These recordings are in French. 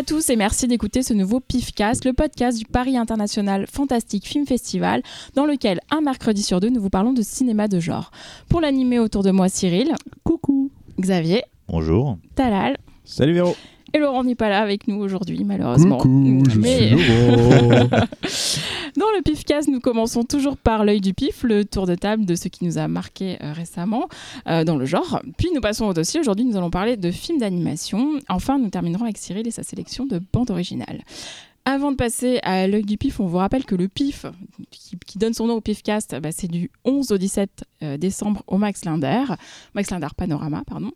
Bonjour à tous et merci d'écouter ce nouveau PIFcast, le podcast du Paris International Fantastic Film Festival, dans lequel un mercredi sur deux nous vous parlons de cinéma de genre. Pour l'animer autour de moi, Cyril. Coucou. Xavier. Bonjour. Talal. Salut Véro. Et Laurent n'est pas là avec nous aujourd'hui, malheureusement. Coucou, je Mais- suis Laurent. Dans le PIFcast, nous commençons toujours par l'œil du PIF, le tour de table de ce qui nous a marqué euh, récemment euh, dans le genre. Puis nous passons au dossier. Aujourd'hui, nous allons parler de films d'animation. Enfin, nous terminerons avec Cyril et sa sélection de bandes originales. Avant de passer à l'œil du PIF, on vous rappelle que le PIF, qui, donne son nom au PIFcast, bah, c'est du 11 au 17 euh, décembre au Max Linder, Max Linder Panorama, pardon.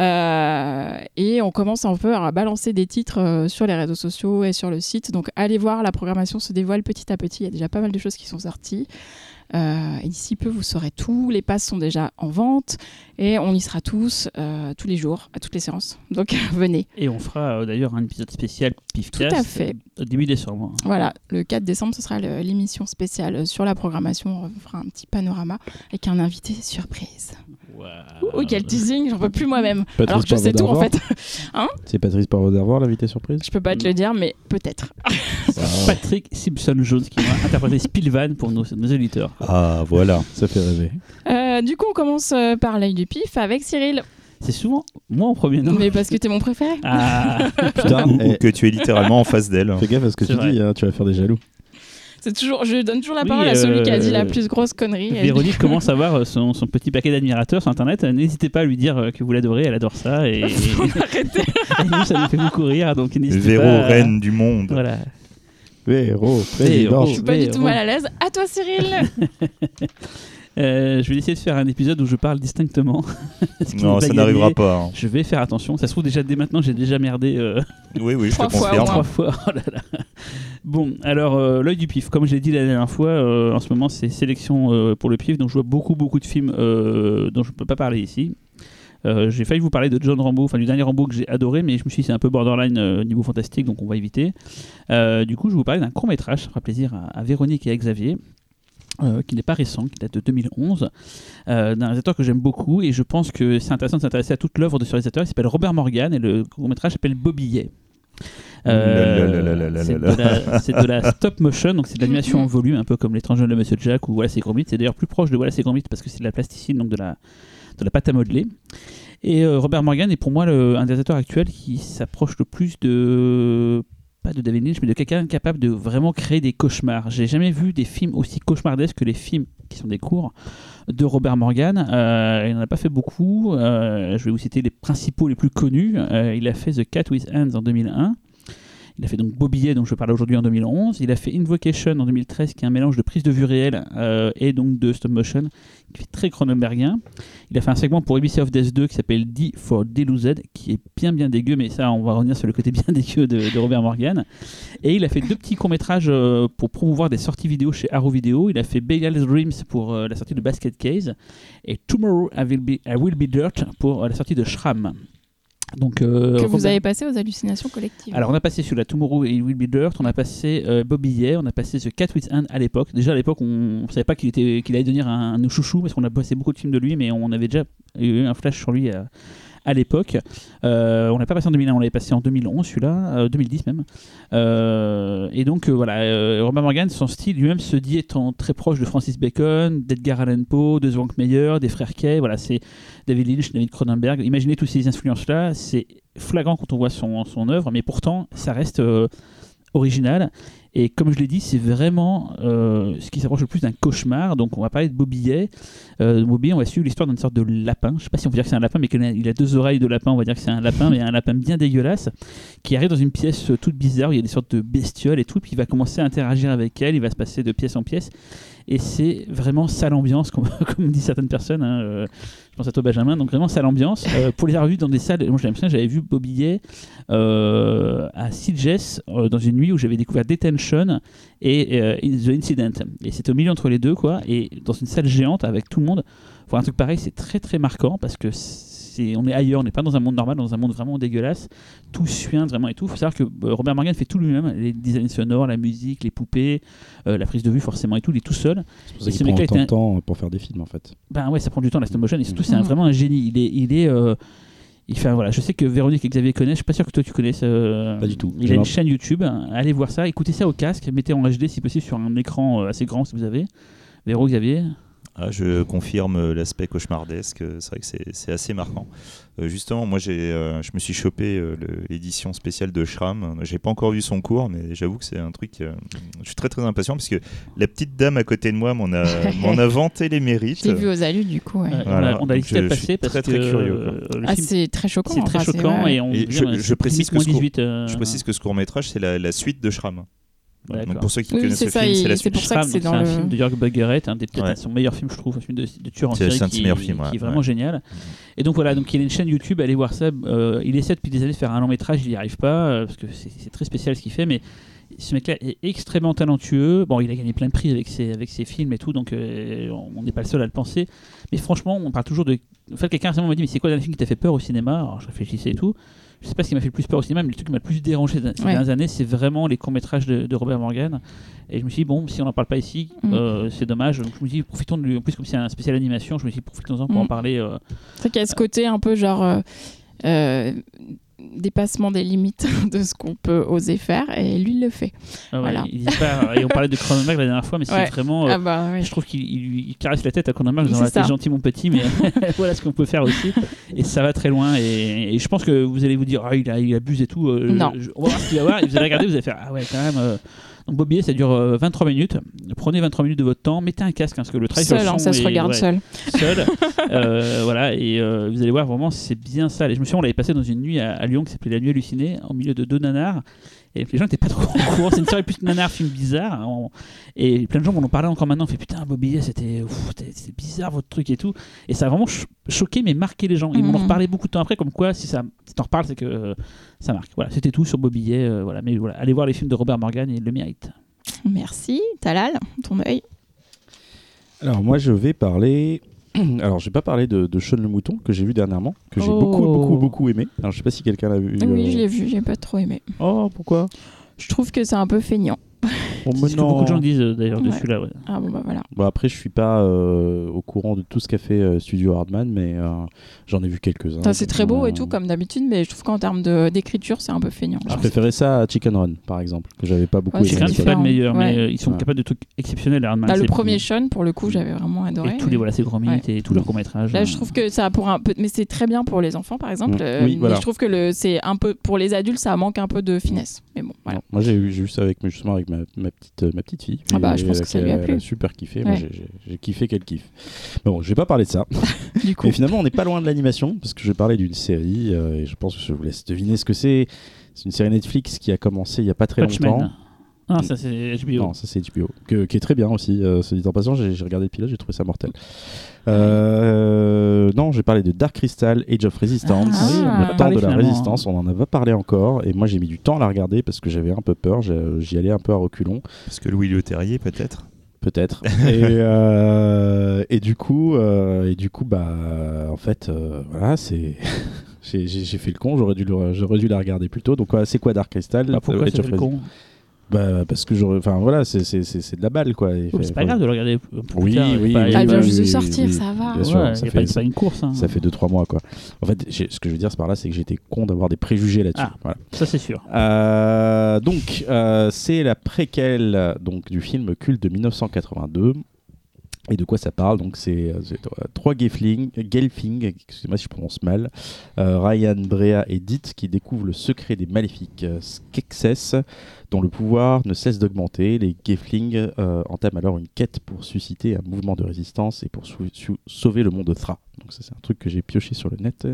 Euh, et on commence un peu à balancer des titres euh, sur les réseaux sociaux et sur le site. Donc allez voir, la programmation se dévoile petit à petit. Il y a déjà pas mal de choses qui sont sorties. Euh, d'ici peu, vous saurez tout. Les passes sont déjà en vente et on y sera tous, euh, tous les jours, à toutes les séances. Donc venez. Et on fera euh, d'ailleurs un épisode spécial Pifcast. Tout à fait. euh, Au début décembre. Voilà, le 4 décembre, ce sera l'émission spéciale sur la programmation. On fera un petit panorama avec un invité surprise. Waouh. Oh, quel teasing, j'en peux plus moi-même. Alors que je sais tout en fait. C'est Patrice Parvaux d'Arvoir, l'invité surprise Je peux pas te le dire, mais peut-être. Patrick Simpson Jones qui va interpréter Spilvan pour nos, nos auditeurs. Ah, voilà. Ça fait rêver. Euh, du coup, on commence euh, par l'œil du pif avec Cyril. C'est souvent moi en premier, non? Mais parce que t'es mon préféré. Ah, Putain, Ou, ou eh, que tu es littéralement en face d'elle. fais gaffe à ce que tu vrai. dis, hein, tu vas faire des jaloux. C'est toujours, je donne toujours la Oui, parole à celui qui a dit la euh, plus grosse connerie. Et- Véronique commence à avoir euh, son, son petit paquet d'admirateurs sur internet. Euh, N'hésitez pas à lui dire que vous l'adorez, elle adore ça. Et, et- Arrêtez. et nous, ça nous fait beaucoup rire. Donc n'hésitez Véro, pas. à- reine du monde. Voilà. Véro, Véro. président. Je suis pas du tout Véro. mal à l'aise. À toi, Cyril. Euh, je vais essayer de faire un épisode où je parle distinctement. Non, ça n'arrivera pas. hein. Je vais faire attention. Ça se trouve déjà dès maintenant, j'ai déjà merdé euh, Oui, oui, je Trois te fois, confirme. au moins. trois fois. Oh là là. Bon, alors euh, l'œil du pif. Comme je l'ai dit la dernière fois, euh, en ce moment c'est sélection euh, pour le pif, donc je vois beaucoup beaucoup de films euh, dont je ne peux pas parler ici. Euh, j'ai failli vous parler de John Rambo, enfin du dernier Rambo que j'ai adoré, mais je me suis dit c'est un peu borderline euh, niveau fantastique, donc on va éviter. Euh, du coup, je vais vous parler d'un court métrage, ça fera plaisir à, à Véronique et à Xavier. Euh, qui n'est pas récent, qui date de 2011, euh, d'un réalisateur que j'aime beaucoup et je pense que c'est intéressant de s'intéresser à toute l'œuvre de ce réalisateur. Il s'appelle Robert Morgan et le court métrage s'appelle Bobillet. Là, c'est de, la- c'est de la stop motion, donc c'est de l'animation en volume, un peu comme l'étrange de Monsieur Jack ou Voilà c'est Gromit. C'est d'ailleurs plus proche de Voilà c'est Gromit parce que c'est de la plasticine, donc de la, de la pâte à modeler. Et euh, Robert Morgan est pour moi le, un des réalisateurs actuels qui s'approche le plus de pas de David Lynch, mais de quelqu'un capable de vraiment créer des cauchemars. J'ai jamais vu des films aussi cauchemardesques que les films qui sont des cours de Robert Morgan. Euh, il n'en a pas fait beaucoup. Euh, je vais vous citer les principaux les plus connus. Euh, il a fait The Cat with Hands en 2001. Il a fait donc Bobillet, dont je parle aujourd'hui en 2011. Il a fait Invocation en 2013, qui est un mélange de prise de vue réelle euh, et donc de stop motion, qui fait très Cronenbergien. Il a fait un segment pour ABC of Death 2 qui s'appelle D for Deluzed, qui est bien bien dégueu, mais ça, on va revenir sur le côté bien dégueu de, Robert Morgan. Et il a fait deux petits courts-métrages euh, pour promouvoir des sorties vidéo chez Arrow Video. Il a fait Begal's Dreams pour euh, la sortie de Basket Case et Tomorrow I Will Be, I Will Be Dirt pour la sortie de Shram. Donc, euh, que vous avez passé aux hallucinations collectives. alors on a passé sur la Tomorrow et Will Be Dirt, on a passé euh, Bobillet, on a passé The Cat with Hand à l'époque. Déjà à l'époque on ne savait pas qu'il était qu'il allait devenir un, un chouchous parce qu'on a passé beaucoup de films de lui mais on avait déjà eu un flash sur lui à, à l'époque. Euh, on l'a pas passé en 2001, on l'avait passé en 2011 celui-là, euh, 2010 même. Euh, et donc euh, voilà, euh, Robert Morgan, son style lui-même se dit étant très proche de Francis Bacon, d'Edgar Allan Poe, de Zwanck Meyer, des frères Kay, voilà c'est David Lynch, David Cronenberg. Imaginez toutes ces influences-là, c'est flagrant quand on voit son, son œuvre, mais pourtant, ça reste euh, original. Et comme je l'ai dit, c'est vraiment euh, ce qui s'approche le plus d'un cauchemar. Donc, on va parler de Bobillet. Euh, Bobillet, on va suivre l'histoire d'une sorte de lapin. Je sais pas si on peut dire que c'est un lapin, mais il a deux oreilles de lapin. On va dire que c'est un lapin, mais un lapin bien dégueulasse qui arrive dans une pièce euh, toute bizarre. où Il y a des sortes de bestioles et tout. Puis il va commencer à interagir avec elle. Il va se passer de pièce en pièce. Et c'est vraiment sale ambiance, comme, disent certaines personnes. hein, euh, je pense à toi, Benjamin. Donc, vraiment sale ambiance. Pour les avoir vus dans des salles, moi j'ai l'impression j'avais vu Bobillet à Sitges dans une nuit où j'avais découvert Detention et euh, The Incident. Et c'était au milieu entre les deux, quoi. Et dans une salle géante avec tout le monde, voir un truc pareil, c'est très très marquant parce que c'est, on est ailleurs, on n'est pas dans un monde normal, dans un monde vraiment dégueulasse. Tout suinte vraiment et tout. Il faut savoir que euh, Robert Morgan fait tout lui-même les designs sonores, la musique, les poupées, euh, la prise de vue forcément et tout. Il est tout seul. C'est ce prend autant de temps pour faire des films en fait. Ben ouais, ça prend du temps la stop motion et surtout c'est un- Mhm. vraiment un génie. Il est, il est, euh, Voilà, je sais que Véronique et Xavier connaissent, je suis pas sûr que toi tu connaisses. euh, Pas du tout. Il a une chaîne YouTube, allez voir ça, écoutez ça au casque, mettez en HD si possible sur un écran euh, assez grand si vous avez. Véro, Xavier Ah, je confirme l'aspect cauchemardesque. euh, C'est vrai que c'est assez marquant. Euh, justement, moi, j'ai, euh, je me suis chopé euh, l'édition spéciale de Shram. J'ai pas encore vu son cours, mais j'avoue que c'est un truc. euh, je suis très très impatient parce que la petite dame à côté de moi m'en a, m'en a vanté les mérites. Je l'ai vu aux alus, du coup. ouais. Voilà, on a, hésité à le passer parce très, très que curieux, euh, Ah, c'est très choquant. c'est très choquant ouais. et on Et dit, je- précise que moins ce court- 18. euh, Je précise que ce court métrage, c'est la, la suite de Shram. Voilà, donc pour ceux qui Oui, connaissent c'est le ça, film, il- c'est la suite. pour ça Shram, que c'est dans un le- film de Jörg Buggeret, un des peut-être Ouais. son meilleur film, je trouve, un film de, de tueur en C'est- série c'est un de qui, ses meilleurs films, ouais, qui est vraiment ouais. génial. Et donc voilà, donc il a une chaîne YouTube, allez voir ça. Euh, il essaie depuis des années de faire un long métrage, il n'y arrive pas euh, parce que c'est c'est très spécial ce qu'il fait, mais ce mec-là est extrêmement talentueux. Bon, il a gagné plein de prix avec ses, avec ses films et tout, donc euh, on n'est pas le seul à le penser. Mais franchement, on parle toujours de. En fait, quelqu'un récemment m'a dit Mais c'est quoi le film qui t'a fait peur au cinéma? Alors je réfléchissais et tout. Je sais pas ce qui m'a fait le plus peur au cinéma, mais le truc qui m'a le plus dérangé ces Ouais. dernières années, c'est vraiment les courts-métrages de, de Robert Morgan. Et je me suis dit, bon, si on n'en parle pas ici, Mm. euh, c'est dommage. Donc je me dis, profitons de lui. En plus, comme c'est un spécial animation, je me suis dit, profitons-en pour Mm. en parler. euh, C'est vrai qu'il y a ce côté un peu genre euh, euh, dépassement des limites de ce qu'on peut oser faire, et lui il le fait. Ah ouais, Voilà. il dit pas- et on parlait de Cronenberg la dernière fois, mais c'est Ouais. vraiment. euh, Ah bah oui. Je trouve qu'il il- il caresse la tête à Cronenberg ça. T'es gentil, mon petit, mais voilà ce qu'on peut faire aussi. Et ça va très loin. Et, et je pense que vous allez vous dire Ah, il, a, il abuse et tout. euh, Non. je- on va voir ce qu'il va voir. Et vous allez regarder, vous allez faire Ah ouais, quand même. euh. Donc, Bobby, ça dure euh, 23 minutes. Prenez 23 minutes de votre temps. Mettez un casque, hein, parce que le travail sur Seul, le hein, son ça se regarde ouais, seul. seul. Euh, voilà, et euh, vous allez voir vraiment, c'est bien ça. Et je me souviens, on l'avait passé dans une nuit à, à Lyon qui s'appelait La Nuit Hallucinée, au milieu de deux nanars. Et les gens n'étaient pas trop au courant. C'est une série plus nanar, film bizarre. hein. On- Et plein de gens m'en ont parlé encore maintenant. On fait putain, Bobby, c'était bizarre votre truc et tout. Et ça a vraiment cho- choqué, mais marqué les gens. Ils m'en ont Mhm. reparlé beaucoup de temps après, comme quoi, si ça si t'en reparles, c'est que euh, ça marque. Voilà, c'était tout sur Bobby. euh, voilà. Mais voilà, allez voir les films de Robert Morgan, il le mérite. Merci. Talal, ton œil. Alors moi je vais parler. Alors je vais pas parler de, de Sean le mouton que j'ai vu dernièrement, que j'ai Oh. beaucoup beaucoup beaucoup aimé. Alors je sais pas si quelqu'un l'a vu. Oui, euh, je l'ai vu, j'ai pas trop aimé. Oh pourquoi? Je trouve que c'est un peu feignant. C'est ce que beaucoup de gens disent euh, d'ailleurs Ouais. dessus là. ouais. Ah bon bah voilà. Bon après je suis pas euh, au courant de tout ce qu'a fait euh, Studio Hardman, mais euh, j'en ai vu quelques-uns. Ça, c'est très beau et tout comme d'habitude, mais je trouve qu'en termes de- d'écriture, c'est un peu feignant. Je préférais ça à Chicken Run par exemple, que j'avais pas beaucoup Ouais, C'est c'est quand aimé. même pas le meilleur, mais euh, ils sont Ouais. capables de trucs exceptionnels. Hardman, Bah, le c'est- premier Sean, pour le coup, j'avais vraiment adoré. Et tous les voilà, gros mythes et tous leurs courts métrages. Là, je trouve que ça pour un peu, mais c'est très bien pour les enfants, par exemple. Mm. Mais je trouve que le, c'est un peu pour les adultes, ça manque un peu de finesse. Mais bon, voilà. Moi j'ai eu ça avec justement avec ma, ma petite euh, ma petite fille. Ah bah, je pense que ça lui a elle plu. super kiffé. Ouais. j'ai- kiffé qu'elle kiffe. Mais bon, je vais pas parler de ça. Du coup, Mais finalement, on n'est pas loin de l'animation, parce que je vais parler d'une série, euh, et je pense que je vous laisse deviner ce que c'est. C'est une série Netflix qui a commencé il y a pas très Watchmen. longtemps. Ah, ça c'est HBO. Non, ça c'est HBO, que- qui est très bien aussi. Euh, se dit en passant, j'ai regardé le pilote, j'ai trouvé ça mortel. Euh, non, j'ai parlé de Dark Crystal, Age of Resistance, Ah oui, on en a le temps parlé de la finalement, résistance. On en a pas parlé encore, et moi j'ai mis du temps à la regarder parce que j'avais un peu peur. J'y allais un peu à reculons. Parce que Louis Le Terrier, peut-être? Peut-être. et, euh, et du coup, euh, et du coup, bah, en fait, euh, voilà, c'est. J'ai fait le con, j'aurais dû, dû la regarder plus tôt. Donc, c'est quoi Dark Crystal? Bah, pourquoi of le Resistance con Bah, parce que j'aurais. Enfin, voilà, c'est- c'est c'est- c'est de la balle, quoi. Oh, C'est pas grave de le regarder plus Oui, tard, oui, pas- oui, elle vient juste de sortir, oui. ça va. Bien sûr, Ouais, ça fait- pas- une course. hein. Ça fait 2-3 mois, quoi. En fait, ce que je veux dire par là, c'est que j'étais con d'avoir des préjugés là-dessus. Ah. Voilà. Ça c'est sûr. Euh, donc, euh, c'est la préquelle donc, du film culte de 1982. Et de quoi ça parle? Donc, c'est euh, trois Gelfling, Gelfling excusez-moi si je prononce mal, euh, Ryan, Brea et Dit, qui découvrent le secret des maléfiques euh, Skeksis, dont le pouvoir ne cesse d'augmenter. Les Gelfling euh, entament alors une quête pour susciter un mouvement de résistance et pour sauver le monde de Thra. Donc, ça, c'est un truc que j'ai pioché sur le net.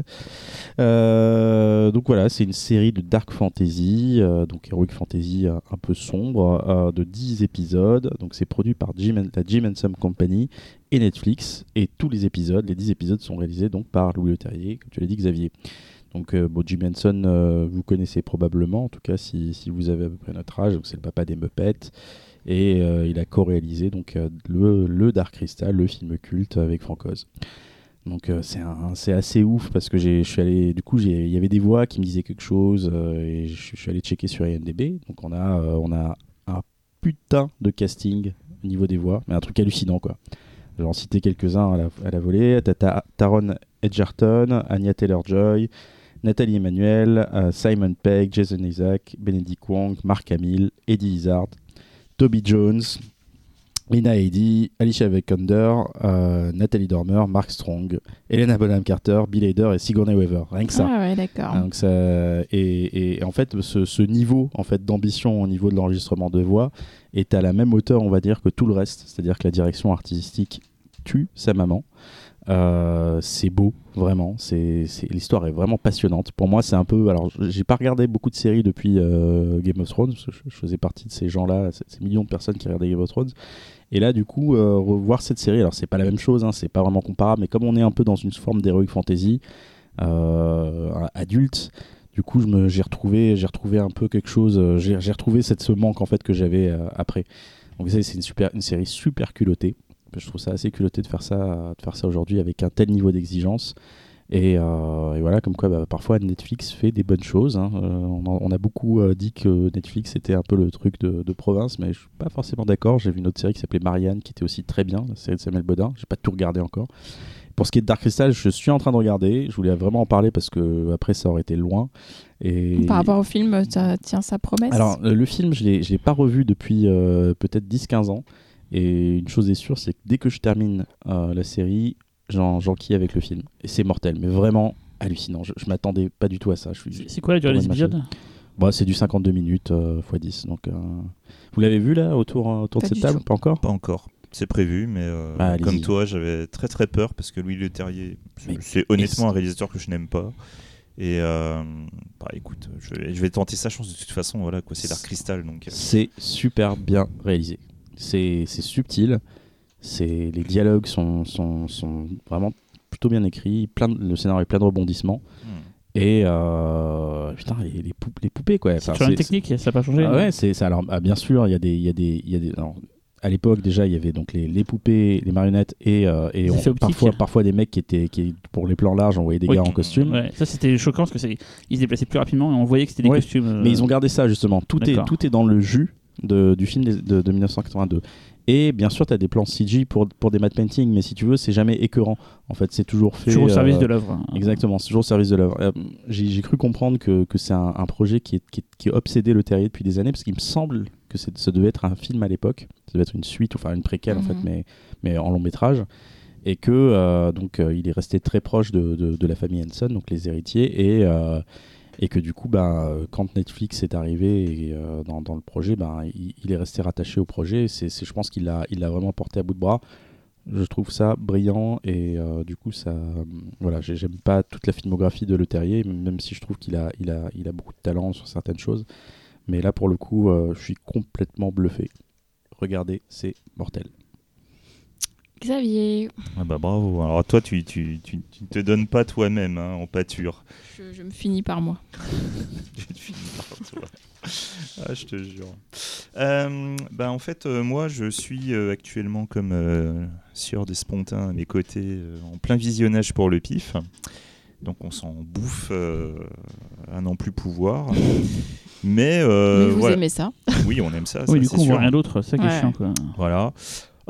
Euh, donc voilà, c'est une série de dark fantasy, euh, donc heroic fantasy euh, un peu sombre, de 10 épisodes. Donc c'est produit par la Jim Henson Company et Netflix. Et tous les épisodes, les 10 épisodes sont réalisés donc par Louis Leterrier, comme tu l'as dit Xavier. Donc euh, Jim Henson, euh, vous connaissez probablement, en tout cas si, si vous avez à peu près notre âge, c'est le papa des Muppets. Et euh, il a co-réalisé donc euh, le, le Dark Crystal, le film culte avec Frank Oz. Donc c'est assez ouf parce que je suis allé du coup il y avait des voix qui me disaient quelque chose et je, suis allé checker sur IMDb donc on a on a un putain de casting au niveau des voix mais un truc hallucinant quoi. Je vais citer quelques-uns à la, volée. Taron Edgerton, Anya Taylor-Joy, Nathalie Emmanuel, euh, Simon Pegg, Jason Isaac, Benedict Wong, Mark Hamill, Eddie Izzard, Toby Jones, Lina Headey, Alicia Vikander, euh, Nathalie Dormer, Mark Strong, Helena Bonham Carter, Bill Hader et Sigourney Weaver. Rien que ça. Ah ouais, d'accord. Donc ça, et, et en fait, ce, ce niveau en fait d'ambition au niveau de l'enregistrement de voix est à la même hauteur, on va dire, que tout le reste. C'est-à-dire que la direction artistique tue sa maman. Euh, c'est beau, vraiment. C'est, l'histoire est vraiment passionnante. Pour moi, c'est un peu. Alors, j'ai pas regardé beaucoup de séries depuis euh, Game of Thrones. Je, faisais partie de ces gens-là, ces, millions de personnes qui regardaient Game of Thrones. Et là, du coup, euh, revoir cette série. Alors, c'est pas la même chose, hein, c'est pas vraiment comparable. Mais comme on est un peu dans une forme d'heroic fantasy adulte. Du coup, j'ai retrouvé, j'ai retrouvé un peu quelque chose. J'ai retrouvé cette, ce manque en fait que j'avais après. Donc c'est une super, une série super culottée. Je trouve ça assez culotté de faire ça, de faire ça aujourd'hui avec un tel niveau d'exigence. Et, euh, et voilà, comme quoi bah, parfois Netflix fait des bonnes choses. hein. Euh, on, en- on a beaucoup euh, dit que Netflix était un peu le truc de, de province, mais je suis pas forcément d'accord. J'ai vu une autre série qui s'appelait Marianne, qui était aussi très bien, la série de Samuel Bodin. J'ai pas tout regardé encore. Pour ce qui est de Dark Crystal, je suis en train de regarder. Je voulais vraiment en parler parce que après ça aurait été loin. Et Par rapport au film, ça tient sa promesse? alors, le film, je je l'ai pas revu depuis peut-être 10-15 ans. Et une chose est sûre, c'est que dès que je termine euh, la série, j'en, j'enquille avec le film. Et c'est mortel, mais vraiment hallucinant. Je, je m'attendais pas du tout à ça. Je suis, C'est- C'est quoi la durée des épisodes? Bon, c'est du 52 minutes x 10. Donc, euh, Vous l'avez vu là, autour, euh, autour de cette table? tout. Pas encore? Pas encore. C'est prévu, mais euh, Bah, comme toi, j'avais très très peur parce que Louis Leterrier, c'est honnêtement un réalisateur que je n'aime pas. Et euh, bah écoute, je vais, je vais tenter sa chance de toute façon. Voilà quoi, c'est Dark Crystal donc. euh, C'est super bien réalisé. C'est c'est subtil. C'est les dialogues sont, sont, sont vraiment plutôt bien écrits. Plein de- le scénario est plein de rebondissements. hmm. Et euh, putain, les, les, pou- les poupées quoi. C'est Enfin, une technique, ça n'a pas changé Ah ouais, c'est ça. Alors, ah, bien sûr, il y a des, il y a des, il y a des. alors, à l'époque déjà, il y avait donc les, les poupées, les marionnettes et, euh, et on- parfois, parfois des mecs qui étaient, qui pour les plans larges, on voyait des Oui. gars en costume. Ouais, ça c'était choquant parce que c'est- ils se déplaçaient plus rapidement et on voyait que c'était des Ouais, costumes. euh, Mais ils ont gardé ça justement. Tout est, tout est dans le jus de- du film de, de- de 1982. Et bien sûr, tu as des plans CG pour, pour des matte paintings, mais si tu veux, c'est jamais écœurant. En fait, c'est toujours fait. toujours au service euh, de l'œuvre. Exactement, c'est toujours au service de l'œuvre. Euh, J'ai j'ai cru comprendre que, que c'est un, un projet qui, est, qui, est- qui obsédait le terrier depuis des années, parce qu'il me semble que c'est- ça devait être un film à l'époque, ça devait être une suite, enfin une préquelle en fait, Mhm. mais, mais en long métrage. Et que euh, donc euh, il est resté très proche de, de- de la famille Henson, donc les héritiers, et, euh, et que du coup, euh, quand Netflix est arrivé euh, dans, le projet, ben, il, est resté rattaché au projet. C'est, je pense qu'il l'a, il l'a vraiment porté à bout de bras. Je trouve ça brillant et euh, du coup, ça, voilà, j'ai- j'aime pas toute la filmographie de Le Terrier, même si je trouve qu'il a, il a, il a beaucoup de talent sur certaines choses. Mais là, pour le coup, je suis complètement bluffé. Regardez, c'est mortel. Xavier, Ah bah bravo. Alors toi, tu, tu, tu, tu ne te donnes pas toi-même hein, en pâture. je, je me finis par moi. Tu te finis par toi. Ah, je te jure. Euh, bah, en fait, euh, moi, je suis euh, actuellement comme euh, Sieur des Spontins à mes côtés, euh, en plein visionnage pour le PIF. Donc, on s'en bouffe euh, à n'en plus pouvoir. Mais, euh, Mais vous voilà. aimez ça oui, on aime ça. Oui, ça, du coup, on voit rien d'autre, c'est ça qui est chiant. Quoi. Voilà.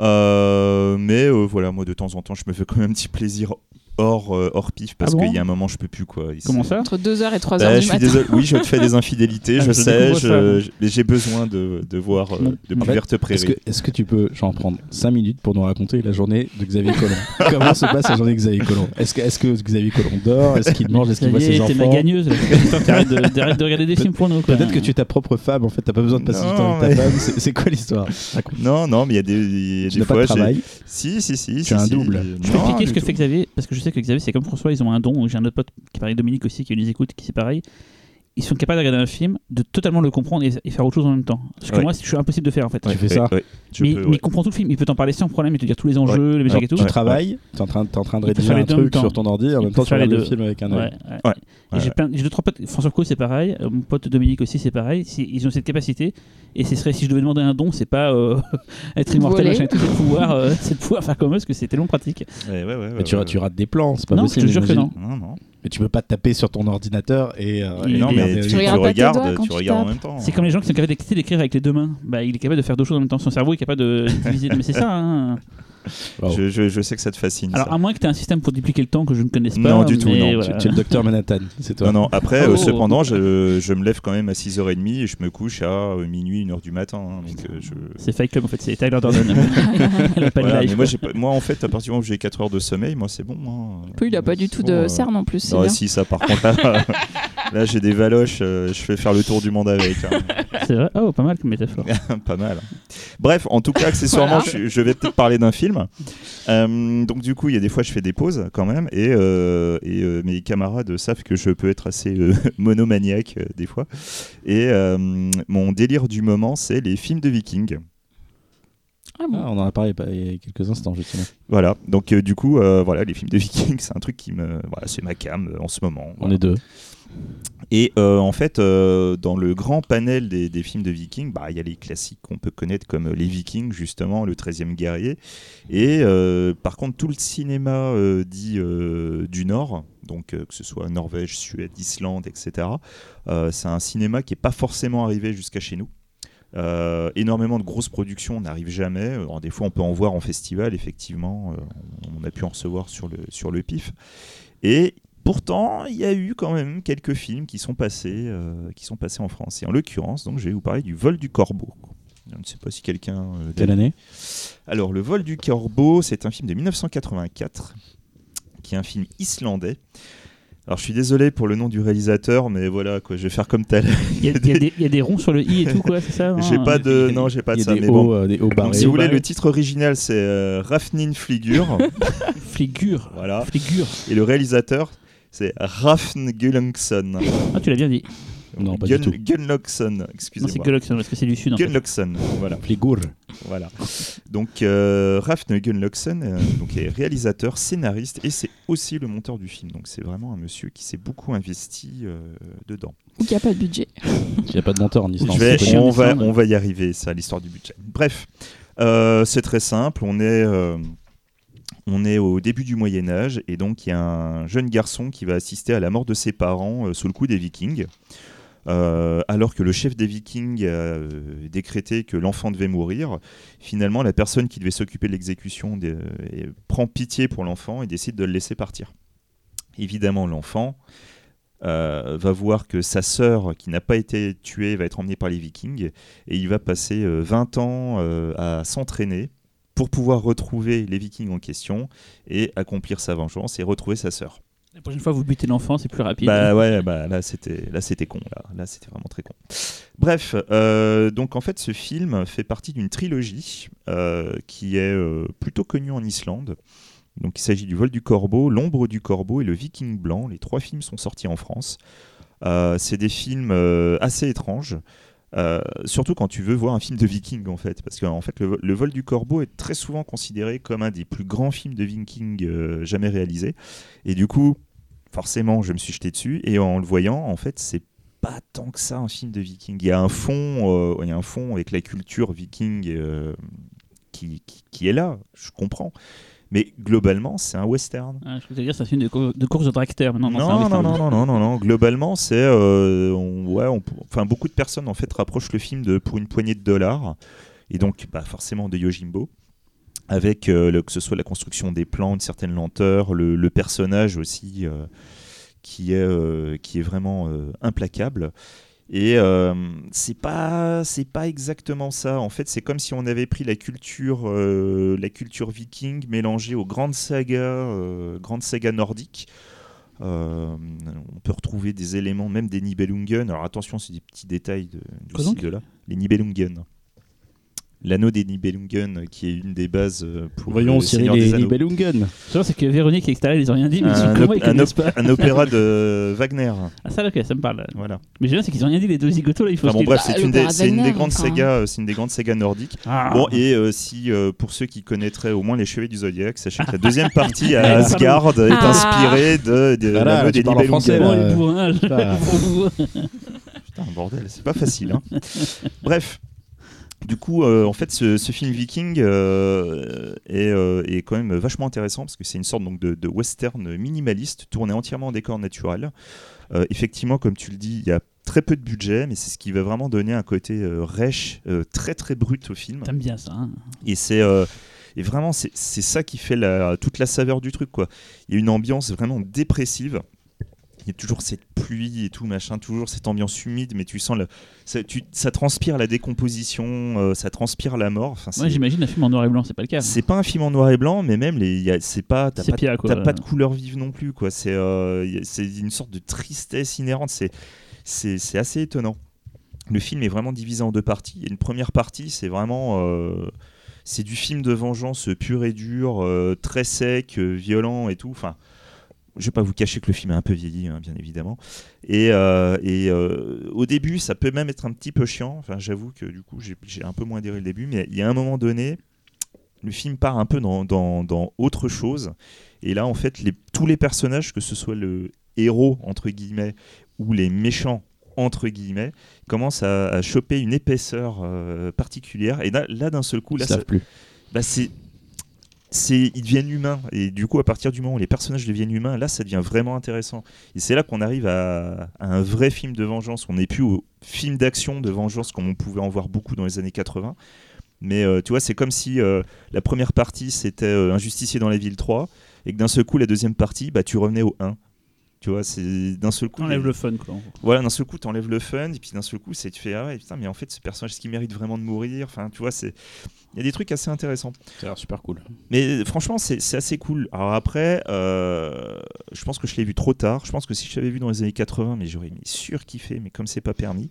Euh, mais euh, voilà, moi de temps en temps, je me fais quand même un petit plaisir hors, euh, hors pif parce Ah bon qu'il y a un moment, je peux plus quoi. Comment ça Entre 2h et 3h Bah, du je suis matin. désolé. Oui, je te fais des infidélités, Ah, je je sais. j'ai besoin de, de voir euh, de plus fait, vertes Est-ce que, est-ce que tu peux, j'en prendre 5 minutes pour nous raconter la journée de Xavier Collomb Comment se passe la journée de Xavier Collomb? Est-ce que, est-ce que Xavier Collomb dort? Est-ce qu'il mange? Est-ce qu'il voit ses t'es ma enfants? gagneuse. T'arrêtes de, de regarder des films pour nous. Peut-être que tu es ta propre femme, en fait, t'as pas besoin de passer du temps avec ta femme. C'est c'est quoi l'histoire? Raconte. Non, non, mais il y a des, a Tu n'as pas fois. de travail? Si, si, si. Tu as un double. Je peux expliquer ce que fait. Xavier? Parce que je sais que Xavier, c'est comme François, ils ont un don. J'ai un autre pote qui parlait Dominique aussi, qui les écoute, qui c'est pareil. Ils sont capables de regarder un film, de totalement le comprendre et, et faire autre chose en même temps. Ce que Ouais. moi, je suis impossible de faire en fait. Tu fais Ouais, ça ouais, mais, peux, mais ouais. il comprend tout le film, il peut t'en parler sans problème, il te dire tous les enjeux, les mécaniques et tout. Tu Ouais, travailles, t'es en train, t'es en train de rédiger un truc sur ton ordi, et en même temps tu regardes le deux. film avec un œil. Ouais, ouais. Ouais, j'ai ouais. deux trois potes. François Co, c'est pareil. euh, mon pote Dominique aussi, c'est pareil. Ils ont cette capacité. Et ce serait si je devais demander un don, c'est pas euh, être immortel, machin et tout, c'est de pouvoir, euh, pouvoir faire comme eux, parce que c'est tellement pratique. Ouais, ouais, ouais, ouais, Mais tu, ouais, rates des plans, c'est pas Non, possible. je te jure que non. Mais tu peux pas te taper sur ton ordinateur et. euh, et Non, mais tu, regardes pas tes regardes, doigts quand tu tu regardes en même temps. C'est comme les gens qui sont capables d'écrire avec les deux mains. Bah, il est capable de faire deux choses en même temps. Son cerveau est capable de diviser. Mais c'est ça. hein. Wow. Je, je- je sais que ça te fascine. Alors, ça. à moins que tu aies un système pour dupliquer le temps que je ne connaisse pas. Non, du tout, mais non. voilà. Tu, tu es le docteur Manhattan, c'est toi. Non, non, après, Oh. euh, cependant, je, je me lève quand même à 6h30 et je me couche à euh, minuit, 1h du matin. hein, donc, euh, je... C'est Fight Club en fait, c'est Tyler Durden. Elle a pas de Voilà, mais moi, moi, en fait, à partir du moment où j'ai 4 heures de sommeil, moi, c'est bon. hein. Puis il a pas du tout de euh, cernes en plus, Non, bien. si, ça, par contre, là, là, j'ai des valoches, euh, je fais faire le tour du monde avec. hein. C'est vrai Oh, pas mal comme métaphore. pas mal. Bref, en tout cas, accessoirement, Voilà. je, je vais peut-être parler d'un film. Euh, donc, du coup, il y a des fois, je fais des pauses quand même, et, euh, et euh, mes camarades savent que je peux être assez euh, monomaniaque euh, des fois. Et euh, mon délire du moment, c'est les films de vikings. Ah bon. Ah, on en a parlé il y a quelques instants, justement. Voilà, donc euh, du coup, euh, voilà, les films de vikings, c'est un truc qui me. Voilà, c'est ma cam euh, en ce moment. On Voilà. est deux. Et euh, en fait, euh, dans le grand panel des, films de Vikings, bah, il y a les classiques qu'on peut connaître comme Les Vikings, justement, Le 13e guerrier. Et euh, par contre, tout le cinéma dit du Nord, donc que ce soit Norvège, Suède, Islande, etc., c'est un cinéma qui n'est pas forcément arrivé jusqu'à chez nous. Énormément de grosses productions n'arrivent jamais. Des fois, on peut en voir en festival, effectivement. on a pu en recevoir sur le, sur le PIF. Et pourtant, il y a eu quand même quelques films qui sont passés, euh, qui sont passés en France. Et en l'occurrence, donc, je vais vous parler du Vol du Corbeau. Je ne sais pas si quelqu'un. euh, Quelle année? Alors, Le Vol du Corbeau, c'est un film de 1984, qui est un film islandais. Alors, je suis désolé pour le nom du réalisateur, mais voilà, quoi, je vais faire comme tel. Il y, a- il y a des- il y a des ronds sur le i et tout, quoi, c'est ça J'ai non pas de, non, j'ai pas Il de y a ça, des mais hauts, bon. euh, des hauts Donc, si vous voulez, le titre original, c'est euh, Rafnin Fligur. Figure. voilà. Figure. Et le réalisateur, c'est Rafn Gullungsson. Ah, tu l'as bien dit. Non, pas du tout. Gunnlockson, Non, c'est excusez-moi. Gullockson parce que c'est du sud. En fait. Gunnlockson, voilà. Fligour. voilà. Donc, euh, Rafn Gunnlockson euh, donc, est réalisateur, scénariste et c'est aussi le monteur du film. Donc, c'est vraiment un monsieur qui s'est beaucoup investi euh, dedans. Ou qu'il n'y a pas de budget. Il n'y a pas de monteur en Islande. On, va, on va y arriver, ça, l'histoire du budget. Bref, euh, c'est très simple. On est, euh, on est au début du Moyen Âge et donc il y a un jeune garçon qui va assister à la mort de ses parents euh, sous le coup des Vikings. Euh, alors que le chef des Vikings a euh, décrété que l'enfant devait mourir, finalement la personne qui devait s'occuper de l'exécution prend pitié pour l'enfant et décide de le laisser partir. Évidemment, l'enfant va voir que sa sœur, qui n'a pas été tuée, va être emmenée par les Vikings et il va passer euh, 20 ans à s'entraîner pour pouvoir retrouver les Vikings en question et accomplir sa vengeance et retrouver sa sœur. La prochaine fois, vous butez l'enfant, c'est plus rapide. Bah ouais, bah là c'était là c'était con là, là c'était vraiment très con. Bref, euh, donc en fait ce film fait partie d'une trilogie euh, qui est euh, plutôt connue en Islande. Donc il s'agit du Vol du Corbeau, L'ombre du Corbeau et Le Viking blanc. Les trois films sont sortis en France. C'est des films assez étranges. Euh, surtout quand tu veux voir un film de viking en fait, parce qu'en fait le, vol du corbeau est très souvent considéré comme un des plus grands films de viking euh, jamais réalisés, et du coup forcément, je me suis jeté dessus et en le voyant, en fait, c'est pas tant que ça un film de viking. Il y a un fond, euh, il y a un fond avec la culture viking qui est là, je comprends. Mais globalement, c'est un western. Ah, je voulais dire, c'est un film de, cour- de course de tracteur. Non, Non, non, non, non, non, non, non. Globalement, c'est, euh, on- ouais, on- enfin, beaucoup de personnes en fait rapprochent le film de pour une poignée de dollars, et donc, bah, forcément de Yojimbo, avec euh, le- que ce soit la construction des plans, une certaine lenteur, le, le personnage aussi euh, qui est euh, qui est vraiment implacable. Et euh, c'est pas c'est pas exactement ça. En fait, c'est comme si on avait pris la culture euh, la culture viking mélangée aux grandes sagas euh, grandes sagas nordiques. On peut retrouver des éléments, même des Nibelungen. Alors attention, c'est des petits détails de, site de là. Les Nibelungen. L'anneau des Nibelungen, qui est une des bases euh, pour Voyons, le Seigneur des Anneaux. Nibelungen. C'est vrai, c'est que Véronique et extérieur, ils ont rien dit, mais Un, comment op- ils un connaissent op- pas un opéra de Wagner. Ah, ça, ok, ça me parle. Voilà. Mais j'ai bien, c'est qu'ils ont rien dit, les deux zigotos, là, il faut Enfin bon, bref, c'est une, des, une grandes enfin. sagas, euh, c'est une des grandes sagas nordiques. Ah. Bon, et euh, si euh, pour ceux qui connaîtraient au moins les Chevaliers du Zodiaque, sachez que la deuxième partie à Ah. Asgard est Ah. inspirée de, de Voilà, l'anneau des Nibelungen. Oh. Putain, bordel, c'est pas facile. hein. Bref. Du coup, euh, en fait, ce, ce film viking euh, est, euh, est quand même vachement intéressant parce que c'est une sorte donc, de, de western minimaliste tourné entièrement en décor naturel. Effectivement, comme tu le dis, il y a très peu de budget, mais c'est ce qui va vraiment donner un côté rêche, très très brut au film. T'aimes bien ça, hein Et c'est Et vraiment, c'est c'est ça qui fait la, toute la saveur du truc. Quoi. Il y a une ambiance vraiment dépressive. Il y a toujours cette pluie et tout, machin, toujours cette ambiance humide, mais tu sens le, ça, tu- ça transpire la décomposition, euh, ça transpire la mort. Enfin, j'imagine un film en noir et blanc, c'est pas le cas. c'est pas un film en noir et blanc, mais même les, c'est pas, t'as pas, Sépia, quoi. pas de couleur vive non plus, quoi. C'est, euh, c'est une sorte de tristesse inhérente. C'est, c'est, assez étonnant. Le film est vraiment divisé en deux parties. A une première partie, c'est vraiment, euh, c'est du film de vengeance pur et dur, euh, très sec, euh, violent et tout. Enfin, je vais pas vous cacher que le film est un peu vieilli, hein, bien évidemment. Et, euh, et euh, au début, ça peut même être un petit peu chiant. Enfin, j'avoue que du coup, j'ai, un peu moins adhéré le début, mais il y a un moment donné, le film part un peu dans, dans, dans autre chose. Et là, en fait, les, tous les personnages, que ce soit le héros, entre guillemets, ou les méchants, entre guillemets, commencent à, à choper une épaisseur euh, particulière. Et là, là, d'un seul coup, là, ça- plus. bah, c'est c'est ils deviennent humains. Et du coup à partir du moment où les personnages deviennent humains là ça devient vraiment intéressant. Et c'est là qu'on arrive à, un vrai film de vengeance. On n'est plus au film d'action de vengeance comme on pouvait en voir beaucoup dans les années 80 mais euh, tu vois c'est comme si euh, la première partie c'était euh, un dans la ville 3 et que d'un seul coup la deuxième partie bah tu revenais au 1 tu vois c'est d'un seul coup Enlève les- le fun, quoi. voilà, d'un seul coup, t'enlèves le fun, et puis d'un seul coup, c'est tu fais ah ouais, putain, mais en fait, ce personnage, est-ce qu'il mérite vraiment de mourir? Enfin, tu vois, c'est il y a des trucs assez intéressants. Ça a l'air super cool. Mais franchement, c'est c'est assez cool. Alors après, euh, je pense que je l'ai vu trop tard. Je pense que si je l'avais vu dans les années 80, mais j'aurais mis surkiffé, mais comme c'est pas permis.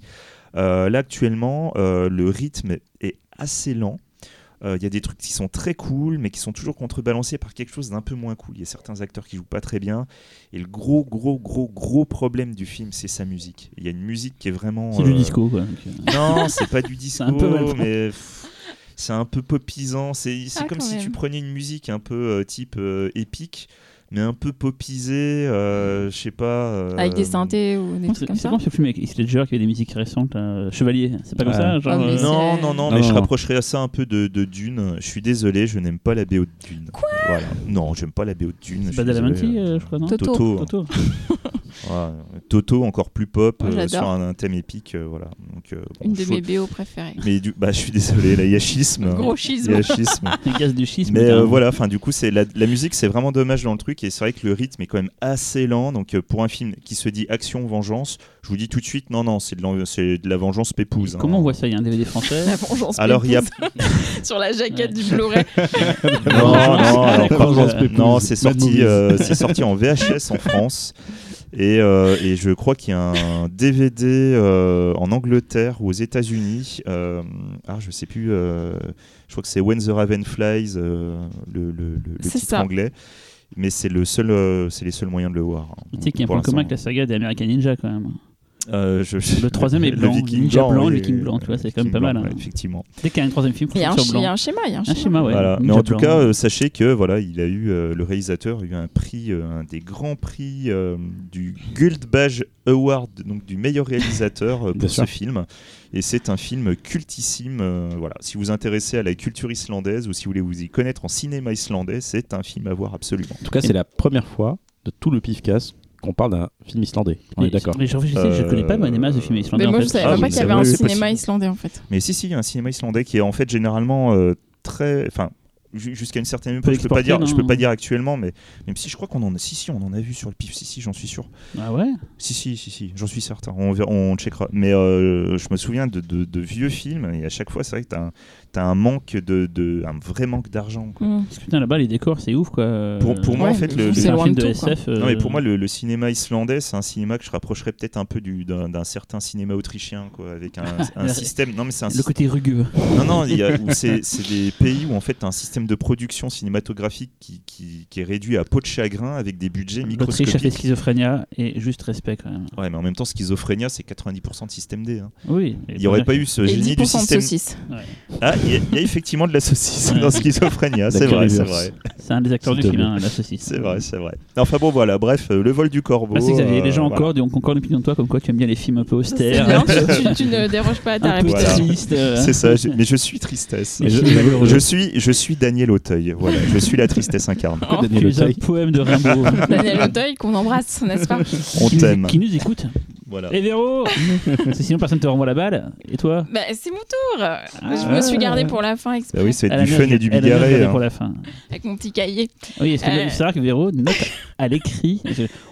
Euh, là, actuellement, euh, le rythme est assez lent. Euh, Il y a des trucs qui sont très cool, mais qui sont toujours contrebalancés par quelque chose d'un peu moins cool. Il y a certains acteurs qui jouent pas très bien. Et le gros, gros, gros, gros problème du film, c'est sa musique. Il y a une musique qui est vraiment. C'est du euh, disco, quoi. Non, c'est pas du disco, un peu mais c'est un peu popisant. C'est Ah, comme si tu prenais une musique un peu euh, type euh, épique, mais un peu popisée, euh, je sais pas. euh, Avec des synthés ou des c'est trucs comme c'est ça. bon ce film avec Heath Ledger qui avait des musiques récentes, euh, Chevalier, c'est pas comme ça genre, Ah, euh, c'est- Non, non, non, Non, mais je rapprocherais à ça un peu de, de Dune. Je suis désolé, je n'aime pas la BO de Dune. Voilà. Non, j'aime pas la BO de Dune. C'est désolé. euh, je crois, non Toto. Toto. Toto. Encore plus pop, euh, sur un, un thème épique. euh, voilà. Donc, euh, bon, Une de mes BO préférées. Mais du... bah, je suis désolé, là, il y a schisme. Gros Il schisme. y a schisme. Les gaz du schisme. Mais euh, voilà, enfin du coup, c'est la, la musique, c'est vraiment dommage dans le truc et c'est vrai que le rythme est quand même assez lent. Donc euh, pour un film qui se dit action vengeance, je vous dis tout de suite, non non, c'est de, de la vengeance pépouse. hein. Comment on voit ça? Il y a un DVD français? La vengeance Alors il y a pépouse sur la jaquette du Blu-ray. non non alors, non c'est sorti euh, c'est sorti en VHS en France. Et, euh, et je crois qu'il y a un DVD euh, en Angleterre ou aux États-Unis. euh, ah, je sais plus. euh, je crois que c'est When the Raven Flies, euh, le, le- le- le titre ça. anglais. Mais c'est le seul, euh, c'est les seuls moyens de le voir. hein, Tu sais qu'il y a un point commun avec la saga des American Ninja quand même. Euh, je- Le troisième est le blanc, Viking Ninja blanc, le Viking blanc, tu vois, c'est quand même Viking pas mal, blanc, hein. ouais, effectivement. Dès qu'il y a un troisième film, Il y, a un, y a schéma, il y a un Un schéma. ouais. Voilà. Mais en tout blanc. cas, euh, sachez que voilà, il a eu euh, le réalisateur a eu un prix, euh, un des grands prix euh, du Gold Badge Award, donc du meilleur réalisateur euh, pour ce film. Et c'est un film cultissime. euh, voilà, si vous vous intéressez à la culture islandaise ou si vous voulez vous y connaître en cinéma islandais, c'est un film à voir absolument. En tout cas, c'est la première fois de tout le pif-casse qu'on parle d'un film islandais. On Mais- est d'accord. Mais je je connais pas masses de films islandais. Mais en moi, fait. je savais Ah, même pas qu'il y avait un c'est cinéma possible. islandais en fait. Mais si, si, il y a un cinéma islandais qui est en fait généralement euh, très. Enfin, ju- jusqu'à une certaine époque, je peux pas dire, je peux pas dire actuellement, mais même si je crois qu'on en a, si si, on en a vu sur le pif, si si, j'en suis sûr. Ah ouais? Si si si si, j'en suis certain. On on checkera. Mais euh, je me souviens de, de- de vieux films et à chaque fois, c'est vrai que t'as un, t'as un manque de, de, un vrai manque d'argent. quoi. Mm. Parce que putain, là-bas, les décors, c'est ouf quoi. Pour- pour moi, Ouais, en fait, le- c'est le- film de tout. SF. euh, Non mais pour moi, le, le cinéma islandais, c'est un cinéma que je rapprocherais peut-être un peu du, d'un, d'un certain cinéma autrichien, quoi, avec un, système. Non mais c'est un le côté rugueux. Non, non, y a- c'est c'est des pays où en fait t'as un système de production cinématographique qui, qui, qui est réduit à peau de chagrin avec des budgets L'Autriche a fait microscopiques. Schizophrénia et juste respect quand même. Ouais, mais en même temps, Schizophrénia, c'est 90% de système D. hein. Oui. Il n'y aurait pas eu ce génie 10% du de système. saucisses. Ah, y, il y a effectivement de la saucisse Ouais. dans Schizophrénia, c'est La vrai, c'est vrai. C'est un des acteurs du film, hein, la saucisse. C'est vrai, c'est vrai. Enfin bon, voilà, bref, euh, le vol du corbeau. Bah, c'est Xavier, les gens euh, encore, voilà. on concorde l'opinion de toi, comme quoi tu aimes bien les films un peu austères, bien, tu, tu- ne déroges pas à ta un peu Voilà. réputation. tristes. euh, C'est ça, mais je suis tristesse. Je, suis, je suis Daniel Auteuil. Voilà, je suis la tristesse incarnée. Oh, Daniel es un Auteuil. poème de Rimbaud. Daniel Auteuil qu'on embrasse, n'est-ce pas On t'aime. Qui nous écoute Voilà. Et Véro Parce que sinon personne te renvoie la balle. Et toi Bah, c'est mon tour. je me suis gardée pour la fin exprès Bah oui, c'est du fun et du bigarré. gardé hein. pour la fin. avec mon petit cahier. Oui, est-ce que Euh. que Véro note à l'écrit.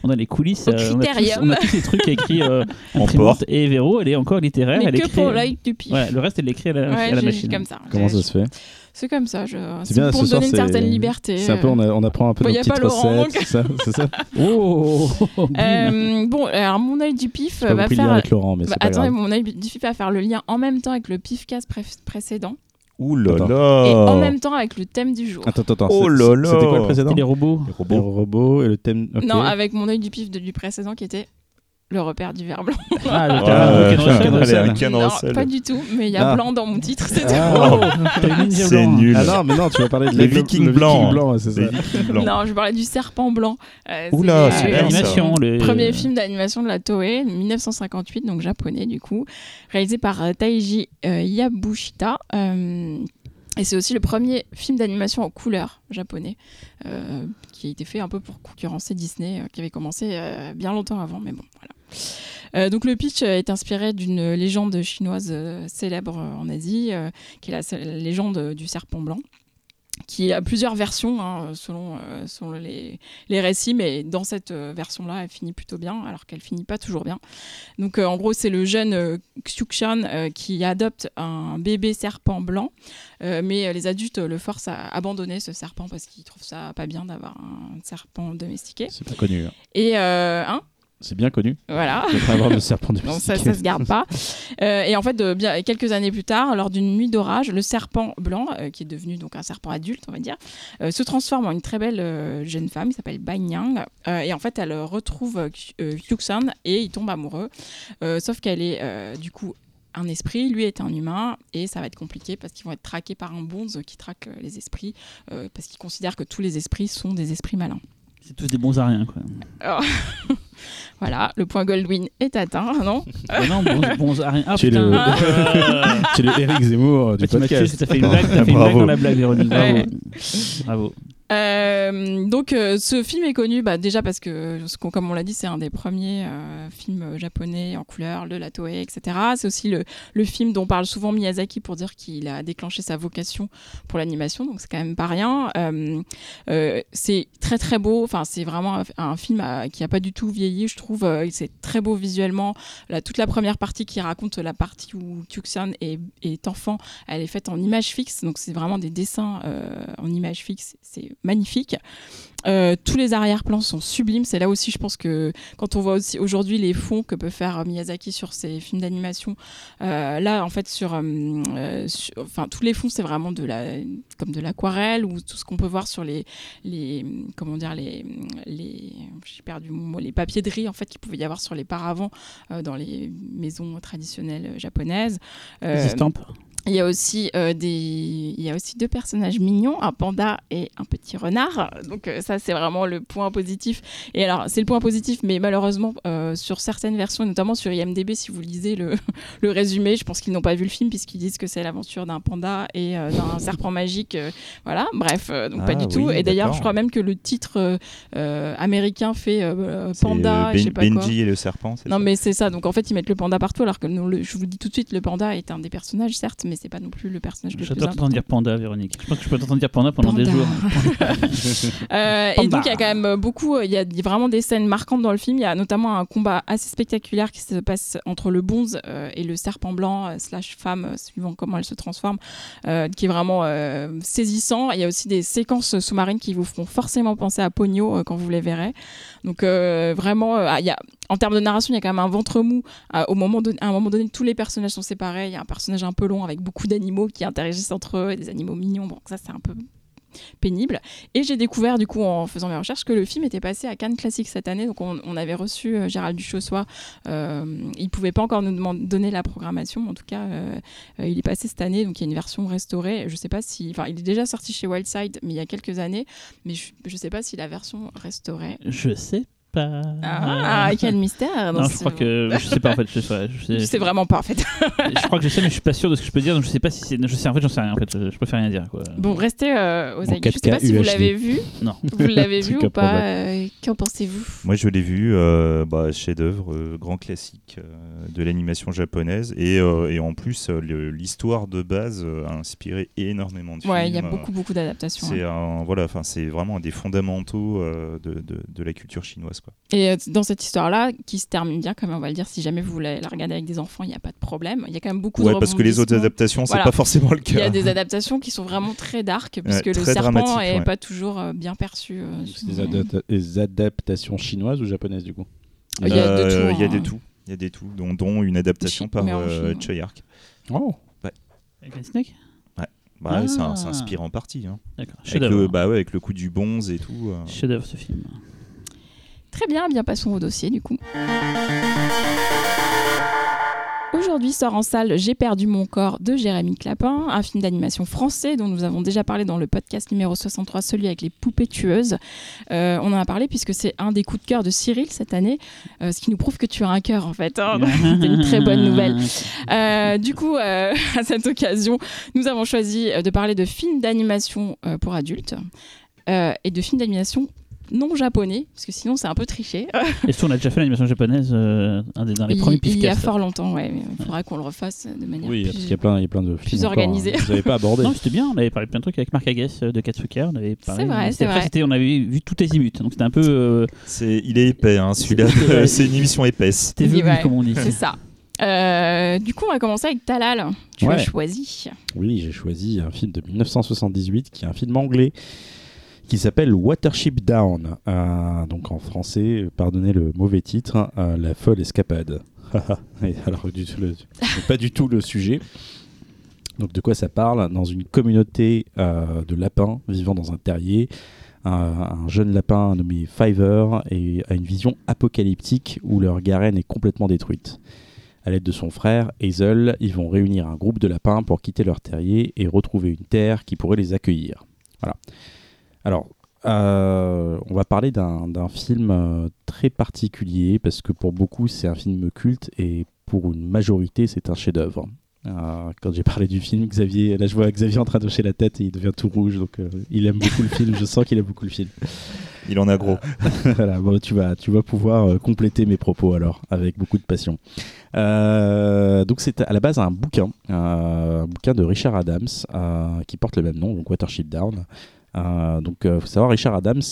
On a les coulisses, Au euh, on, a tous, on a tous ces trucs écrits euh, En imprimante. porte. Et Véro, elle est encore littéraire. mais elle que écrit, pour l'œil du pif. Voilà, le reste, elle l'écrit à la, Ouais, à la machine. comme ça. Comment ça se fait? C'est comme ça. Je... C'est bien, pour ce me soir, donner une c'est- certaine liberté. C'est un peu, on, a- on apprend un peu Bon, nos petites recettes, c'est ça, Oh. Euh, bon, alors mon œil du pif va le lien faire. avec Laurent, mais Bah, pas attendez, grave. mon œil du pif va faire le lien en même temps avec le pifcast pré- précédent Ouh là Attends. là et en même temps avec le thème du jour. Attends, attends, attends. Oh là là. C'était quoi le précédent les robots. Les Les robots. et le thème. Non, avec mon œil du pif de- du précédent qui était le repère du verre blanc. Ah, le Ken. Ken non, Russell. pas du tout, mais il y a Ah. blanc dans mon titre, c'est tout. Ah. Oh, C'est blanc. nul. Ah non, mais non, tu vas parler de Les Vikings le blancs. Viking blanc, ouais, c'est ça. Les Vikings blancs. Non, je parlais du serpent blanc. Euh, Oula, c'est ça. L'animation, le premier film d'animation de la Toei, 1958, donc japonais du coup, réalisé par euh, Taiji euh, Yabushita. euh, et c'est aussi le premier film d'animation en couleur japonais, euh, qui a été fait un peu pour concurrencer Disney, euh, qui avait commencé euh, bien longtemps avant, mais bon, voilà. Euh, donc le pitch est inspiré d'une légende chinoise euh, célèbre en Asie, euh, qui est la, légende du serpent blanc, qui a plusieurs versions hein, selon, euh, selon les, les récits, mais dans cette euh, version-là, elle finit plutôt bien, alors qu'elle finit pas toujours bien. Donc euh, en gros, c'est le jeune euh, qui adopte un bébé serpent blanc, mais les adultes le forcent à abandonner ce serpent parce qu'ils trouvent ça pas bien d'avoir un serpent domestiqué. C'est pas connu. hein. Et hein, C'est bien connu. voilà. Pas avoir de serpent de Donc ça, ça se garde pas. Euh, et en fait, de, bien, quelques années plus tard, lors d'une nuit d'orage, le serpent blanc, euh, qui est devenu donc un serpent adulte, on va dire, euh, se transforme en une très belle euh, jeune femme qui s'appelle Bai Nyang. Euh, et en fait, elle retrouve euh, euh, Yuxan et ils tombent amoureux. Euh, sauf qu'elle est euh, du coup un esprit, lui est un humain, et ça va être compliqué parce qu'ils vont être traqués par un bonze qui traque euh, les esprits, euh, parce qu'il considère que tous les esprits sont des esprits malins. C'est tous des bons à rien, quoi. Voilà, le point Goldwyn est atteint, non Ah non, bons, bons à rien. Ah, Tu es le- C'est le Eric Zemmour du bah, tu m'as tué, podcast. t'as fait une blague, t'as fait une blague dans la blague, Véronique. Bravo. Ouais. Bravo. Euh, donc euh, ce film est connu bah, déjà parce que, comme on l'a dit, c'est un des premiers euh, films japonais en couleur de la etc. C'est aussi le, le film dont parle souvent Miyazaki pour dire qu'il a déclenché sa vocation pour l'animation, donc c'est quand même pas rien. Euh, euh, c'est très très beau, enfin c'est vraiment un, film qui a pas du tout vieilli, je trouve. C'est très beau visuellement. La, toute la première partie qui raconte la partie où Kyuxan est, est enfant, elle est faite en image fixe, donc c'est vraiment des dessins en image fixe, magnifique. Euh, tous les arrière-plans sont sublimes. C'est là aussi, je pense que quand on voit aussi aujourd'hui les fonds que peut faire Miyazaki sur ses films d'animation, euh, là, en fait, sur, euh, sur- enfin, tous les fonds, c'est vraiment de la, comme de l'aquarelle ou tout ce qu'on peut voir sur les, les, comment dire, les, les, j'ai perdu mon mot, les papiers de riz en fait qu'il pouvait y avoir sur les paravents dans les maisons traditionnelles japonaises. Les estampes. Il y a aussi euh, des, il y a aussi deux personnages mignons, un panda et un petit renard. Donc euh, ça c'est vraiment le point positif. Et alors c'est le point positif, mais malheureusement euh, sur certaines versions, notamment sur IMDb, si vous lisez le, le résumé, je pense qu'ils n'ont pas vu le film puisqu'ils disent que c'est l'aventure d'un panda et d'un serpent magique. voilà, bref, donc pas Ah du tout. Et d'ailleurs, je crois même que le titre américain fait panda, et je sais Ben- pas quoi. Benji et le serpent, Non ça mais c'est ça, donc en fait ils mettent le panda partout alors que nous, le- je vous le dis tout de suite, le panda est un des personnages certes, mais c'est pas non plus le personnage le plus J'adore important. t'entendre dire panda, Véronique. Je pense que je peux t'entendre dire panda pendant des jours. Euh, et donc il y a quand même beaucoup, euh, il y a vraiment des scènes marquantes dans le film. Il y a notamment un combat assez spectaculaire qui se passe entre le bonze euh, et le serpent blanc euh, slash femme, suivant comment elle se transforme, qui est vraiment saisissant. Il y a aussi des séquences sous-marines qui vous feront forcément penser à Pogno quand vous les verrez. Donc vraiment, euh, il y a, en termes de narration, il y a quand même un ventre mou. Euh, au moment à un moment donné, tous les personnages sont séparés. Il y a un personnage un peu long avec beaucoup d'animaux qui interagissent entre eux, et des animaux mignons. Bon, ça c'est un peu pénible. Et j'ai découvert du coup en faisant mes recherches que le film était passé à Cannes Classique cette année. Donc on, avait reçu euh, Gérald Duchossois. Euh, il pouvait pas encore nous donner la programmation, mais en tout cas euh, euh, il est passé cette année. Donc il y a une version restaurée. Je sais pas si, enfin il est déjà sorti chez Wildside, mais il y a quelques années. Mais je, je sais pas si la version restaurée. Je sais pas. Ah, quel mystère dans non, ce- je crois que je sais pas en fait. Je sais, je sais, Je sais vraiment pas en fait. je crois que je sais, mais je suis pas sûr de ce que je peux dire. Donc je sais pas si c'est. Je sais en fait, j'en sais rien. En fait, je, je préfère rien dire quoi. Bon, restez euh, aux aguets. Je sais 4K pas si vous l'avez vu. Non. Vous l'avez vu ou pas euh, Qu'en pensez-vous? Moi, je l'ai vu, euh, bah, chef-d'œuvre, euh, grand classique euh, de l'animation japonaise. Et, euh, et en plus, euh, l'histoire de base a inspiré énormément de Ouais, il y a films. beaucoup, beaucoup d'adaptations. C'est hein. un, voilà, enfin, c'est vraiment un des fondamentaux euh, de, de- de la culture chinoise. Quoi. Et euh, dans cette histoire-là, qui se termine bien, comme on va le dire, si jamais vous voulez la regarder avec des enfants, il n'y a pas de problème. Il y a quand même beaucoup de Ouais, parce que les autres adaptations, c'est Voilà. pas forcément le Il y a cas. des adaptations qui sont vraiment très dark, puisque le très serpent dramatique, est ouais. pas toujours euh, bien perçu. euh, des, adapta- des adaptations chinoises ou japonaises du coup Il y a de Euh, tout, Il y a hein. des tout. Il y a des tout, dont, dont une adaptation par euh. Choyark. Oh Avec un snake Bah, ouais, ça, ça inspire en partie. hein. D'accord. Avec le, bah ouais, avec le coup du bonze et tout. euh. Chef-d'œuvre ce film. Très bien, bien passons au dossier du coup. Aujourd'hui sort en salle J'ai perdu mon corps de Jérémy Clapin, un film d'animation français dont nous avons déjà parlé dans le podcast numéro 63, celui avec les poupées tueuses. Euh, on en a parlé puisque c'est un des coups de cœur de Cyril cette année, euh, ce qui nous prouve que tu as un cœur en fait. hein. c'est une très bonne nouvelle. Euh, du coup, à cette occasion, nous avons choisi de parler de films d'animation pour adultes et de films d'animation non japonais, parce que sinon c'est un peu triché. Et surtout, on a déjà fait l'animation japonaise euh, un des, dans les il, premiers il y a fort longtemps, ouais. mais Il faudra qu'on le refasse de manière Oui, plus... parce qu'il y a plein, il y a plein de films. encore, organisé. hein. Vous n'avez pas abordé. Non, c'était bien. On avait parlé de plein de trucs avec Marc Agues euh, de Katsuka. On avait parlé. C'est vrai, c'est vrai. c'était- On avait vu tout azimut. Donc c'était un peu. euh, C'est, il est épais, hein, celui-là. C'est une émission épaisse. C'était Ouais, comme on dit. C'est ça. Euh, du coup, on va commencer avec Talal. Tu Ouais. as choisi. Oui, j'ai choisi un film de 1978 qui est un film anglais qui s'appelle Watership Down. Euh, donc en français, pardonnez le mauvais titre, euh, La folle escapade. Alors, du le- pas du tout le sujet. Donc de quoi ça parle? Dans une communauté euh, de lapins vivant dans un terrier, un, un jeune lapin nommé Fiver et a une vision apocalyptique où leur garenne est complètement détruite. À l'aide de son frère, Hazel, ils vont réunir un groupe de lapins pour quitter leur terrier et retrouver une terre qui pourrait les accueillir. Voilà. Alors, euh, on va parler d'un film euh, très particulier parce que pour beaucoup c'est un film culte et pour une majorité c'est un chef-d'œuvre. Euh, quand j'ai parlé du film, Xavier, là je vois Xavier en train de hocher la tête et il devient tout rouge, donc euh, il aime beaucoup le film. Je sens qu'il aime beaucoup le film. Il en a gros. voilà, bon, tu vas, tu vas pouvoir compléter mes propos alors, avec beaucoup de passion. Euh, donc c'est à la base un bouquin, un bouquin de Richard Adams qui porte le même nom, donc Watership Down. Euh, donc, euh, faut savoir, Richard Adams,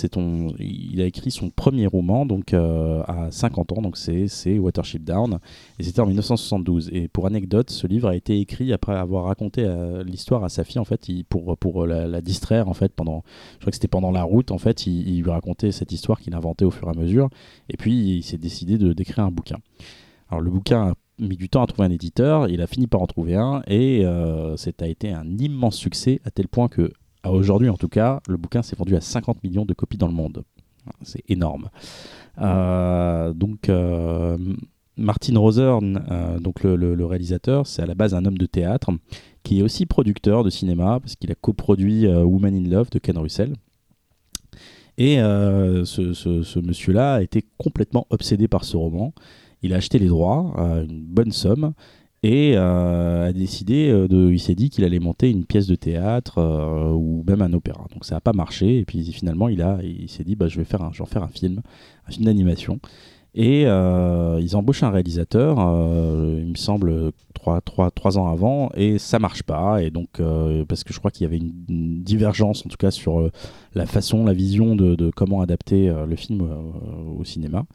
il a écrit son premier roman, donc euh, à 50 ans, donc c'est Watership Down, et c'était en 1972. Et pour anecdote, ce livre a été écrit après avoir raconté euh, l'histoire à sa fille, en fait, pour la, distraire, en fait, pendant, je crois que c'était pendant la route, en fait, il, lui racontait cette histoire qu'il inventait au fur et à mesure, et puis il s'est décidé de d'écrire un bouquin. Alors le bouquin a mis du temps à trouver un éditeur, il a fini par en trouver un, et c'est a été un immense succès à tel point que à aujourd'hui en tout cas, le bouquin s'est vendu à 50 millions de copies dans le monde. C'est énorme. Euh, donc, euh, Martin Rosern, euh, donc le, réalisateur, c'est à la base un homme de théâtre qui est aussi producteur de cinéma parce qu'il a coproduit Woman in Love de Ken Russell. Et ce, ce- ce monsieur-là a été complètement obsédé par ce roman. Il a acheté les droits une bonne somme et euh, a décidé euh. Il s'est dit qu'il allait monter une pièce de théâtre euh, ou même un opéra. Donc ça n'a pas marché et puis finalement il a, il s'est dit bah je vais faire, un, je en faire un film, un film d'animation. Et ils embauchent un réalisateur, il me semble, trois, trois, trois ans avant, et ça marche pas. Et donc, parce que je crois qu'il y avait une, divergence, en tout cas, sur la façon, la vision de, comment adapter le film au cinéma.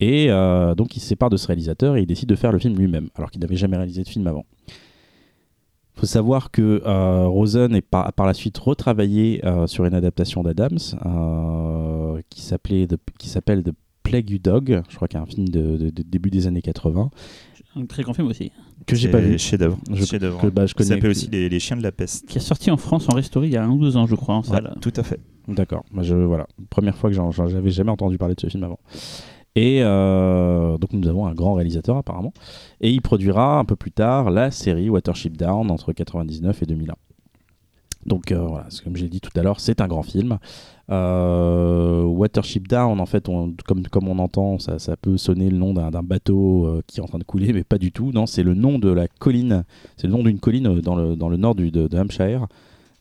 Et euh, donc, il se sépare de ce réalisateur et il décide de faire le film lui-même, alors qu'il n'avait jamais réalisé de film avant. Il faut savoir que euh, Rosen est par, a par la suite retravaillé euh, sur une adaptation d'Adams euh, qui s'appelait qui s'appelle The Plague You Dog, je crois qu'il y a un film de, de- de début des années 80 Un très grand film aussi. que j'ai pas vu. Chef-d'œuvre. Je- Chef-d'œuvre. que, bah, s'appelle aussi les, les Chiens de la Peste. Qui est sorti en France en restauré il y a un ou deux ans, je crois, en Ouais, salle. tout à fait. D'accord. Voilà, première fois que j'avais jamais entendu parler de ce film avant. Et euh, donc nous avons un grand réalisateur apparemment, et il produira un peu plus tard la série Watership Down entre 99 et 2001. Donc euh, voilà, comme j'ai dit tout à l'heure, c'est un grand film. Euh, Watership Down, en fait, comme, on entend, ça, peut sonner le nom d'un bateau qui est en train de couler, mais pas du tout. Non, c'est le nom de la colline, c'est le nom d'une colline dans le, nord du, de, Hampshire.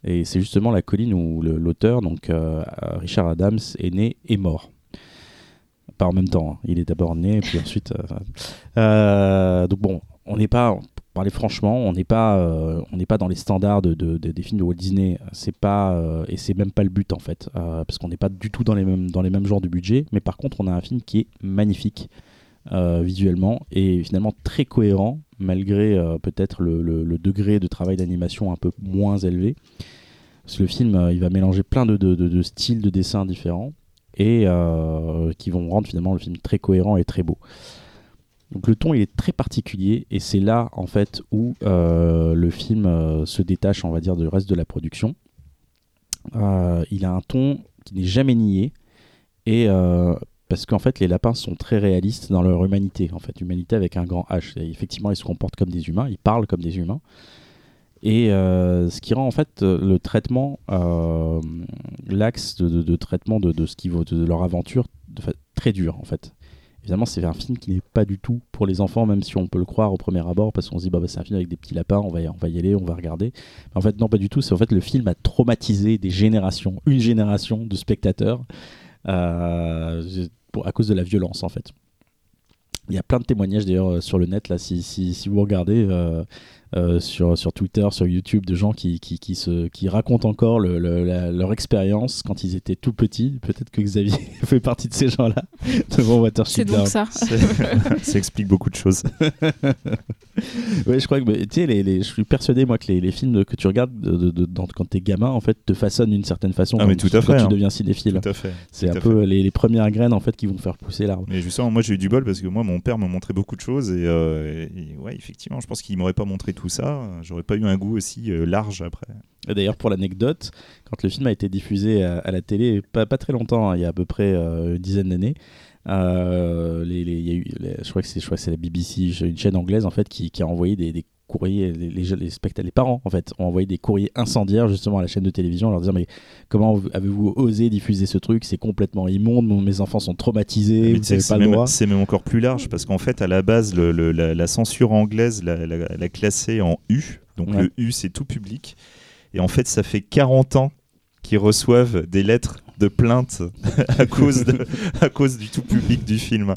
Et c'est justement la colline où l'auteur, donc Richard Adams, est né et mort. Pas en même temps, hein. il est d'abord né, puis ensuite. euh, euh, donc bon, on n'est pas, parler franchement, on n'est pas, euh, on n'est pas dans les standards de, de- de- des films de Walt Disney. C'est pas, euh, et c'est même pas le but en fait, parce qu'on n'est pas du tout dans les mêmes, dans les mêmes genres de budget. Mais par contre, on a un film qui est magnifique visuellement et finalement très cohérent, malgré peut-être le, le- le degré de travail d'animation un peu moins élevé. Parce que le film, il va mélanger plein de, styles de dessin différents et euh, qui vont rendre finalement le film très cohérent et très beau. Donc le ton il est très particulier et c'est là en fait où euh, le film euh, se détache on va dire du reste de la production. Il a un ton qui n'est jamais nié et parce qu'en fait les lapins sont très réalistes dans leur humanité en fait humanité avec un grand H. Effectivement ils se comportent comme des humains, ils parlent comme des humains. Et euh, ce qui rend en fait euh, le traitement, euh, l'axe de, traitement de, ce qui vaut de leur aventure très dur en fait. Évidemment, c'est un film qui n'est pas du tout pour les enfants, même si on peut le croire au premier abord, parce qu'on se dit bah, bah, c'est un film avec des petits lapins, on va, y, aller, on va regarder. Mais en fait, non, pas du tout. C'est en fait le film a traumatisé des générations, une génération de spectateurs, à cause de la violence en fait. Il y a plein de témoignages d'ailleurs sur le net, là, si, vous regardez euh, sur, sur Twitter, sur YouTube, de gens qui, qui, qui, se, qui racontent encore le- le- la- leur expérience quand ils étaient tout petits. Peut-être que Xavier fait partie de ces gens-là devant Watership C'est donc ça. Ça explique beaucoup de choses. Ouais, je crois que tu sais, les, les- je suis persuadé moi que les, les films que tu regardes de, de- de- dans- quand t'es gamin en fait te façonnent d'une certaine façon. Ah, mais quand- tout à quand fait, tu hein. deviens cinéphile. Tout à fait. C'est un à peu les, les premières graines en fait qui vont faire pousser l'arbre. Mais justement, moi j'ai eu du bol parce que moi mon père me montrait beaucoup de choses et, euh, et ouais, effectivement, je pense qu'il m'aurait pas montré tout ça, j'aurais pas eu un goût aussi euh, large après. D'ailleurs, pour l'anecdote, quand le film a été diffusé à, à la télé, pas, pas très longtemps, hein, il y a à peu près euh, une dizaine d'années, euh, y a eu, je crois que c'est la BBC, une chaîne anglaise en fait, qui, a envoyé des courriers, les, les, les, parents en fait, ont envoyé des courriers incendiaires justement à la chaîne de télévision, en leur disant mais comment avez-vous osé diffuser ce truc? C'est complètement immonde, mon- mes enfants sont traumatisés, vous n'avez pas c'est le même, droit. c'est même encore plus large parce qu'en fait, à la base, le- le- la, la censure anglaise l'a, l'a- l'a classé en U. Donc Ouais. le U, c'est tout public. Et en fait, ça fait 40 ans qu'ils reçoivent des lettres de plainte à cause, de- à cause du tout public du film.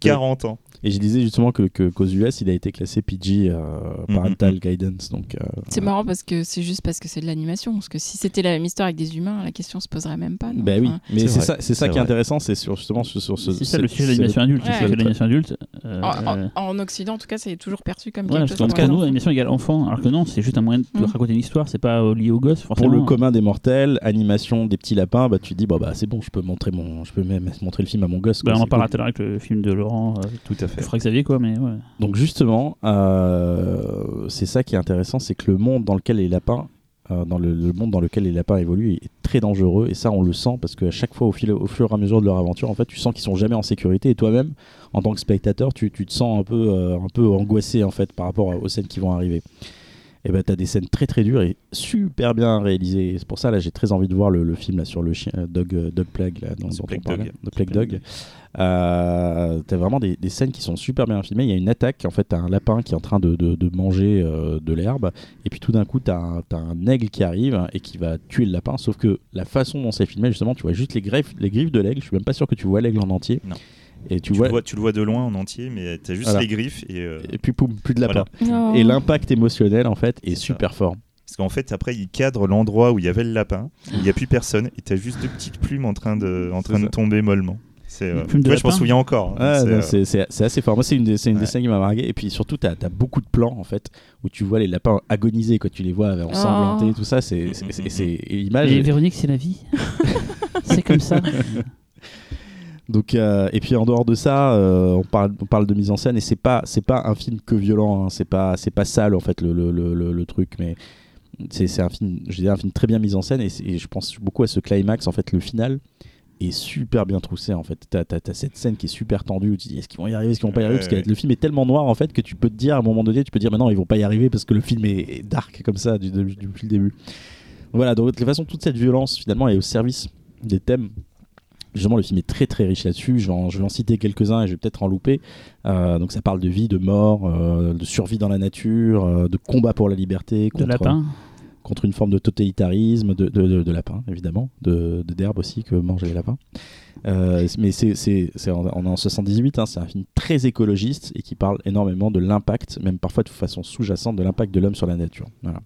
40 ans. Et je disais justement que, que- qu'aux US, il a été classé PG, euh, Parental Mhm. Guidance, donc euh, C'est marrant parce que c'est juste parce que c'est de l'animation. Parce que si c'était la même histoire avec des humains, la question se poserait même pas. non Ben oui, Enfin, mais c'est c'est vrai, ça, c'est ça qui est intéressant, c'est sur, justement sur, sur ce. C'est ça le sujet de l'animation adulte. Ouais. l'animation adulte. euh, en, en- en Occident, en tout cas, c'est toujours perçu comme parce chose qu'en tout pour cas, nous, l'animation égale enfant, alors que non, c'est juste un moyen de Mm. raconter une histoire, c'est pas euh, lié au gosse, Pour forcément. le commun des mortels, animation des petits lapins, bah tu te dis bah, bah c'est bon, je peux montrer mon, je peux même montrer le film à mon gosse. Bah, on en parlera tout à l'heure avec le film de Laurent, euh, Tout à fait. Xavier, quoi, mais ouais. Donc justement, euh, c'est ça qui est intéressant, c'est que le monde dans lequel les lapins, euh, dans le, le monde dans lequel les lapins évoluent, est très dangereux et ça on le sent parce qu'à chaque fois au, fil, au fur et à mesure de leur aventure, en fait, tu sens qu'ils sont jamais en sécurité et toi-même, en tant que spectateur, tu, tu te sens un peu, euh, un peu angoissé en fait par rapport aux scènes qui vont arriver. Et ben t'as des scènes très très dures et super bien réalisées. C'est pour ça là j'ai très envie de voir le, le film là sur le chien euh, Dog, euh, Dog Plague là, dont, dont on Plague parlait. Dog. The Plague Dog. Euh, t'as vraiment des, des scènes qui sont super bien filmées. Il y a une attaque, en fait, t'as un lapin qui est en train de, de- de manger euh, de l'herbe, et puis tout d'un coup, t'as un, t'as un aigle qui arrive et qui va tuer le lapin. Sauf que la façon dont c'est filmé, justement, tu vois juste les griffes, les griffes de l'aigle. Je suis même pas sûr que tu vois l'aigle en entier. Non. Et tu, Tu, vois, le vois, tu le vois de loin en entier, mais t'as juste Voilà. les griffes et. euh, et puis poum, plus de lapin. Voilà. Oh. Et l'impact émotionnel, en fait, est ça. super fort. Parce qu'en fait, après, il cadre l'endroit où il y avait le lapin, il n'y a plus personne, et t'as juste deux petites plumes en train de, en train de ça. tomber mollement. Euh, de ouais, je m'en souviens encore. hein. Ah, C'est, euh, c'est assez fort. Moi, c'est une, des, c'est une des scènes qui m'a marqué. Et puis surtout, tu as, beaucoup de plans en fait où tu vois les lapins agoniser. Quoi. Tu les vois ensanglantés, Oh. tout ça. C'est c'est- c'est- c'est- et l'image. Et Véronique, c'est la vie. c'est comme ça. Donc, euh, et puis en dehors de ça, euh, on, parle, on parle de mise en scène et c'est pas c'est pas un film que violent. hein. C'est pas c'est pas sale en fait le, le, le, le- le truc, mais c'est un film. Je dirais un film très bien mis en scène et, je pense beaucoup à ce climax en fait le final est super bien troussé en fait. T'as as, cette scène qui est super tendue où tu dis est-ce qu'ils vont y arriver, est-ce qu'ils vont pas y arriver? Parce que le film est tellement noir en fait que tu peux te dire à un moment donné, tu peux te dire maintenant ils vont pas y arriver parce que le film est, est dark comme ça du, du- depuis le début. Voilà, donc de toute façon, toute cette violence finalement est au service des thèmes. Justement, le film est très très riche là-dessus. Je, vais en- je vais en citer quelques-uns et je vais peut-être en louper. Euh, donc, ça parle de vie, de mort, euh, de survie dans la nature, euh, de combat pour la liberté, De contre, lapin. contre une forme de totalitarisme, de, de, de- de lapin évidemment, de de- d'herbe aussi que mangent les lapins. Mais c'est en, on est en 78, hein, c'est un film très écologiste et qui parle énormément de l'impact, même parfois de façon sous-jacente, de l'impact de l'homme sur la nature. Voilà.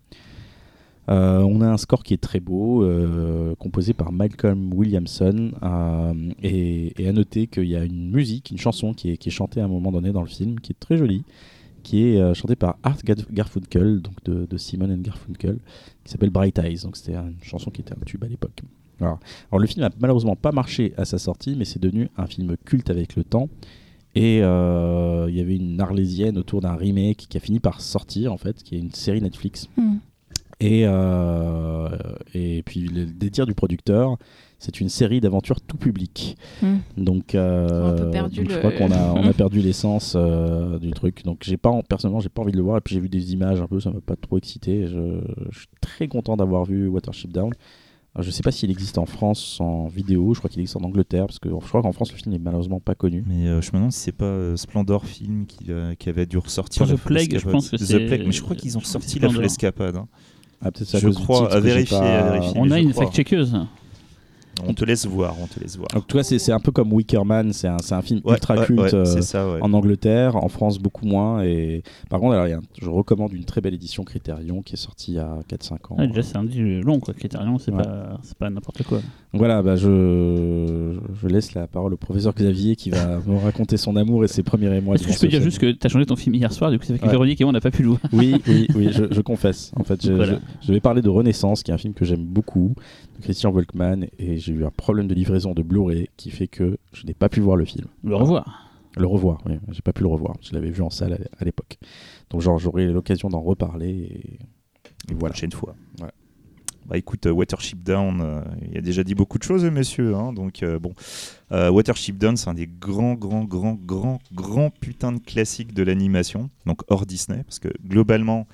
Euh, on a un score qui est très beau, euh, composé par Malcolm Williamson. euh, et, à noter qu'il y a une musique, une chanson qui est, chantée à un moment donné dans le film, qui est très jolie, qui est chantée par Art Gar- Garfunkel, donc de, Simon and Garfunkel, qui s'appelle Bright Eyes. Donc c'était une chanson qui était un tube à l'époque. Alors, le film a malheureusement pas marché à sa sortie, mais c'est devenu un film culte avec le temps. Et il y avait une arlésienne autour d'un remake qui a fini par sortir en fait, qui est une série Netflix. Hmm. Et, euh, et puis le, des dires du producteur, c'est une série d'aventures tout public. Hmm. Donc, euh, On a un peu perdu donc je crois qu'on a, on a perdu l'essence euh, du truc. Donc j'ai pas, en- personnellement, j'ai pas envie de le voir. Et puis j'ai vu des images un peu, ça m'a pas trop excité. Je, je suis très content d'avoir vu Watership Down. Alors, je sais pas s'il existe en France en vidéo. Je crois qu'il existe en Angleterre parce que je crois qu'en France le film est malheureusement pas connu. Mais euh, je me demande si c'est pas euh, Splendor Film qui, euh, qui avait dû ressortir The Plague, je pense que The c'est- Plague, mais je crois qu'ils ont je crois que sorti c'est la Splendor. Escapade. hein. Ah, peut-être ça Je cause du crois, titre à que j'ai vérifier, pas- à vérifier. On je a une crois. fact-checkeuse. On te laisse voir, on te laisse voir. En tout cas, c'est c'est un peu comme Wicker Man. C'est un, c'est un film Ouais, ultra ouais, culte. ouais, euh, c'est ça, ouais. en Angleterre, en France beaucoup moins. Et par contre, alors, il y a un- je recommande une très belle édition Criterion qui est sortie il y a 4-5 ans. Ouais, déjà, c'est un dit long, quoi. Criterion, c'est Ouais. pas, c'est pas n'importe quoi. Donc Voilà, bah, je, je laisse la parole au professeur Xavier qui va me raconter son amour et ses premiers émois. Est-ce que je peux dire film. juste que t'as changé ton film hier soir, du coup, ça fait que Ouais. Véronique et moi, on n'a pas pu le voir. Oui, oui, oui, je, je confesse. En fait, je, Voilà. je- je vais parler de Renaissance, qui est un film que j'aime beaucoup, Christian Volkmann, et j'ai eu un problème de livraison de Blu-ray qui fait que je n'ai pas pu voir le film. Le revoir. Le revoir, oui, j'ai pas pu le revoir. Je l'avais vu en salle à, l'époque. Donc, genre, j'aurai l'occasion d'en reparler. Et, et voilà. prochaine fois. Ouais. Bah écoute, euh, Watership Down, euh, il a déjà dit beaucoup de choses, euh, messieurs. hein, donc euh, bon, Euh, Watership Down, c'est un des grands, grands, grands, grands, grands putains de classiques de l'animation, donc hors Disney, parce que globalement,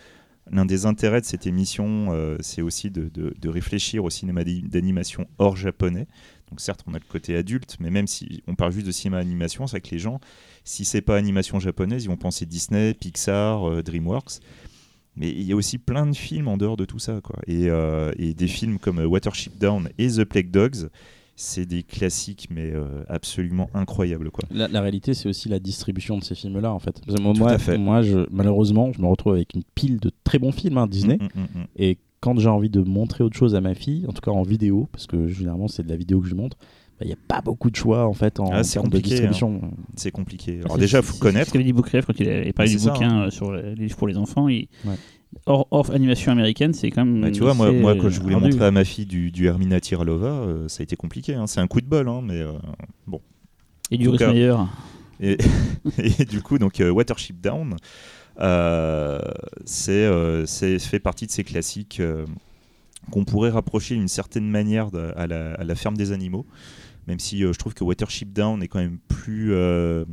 l'un des intérêts de cette émission, euh, c'est aussi de, réfléchir au cinéma d'animation hors japonais. Donc certes, on a le côté adulte, mais même si on parle juste de cinéma animation, c'est que les gens, si c'est pas animation japonaise, ils vont penser Disney, Pixar, euh, DreamWorks. Mais il y a aussi plein de films en dehors de tout ça. Quoi. Et, euh, des films comme Watership Down et The Plague Dogs, c'est des classiques, mais euh, absolument incroyables. Quoi. La, la réalité, c'est aussi la distribution de ces films-là, en fait. Parce que Tout moi, à fait. moi je, malheureusement, je me retrouve avec une pile de très bons films hein, Disney. Mm, mm, mm. Et quand j'ai envie de montrer autre chose à ma fille, en tout cas en vidéo, parce que généralement c'est de la vidéo que je montre, bah, il n'y a pas beaucoup de choix en fait en, Ah, c'est termes de compliqué, distribution. C'est compliqué. Alors c'est- déjà, il c'est- faut c'est connaître. Ce qu'avait dit Boukref quand il avait parlé C'est du ça, bouquin hein. euh, sur les livres pour les enfants. Il... Ouais. Hors, hors animation américaine, c'est quand même. Bah, tu vois, moi, moi, quand je voulais montrer à ma fille du, du Hermina Tiralova, euh, ça a été compliqué. hein. C'est un coup de bol, hein, mais euh, bon. Et du cas- Meyer. Et, et du coup, donc euh, Watership Down, euh, c'est euh, c'est- fait partie de ces classiques euh, qu'on pourrait rapprocher d'une certaine manière de- à, la, à la ferme des animaux, même si euh, je trouve que Watership Down est quand même plus, euh,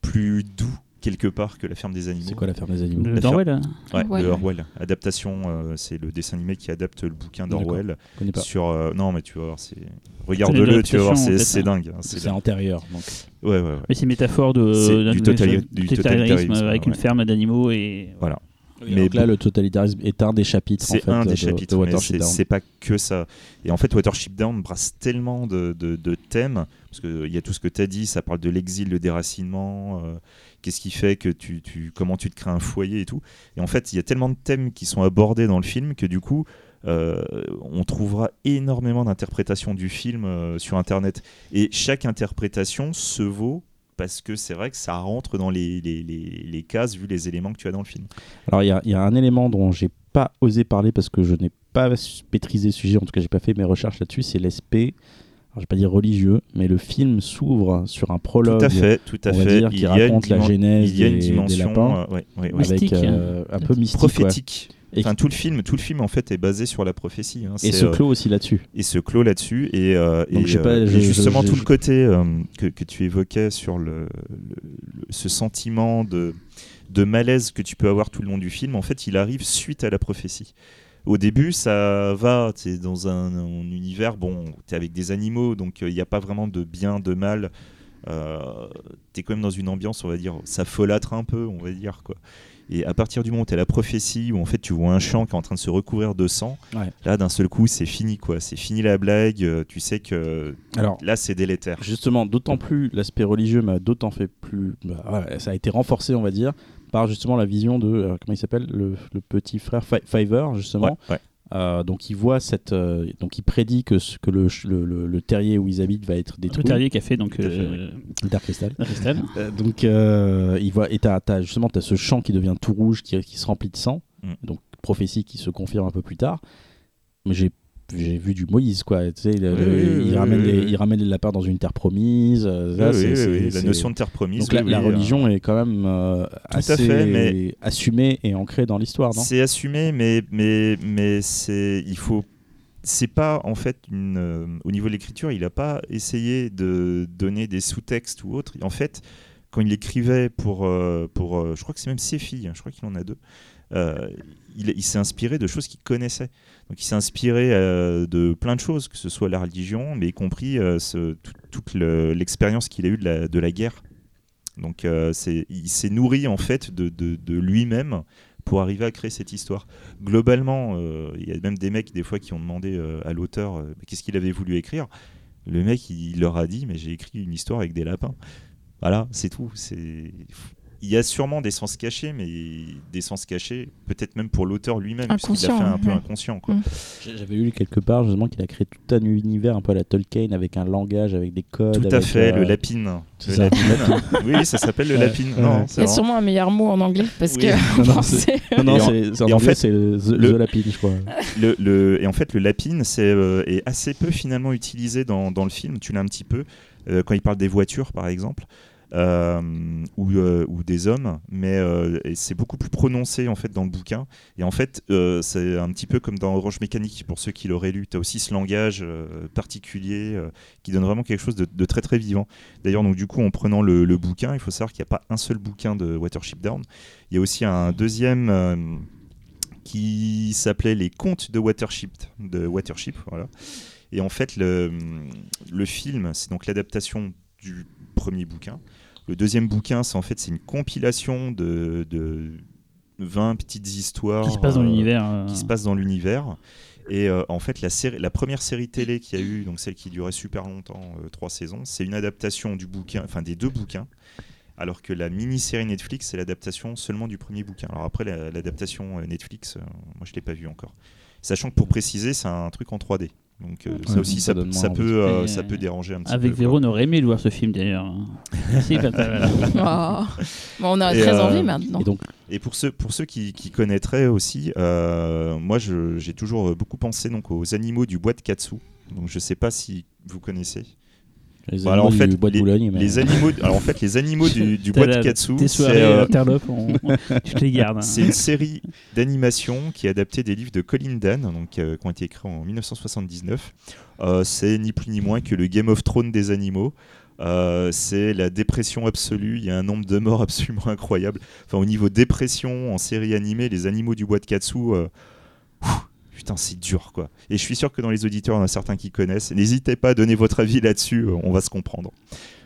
plus doux quelque part que la ferme des animaux. C'est quoi la ferme des animaux Le la Darwell hein. Ouais, de Orwell. Adaptation, euh, c'est le dessin animé qui adapte le bouquin d'Orwell. Je connais pas. Sur, euh, non, mais tu vas voir, c'est. Regarde-le, tu vas voir, c'est c'est hein. dingue. hein, c'est C'est dingue. antérieur. Donc. Ouais, ouais, ouais. Mais c'est métaphore de, C'est d'un- du totali- du totalitarisme avec une ferme d'animaux et. Voilà. Et Mais donc là, bon. le totalitarisme est un des chapitres. en C'est fait, un de- des de- chapitres, de mais Watership c'est Down. c'est pas que ça. Et en fait, Watership Down brasse tellement de, de- de thèmes, parce qu'il y a tout ce que tu as dit, ça parle de l'exil, le déracinement, euh, qu'est-ce qui fait que tu, comment tu te crées un foyer et tout. Et en fait, il y a tellement de thèmes qui sont abordés dans le film que du coup, euh, on trouvera énormément d'interprétations du film euh, sur Internet. Et chaque interprétation se vaut parce que c'est vrai que ça rentre dans les, cases vu les éléments que tu as dans le film. Alors il y, a- un élément dont j'ai pas osé parler parce que je n'ai pas maîtrisé le sujet, en tout cas j'ai pas fait mes recherches là-dessus, c'est l'aspect, je vais pas dire religieux, mais le film s'ouvre sur un prologue Tout à fait, tout à fait. dire, il qui y a une raconte la genèse il y a une des- des dimension lapins. euh, ouais, ouais, ouais. Mystique. avec euh, un peu mystique. ouais. prophétique. Et, Enfin, tout le film, tout le film en fait est basé sur la prophétie. hein. et se euh, clôt aussi là-dessus. et se clôt là-dessus. Et, euh, Donc, et, je sais pas, euh, et je- justement, je- tout je- le côté euh, que, que tu évoquais sur le, le- le- ce sentiment de, de malaise que tu peux avoir tout le long du film, en fait, il arrive suite à la prophétie. Au début, ça va, tu es dans un, un univers, bon, tu es avec des animaux, donc il n'y a pas vraiment de bien, de mal. Euh, tu es quand même dans une ambiance, on va dire, ça folâtre un peu, on va dire, quoi. Et à partir du moment où tu as la prophétie, où en fait tu vois un champ qui est en train de se recouvrir de sang, Ouais. là d'un seul coup c'est fini quoi, c'est fini la blague, euh, tu sais que Alors, là c'est délétère. Justement, d'autant plus l'aspect religieux m'a d'autant fait plus. bah, ouais, ça a été renforcé, on va dire, par justement la vision de euh, comment il s'appelle le, le petit frère Fi- Fiver justement. Ouais, ouais. Euh, donc il voit cette, euh, donc il prédit que, ce- que le, le, le- le terrier où ils habitent va être Le détruit. terrier qui a fait donc. Euh, Dark Crystal. Crystal. Donc il voit et t'as, t'as- justement t'as ce champ qui devient tout rouge, qui, qui se remplit de sang. Mm. Donc prophétie qui se confirme un peu plus tard. Mais j'ai j'ai vu du Moïse quoi. Tu sais, le- Oui, le- oui, il oui, ramène les, il ramène les lapins dans une terre promise. euh, là, Oui, c'est- oui, c'est- oui, la notion de terre promise. Donc la, religion est quand même euh, assez fait, mais- assumée et ancrée dans l'histoire, C'est assumé, mais, mais, mais c'est, il faut. C'est pas en fait une. euh, au niveau de l'écriture, il n'a pas essayé de donner des sous-textes ou autre. En fait, quand il écrivait pour, euh, pour euh, je crois que c'est même ses filles, hein, je crois qu'il en a deux. Euh, il, il s'est inspiré de choses qu'il connaissait. Donc il s'est inspiré euh, de plein de choses, que ce soit la religion, mais y compris euh, toute le- l'expérience qu'il a eue de la, guerre. Donc il s'est nourri en fait de, lui-même pour arriver à créer cette histoire. Globalement, il y a même des mecs des fois qui ont demandé à l'auteur qu'est-ce qu'il avait voulu écrire? Le mec, il leur a dit mais j'ai écrit une histoire avec des lapins. Voilà, c'est tout. Il y a sûrement des sens cachés, mais des sens cachés, peut-être même pour l'auteur lui-même, puisqu'il l'a fait un peu inconscient. Quoi. Mm. J'avais lu quelque part justement qu'il a créé tout un univers un peu à la Tolkien avec un langage, avec des codes. Tout à avec, fait, euh, le lapine. c'est Le ça. lapine. oui, ça s'appelle le lapine. Ouais. Non, Il y c'est a vrai. sûrement un meilleur mot en anglais parce Oui. que Non, en non, français. Non, non, Et en- fait, c'est The, le- The Lapine, je crois. le, le- et en fait, le lapine c'est, euh, est assez peu finalement utilisé dans, dans le film. Tu l'as un petit peu euh, quand il parle des voitures, par exemple, ou, euh, ou des hommes, mais euh, c'est beaucoup plus prononcé en fait dans le bouquin. Et en fait, euh, c'est un petit peu comme dans Orange Mécanique pour ceux qui l'auraient lu. Tu as aussi ce langage euh, particulier euh, qui donne vraiment quelque chose de, très très vivant. D'ailleurs, donc du coup, en prenant le, bouquin, il faut savoir qu'il n'y a pas un seul bouquin de Watership Down. Il y a aussi un deuxième. euh, qui s'appelait Les Contes de Watership, de Watership voilà. Et en fait, le, le film, c'est donc l'adaptation du premier bouquin. Le deuxième bouquin, c'est en fait c'est une compilation de, de 20 petites histoires Qui se passe dans euh, l'univers. euh, qui se passe dans l'univers. Et euh, en fait, la, série, la première série télé qu'il y a eu, donc celle qui durait super longtemps, euh, trois saisons, c'est une adaptation du bouquin, enfin des deux bouquins. Alors que la mini-série Netflix, c'est l'adaptation seulement du premier bouquin. Alors après, la- l'adaptation Netflix, euh, moi je l'ai pas vu encore. Sachant que pour préciser, c'est un truc en 3D. Donc euh, ça aussi, ça peut, euh, ça euh, peut déranger un petit Avec peu. Véro, quoi. on aurait aimé le voir ce film d'ailleurs. Si, t'as- Oh. Bon, on a Et, très euh, envie maintenant. Et donc, Et pour ceux, pour ceux qui, qui connaîtraient aussi, euh, moi je- j'ai toujours euh, beaucoup pensé donc, aux animaux du bois de Katsu. Donc je sais pas si vous connaissez. Les Bon, alors, en fait, du bois de les- Boulogne. mais- Les animaux, alors en fait les animaux du, bois de Katsu, Tes c'est euh, hein. une série d'animation qui est adaptée des livres de Colin Dan, donc, euh, qui ont été écrits en 1979. Euh, c'est ni plus ni moins que le Game of Thrones des animaux. Euh, c'est la dépression absolue. Il y a un nombre de morts absolument incroyable. Enfin, au niveau dépression en série animée, les animaux du bois de Katsu. Putain, c'est dur quoi. Et je suis sûr que dans les auditeurs, il y en a certains qui connaissent. N'hésitez pas à donner votre avis là-dessus, euh, on va se comprendre.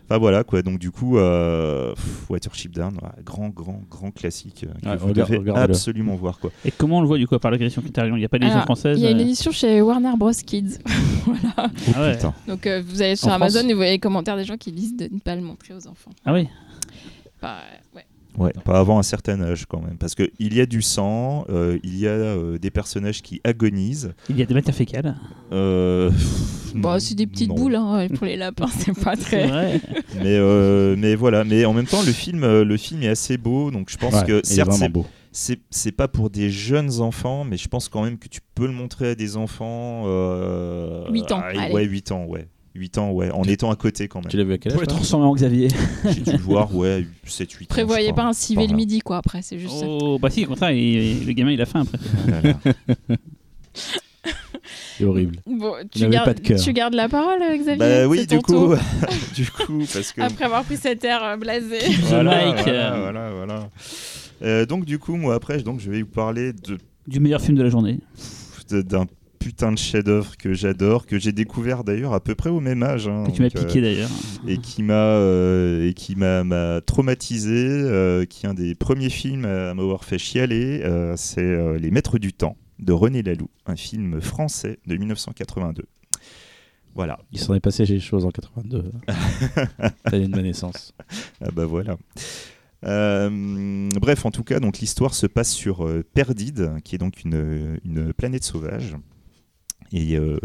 Enfin voilà quoi, donc du coup, euh, pff, Watership Down, ouais, grand, grand, grand classique euh, que vous regarde- devez absolument voir quoi. Et comment on le voit du coup par l'agression Criterion Il n'y a pas d'édition française Il y a une euh, édition chez Warner Bros Kids. voilà. Ah ouais. Putain. Donc euh, vous allez sur En Amazon France et vous voyez les commentaires des gens qui disent de ne pas le montrer aux enfants. Ah oui. Bah, ouais. Ouais, pas avant un certain âge quand même, parce qu'il y a du sang, euh, il y a euh, des personnages qui agonisent. Il y a des matières fécales. Euh, Bah, c'est des petites non. boules hein, pour les lapins, c'est pas très. vrai. Mais, euh, mais voilà, mais en même temps, le film, le film est assez beau, donc je pense Ouais, que certes, c'est beau. c'est pas pour des jeunes enfants, mais je pense quand même que tu peux le montrer à des enfants. Euh, Huit ans, ah. Ouais, 8 ans, ouais. 8 ans, ouais, en étant à côté quand même. Tu l'as vu à quel Pour âge les toi transformer en Xavier. J'ai dû le voir, ouais, 7, 8 ans. Prévoyez pas un civet le midi, quoi, après, c'est juste ça. Oh, bah si, au contraire, il- le gamin il a faim après. Oh. C'est horrible. Bon, tu gardes, pas de cœur. tu gardes la parole, Xavier Bah oui, du coup, du coup, parce que. Après avoir pris cet air euh, blasé. Voilà, voilà, voilà, voilà. Euh, donc du coup, moi après, donc je vais vous parler de Du meilleur film de la journée. de- d'un putain de chef-d'œuvre que j'adore, que j'ai découvert d'ailleurs à peu près au même âge. hein. Que tu m'as euh, piqué d'ailleurs. et qui m'a euh, et qui m'a m'a traumatisé, euh, qui est un des premiers films à m'avoir fait chialer. euh, c'est euh, Les Maîtres du Temps de René Laloux, un film français de 1982. Voilà. Il s'en est passé des choses en 82. T'as de ma naissance. Ah bah voilà. Euh, bref, en tout cas, donc l'histoire se passe sur euh, Perdide, qui est donc une, une planète sauvage. Et euh,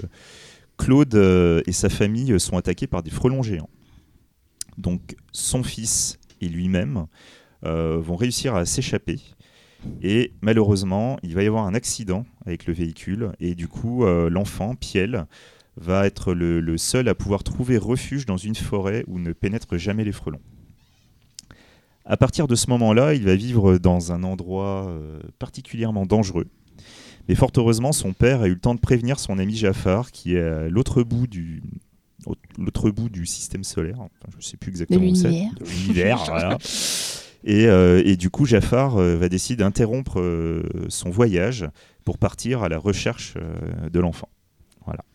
Claude euh, et sa famille sont attaqués par des frelons géants. Donc son fils et lui-même euh, vont réussir à s'échapper. Et malheureusement, il va y avoir un accident avec le véhicule. Et du coup, l'enfant, Piel, va être le, le seul à pouvoir trouver refuge dans une forêt où ne pénètrent jamais les frelons. À partir de ce moment-là, il va vivre dans un endroit particulièrement dangereux. Mais fort heureusement, son père a eu le temps de prévenir son ami Jafar, qui est à l'autre bout du au- l'autre bout du système solaire. Enfin, je ne sais plus exactement où c'est. l'univers. De l'univers, voilà. Et, euh, et du coup, Jafar euh, va décider d'interrompre euh, son voyage pour partir à la recherche euh, de l'enfant. Voilà.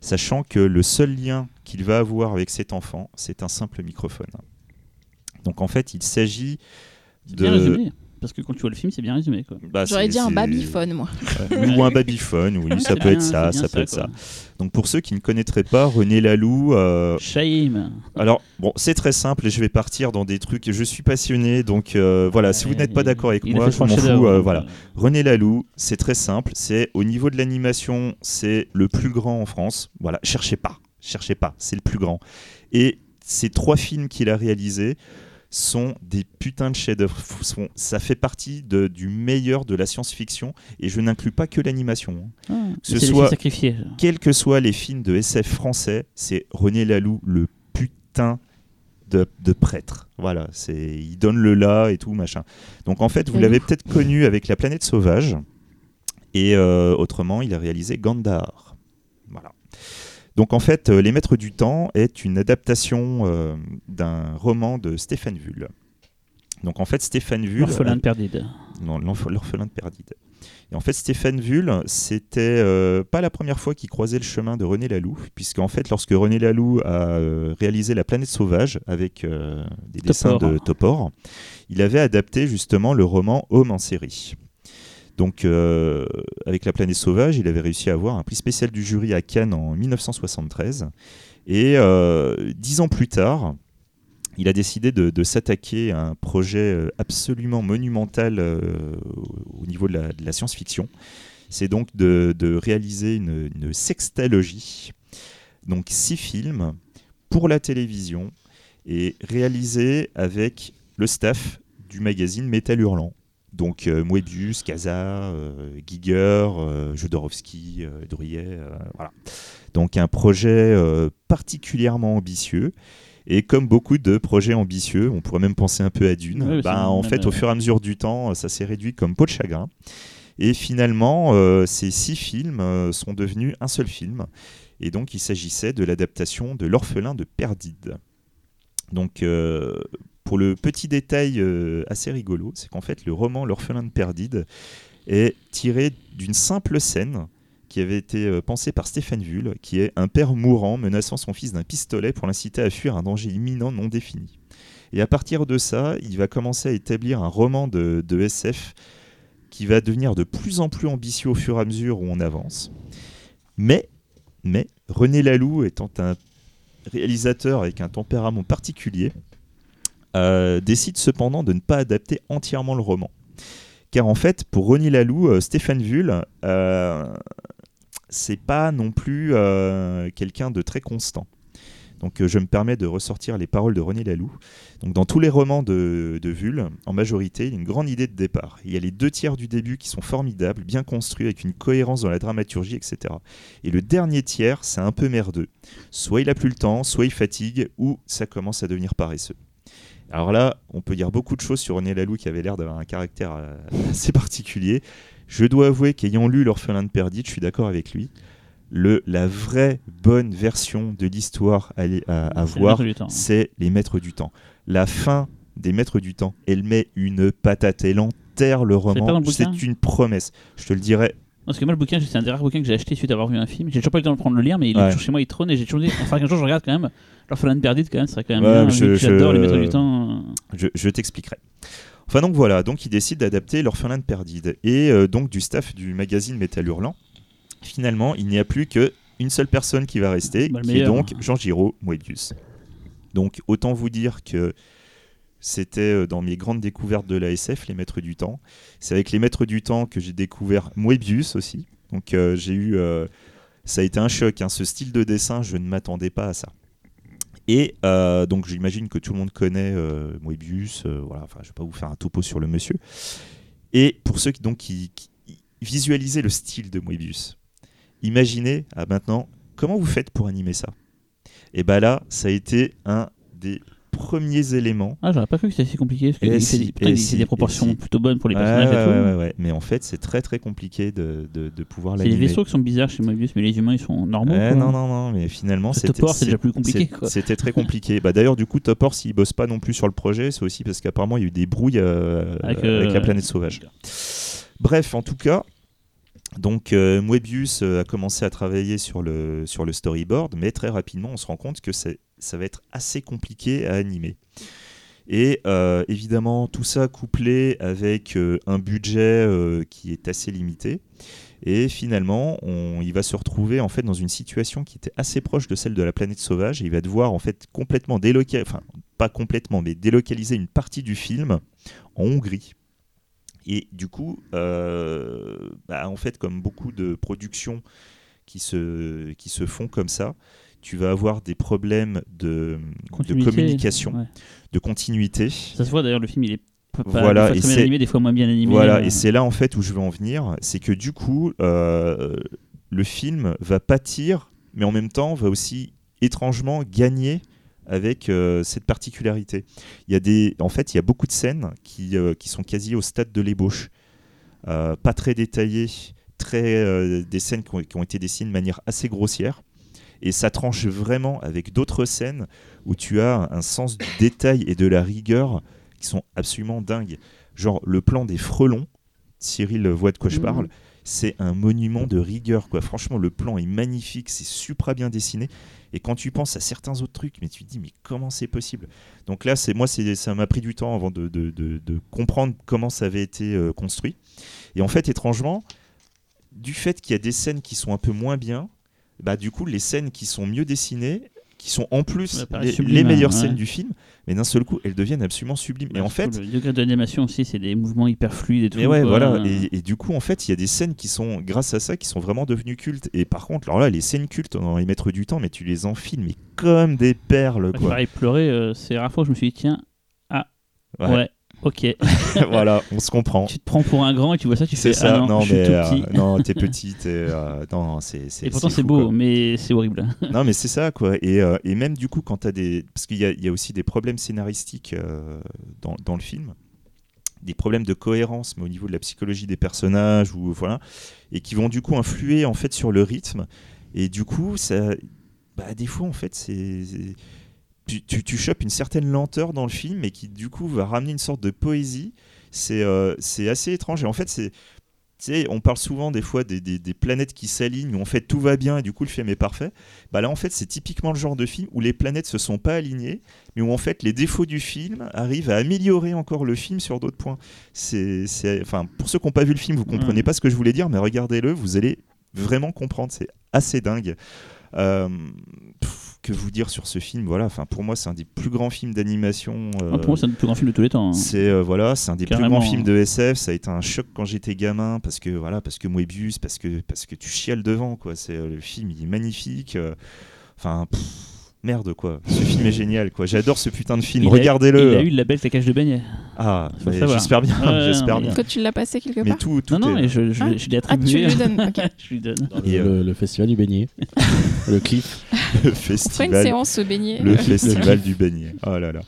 Sachant que le seul lien qu'il va avoir avec cet enfant, c'est un simple microphone. Donc en fait, il s'agit de. Parce que quand tu vois le film, c'est bien résumé. Quoi. Bah, J'aurais dit un babyphone, moi. Ouais, Ou un babyphone, oui, ça peut bien- être ça, ça peut être quoi. ça. Donc pour ceux qui ne connaîtraient pas René Laloux, euh, Shame. alors bon, c'est très simple et je vais partir dans des trucs. Je suis passionné, donc euh, voilà. Si vous n'êtes pas d'accord avec moi, je m'en fous. euh, voilà. René Laloux, c'est très simple. C'est au niveau de l'animation, c'est le plus grand en France. Voilà, cherchez pas, cherchez pas, c'est le plus grand. Et ces trois films qu'il a réalisés sont des putains de chefs-d'œuvre. Ça fait partie de- du meilleur de la science-fiction et je n'inclus pas que l'animation. hein. ah, ce soit-. Quels que soient les films de SF français, c'est René Laloux le putain de, de prêtre. Voilà, c'est il donne le là et tout machin. Donc en fait, vous l'avez peut-être connu avec La planète sauvage et euh, autrement, il a réalisé Gandhar. Donc en fait, euh, Les Maîtres du Temps est une adaptation euh, d'un roman de Stéphane Vull. Donc en fait, Stéphane Vull L'orphelin de Perdide. non, l'orphelin de Perdide. Et en fait, Stéphane Vull, c'était euh, pas la première fois qu'il croisait le chemin de René Laloux, puisqu'en fait, lorsque René Laloux a euh, réalisé La planète sauvage avec euh, des dessins de Topor, il avait adapté justement le roman Homme en série. Donc, euh, avec La planète sauvage, il avait réussi à avoir un prix spécial du jury à Cannes en 1973. Et euh, dix ans plus tard, il a décidé de, s'attaquer à un projet euh, absolument monumental au niveau de la, science-fiction. C'est donc de, réaliser une, une sextalogie, donc six films pour la télévision et réalisés avec le staff du magazine Métal Hurlant. Donc euh, Moebius, Casa, euh, Giger, euh, Jodorowsky, Druyet, euh, voilà. Donc un projet particulièrement ambitieux. Et comme beaucoup de projets ambitieux, on pourrait même penser un peu à Dune, bah, en fait, au fur et à mesure du temps, ça s'est réduit comme peau de chagrin. Et finalement, euh, ces six films euh, sont devenus un seul film. Et donc, il s'agissait de l'adaptation de L'orphelin de Perdide. Donc, euh, pour le petit détail euh, assez rigolo, c'est qu'en fait, le roman L'orphelin de Perdide est tiré d'une simple scène qui avait été euh, pensée par Stéphane Vull, qui est un père mourant menaçant son fils d'un pistolet pour l'inciter à fuir un danger imminent non défini. Et à partir de ça, il va commencer à établir un roman de, SF qui va devenir de plus en plus ambitieux au fur et à mesure où on avance. Mais, mais René Laloux étant un réalisateur avec un tempérament particulier, euh, décide cependant de ne pas adapter entièrement le roman. Car en fait, pour René Laloux, euh, Stéphane Vull, euh, c'est pas non plus euh, quelqu'un de très constant. Donc je me permets de ressortir les paroles de René Laloux. Donc dans tous les romans de, de en majorité, il y a une grande idée de départ. Il y a les deux tiers du début qui sont formidables, bien construits, avec une cohérence dans la dramaturgie, etc. Et le dernier tiers, c'est un peu merdeux. Soit il a plus le temps, soit il fatigue, ou ça commence à devenir paresseux. Alors là, on peut dire beaucoup de choses sur René Laloux qui avait l'air d'avoir un caractère euh, assez particulier. Je dois avouer qu'ayant lu L'orphelin de Perdite, je suis d'accord avec lui. Le, la vraie bonne version de l'histoire à, à- voir, temps. c'est Les Maîtres du Temps. La fin des Maîtres du Temps, elle met une patate, elle enterre le roman. C'est une promesse. Je te le dirai Parce que moi, le bouquin, c'est un des rares bouquins que j'ai acheté suite à avoir vu un film. J'ai toujours pas eu le temps de prendre le lire, mais il est toujours chez moi, il trône et j'ai toujours dit. Enfin, qu'un jour, je regarde quand même. L'orphelin perdite, quand même, c'est quand même Ouais, bien. J'adore je- les maîtres du temps. euh, Je, je t'expliquerai. Enfin donc voilà, donc il décide d'adapter L'orphelin de Perdide et euh, donc du staff du magazine Métal Hurlant. Finalement, il n'y a plus que une seule personne qui va rester, Bah, qui est donc Jean Giraud Moebius. Donc autant vous dire que c'était euh, dans mes grandes découvertes de l'ASF, les maîtres du temps. C'est avec les maîtres du temps que j'ai découvert Moebius aussi. Donc euh, j'ai eu, euh, ça a été un choc. hein. Ce style de dessin, je ne m'attendais pas à ça. Et donc j'imagine que tout le monde connaît Moebius. voilà, je vais pas vous faire un topo sur le monsieur. Et pour ceux qui donc visualisaient le style de Moebius, imaginez ah, maintenant comment vous faites pour animer ça? Et ben là, ça a été un des premiers éléments Ah, j'aurais pas cru que c'était si compliqué. Parce si, fait, des- si, proportions si. plutôt bonnes pour les personnages ouais, et tout. ouais, ouais, ouais. Mais en fait, c'est très très compliqué de, de, de pouvoir C'est les l'animer. vaisseaux qui sont bizarres chez Moebius, mais les humains, ils sont normaux. Non, non, non, mais finalement, c'était Topor, c'est déjà plus compliqué, c'est-. C'était très compliqué. bah, D'ailleurs, du coup, Topor, s'il bosse pas non plus sur le projet, c'est aussi parce qu'apparemment, il y a eu des brouilles euh, Avec, avec, euh, la planète sauvage. Bref, en tout cas, donc euh, euh, a commencé à travailler sur le, storyboard, mais très rapidement, on se rend compte que ça va être assez compliqué à animer. Et euh, évidemment, tout ça couplé avec euh, un budget qui est assez limité. Et finalement, on, il va se retrouver en fait dans une situation qui était assez proche de celle de la planète sauvage. Et il va devoir en fait complètement délocaliser, enfin pas complètement, mais délocaliser une partie du film en Hongrie. Et du coup, euh, bah, en fait, comme beaucoup de productions qui se, qui se font comme ça, tu vas avoir des problèmes de, communication, ouais. de continuité. Ça se voit d'ailleurs, le film, il est pas, Voilà, des fois très bien animé, des fois moins bien animé. Voilà, euh, et c'est là en fait où je veux en venir, c'est que du coup, euh, le film va pâtir, mais en même temps va aussi étrangement gagner avec euh, cette particularité. Il y a des, en fait, il y a beaucoup de scènes qui, euh, qui sont quasi au stade de l'ébauche, Euh, pas très détaillées, très des scènes qui ont, qui ont été dessinées de manière assez grossière. Et ça tranche vraiment avec d'autres scènes où tu as un sens du détail et de la rigueur qui sont absolument dingues. Genre le plan des frelons, Cyril voit de quoi je Mhm. parle, c'est un monument de rigueur. Quoi. Franchement, le plan est magnifique, c'est supra bien dessiné. Et quand tu penses à certains autres trucs, mais tu te dis, mais comment c'est possible? Donc là, c'est moi, ça m'a pris du temps avant de, de- de- de comprendre comment ça avait été euh, construit. Et en fait, étrangement, du fait qu'il y a des scènes qui sont un peu moins bien, bah du coup, les scènes qui sont mieux dessinées, qui sont en plus les, meilleures scènes du film, mais d'un seul coup, elles deviennent absolument sublimes. et bah, en fait, le degré d'animation aussi, c'est des mouvements hyper fluides et tout. mais ouais, voilà. Et, et du coup, en fait, il y a des scènes qui sont, grâce à ça, qui sont vraiment devenues cultes. Et par contre, alors là, les scènes cultes, on va y mettre du temps, mais tu les enfiles, mais comme des perles, Ouais, quoi. Pareil, pleurer, euh, c'est la rare fois où je me suis dit, tiens, Ouais. ouais, ok. voilà, on se comprend. tu te prends pour un grand et tu vois ça, tu C'est fais, ça. ah non, non, je suis mais tout euh, petit. non, t'es petit. euh, non, c'est. et pourtant, c'est beau, quoi. mais c'est horrible. Non, mais c'est ça, quoi. Et, euh, et même du coup, quand tu as des. Parce qu'il y y a aussi des problèmes scénaristiques dans, dans le film, des problèmes de cohérence, mais au niveau de la psychologie des personnages, ou voilà, et qui vont du coup influer en fait sur le rythme. Et du coup, ça. Bah, des fois, en fait, c'est. Tu, tu, tu chopes une certaine lenteur dans le film et qui du coup va ramener une sorte de poésie. C'est euh, assez étrange. Et en fait, c'est. On parle souvent des fois des, des- des planètes qui s'alignent où en fait tout va bien et du coup le film est parfait. Bah là en fait c'est typiquement le genre de film où les planètes se sont pas alignées, mais où en fait les défauts du film arrivent à améliorer encore le film sur d'autres points. C'est, enfin pour ceux qui n'ont pas vu le film, vous comprenez Mm. pas ce que je voulais dire, mais regardez-le, vous allez vraiment comprendre. C'est assez dingue. Euh, que vous dire sur ce film Voilà, enfin pour moi c'est un des plus grands films d'animation. euh, Ah, pour moi, c'est un des plus grands films de tous les temps. hein. c'est euh, voilà, c'est un des Carrément, plus grands films de SF. Ça a été un choc quand j'étais gamin parce que voilà, parce que Moebius, parce que parce que tu chiales devant quoi. C'est euh, le film, il est magnifique. Enfin, pff, merde quoi. Ce film est génial quoi. J'adore ce putain de film. Regardez-le. Il a eu le label Ta cage de beignet. Ah, mais j'espère bien. Ouais, j'espère bien. mais- Quand tu l'as passé quelque Mais part tout, tout Non, non, est- et je, je, Ah. je l'ai Ah, tu attribué. lui donnes. ok. je lui donne. Et, le, euh, le festival du beignet. Le cliff. le On ferait une festival. séance se baigner. Le festival du beignet. Oh là là.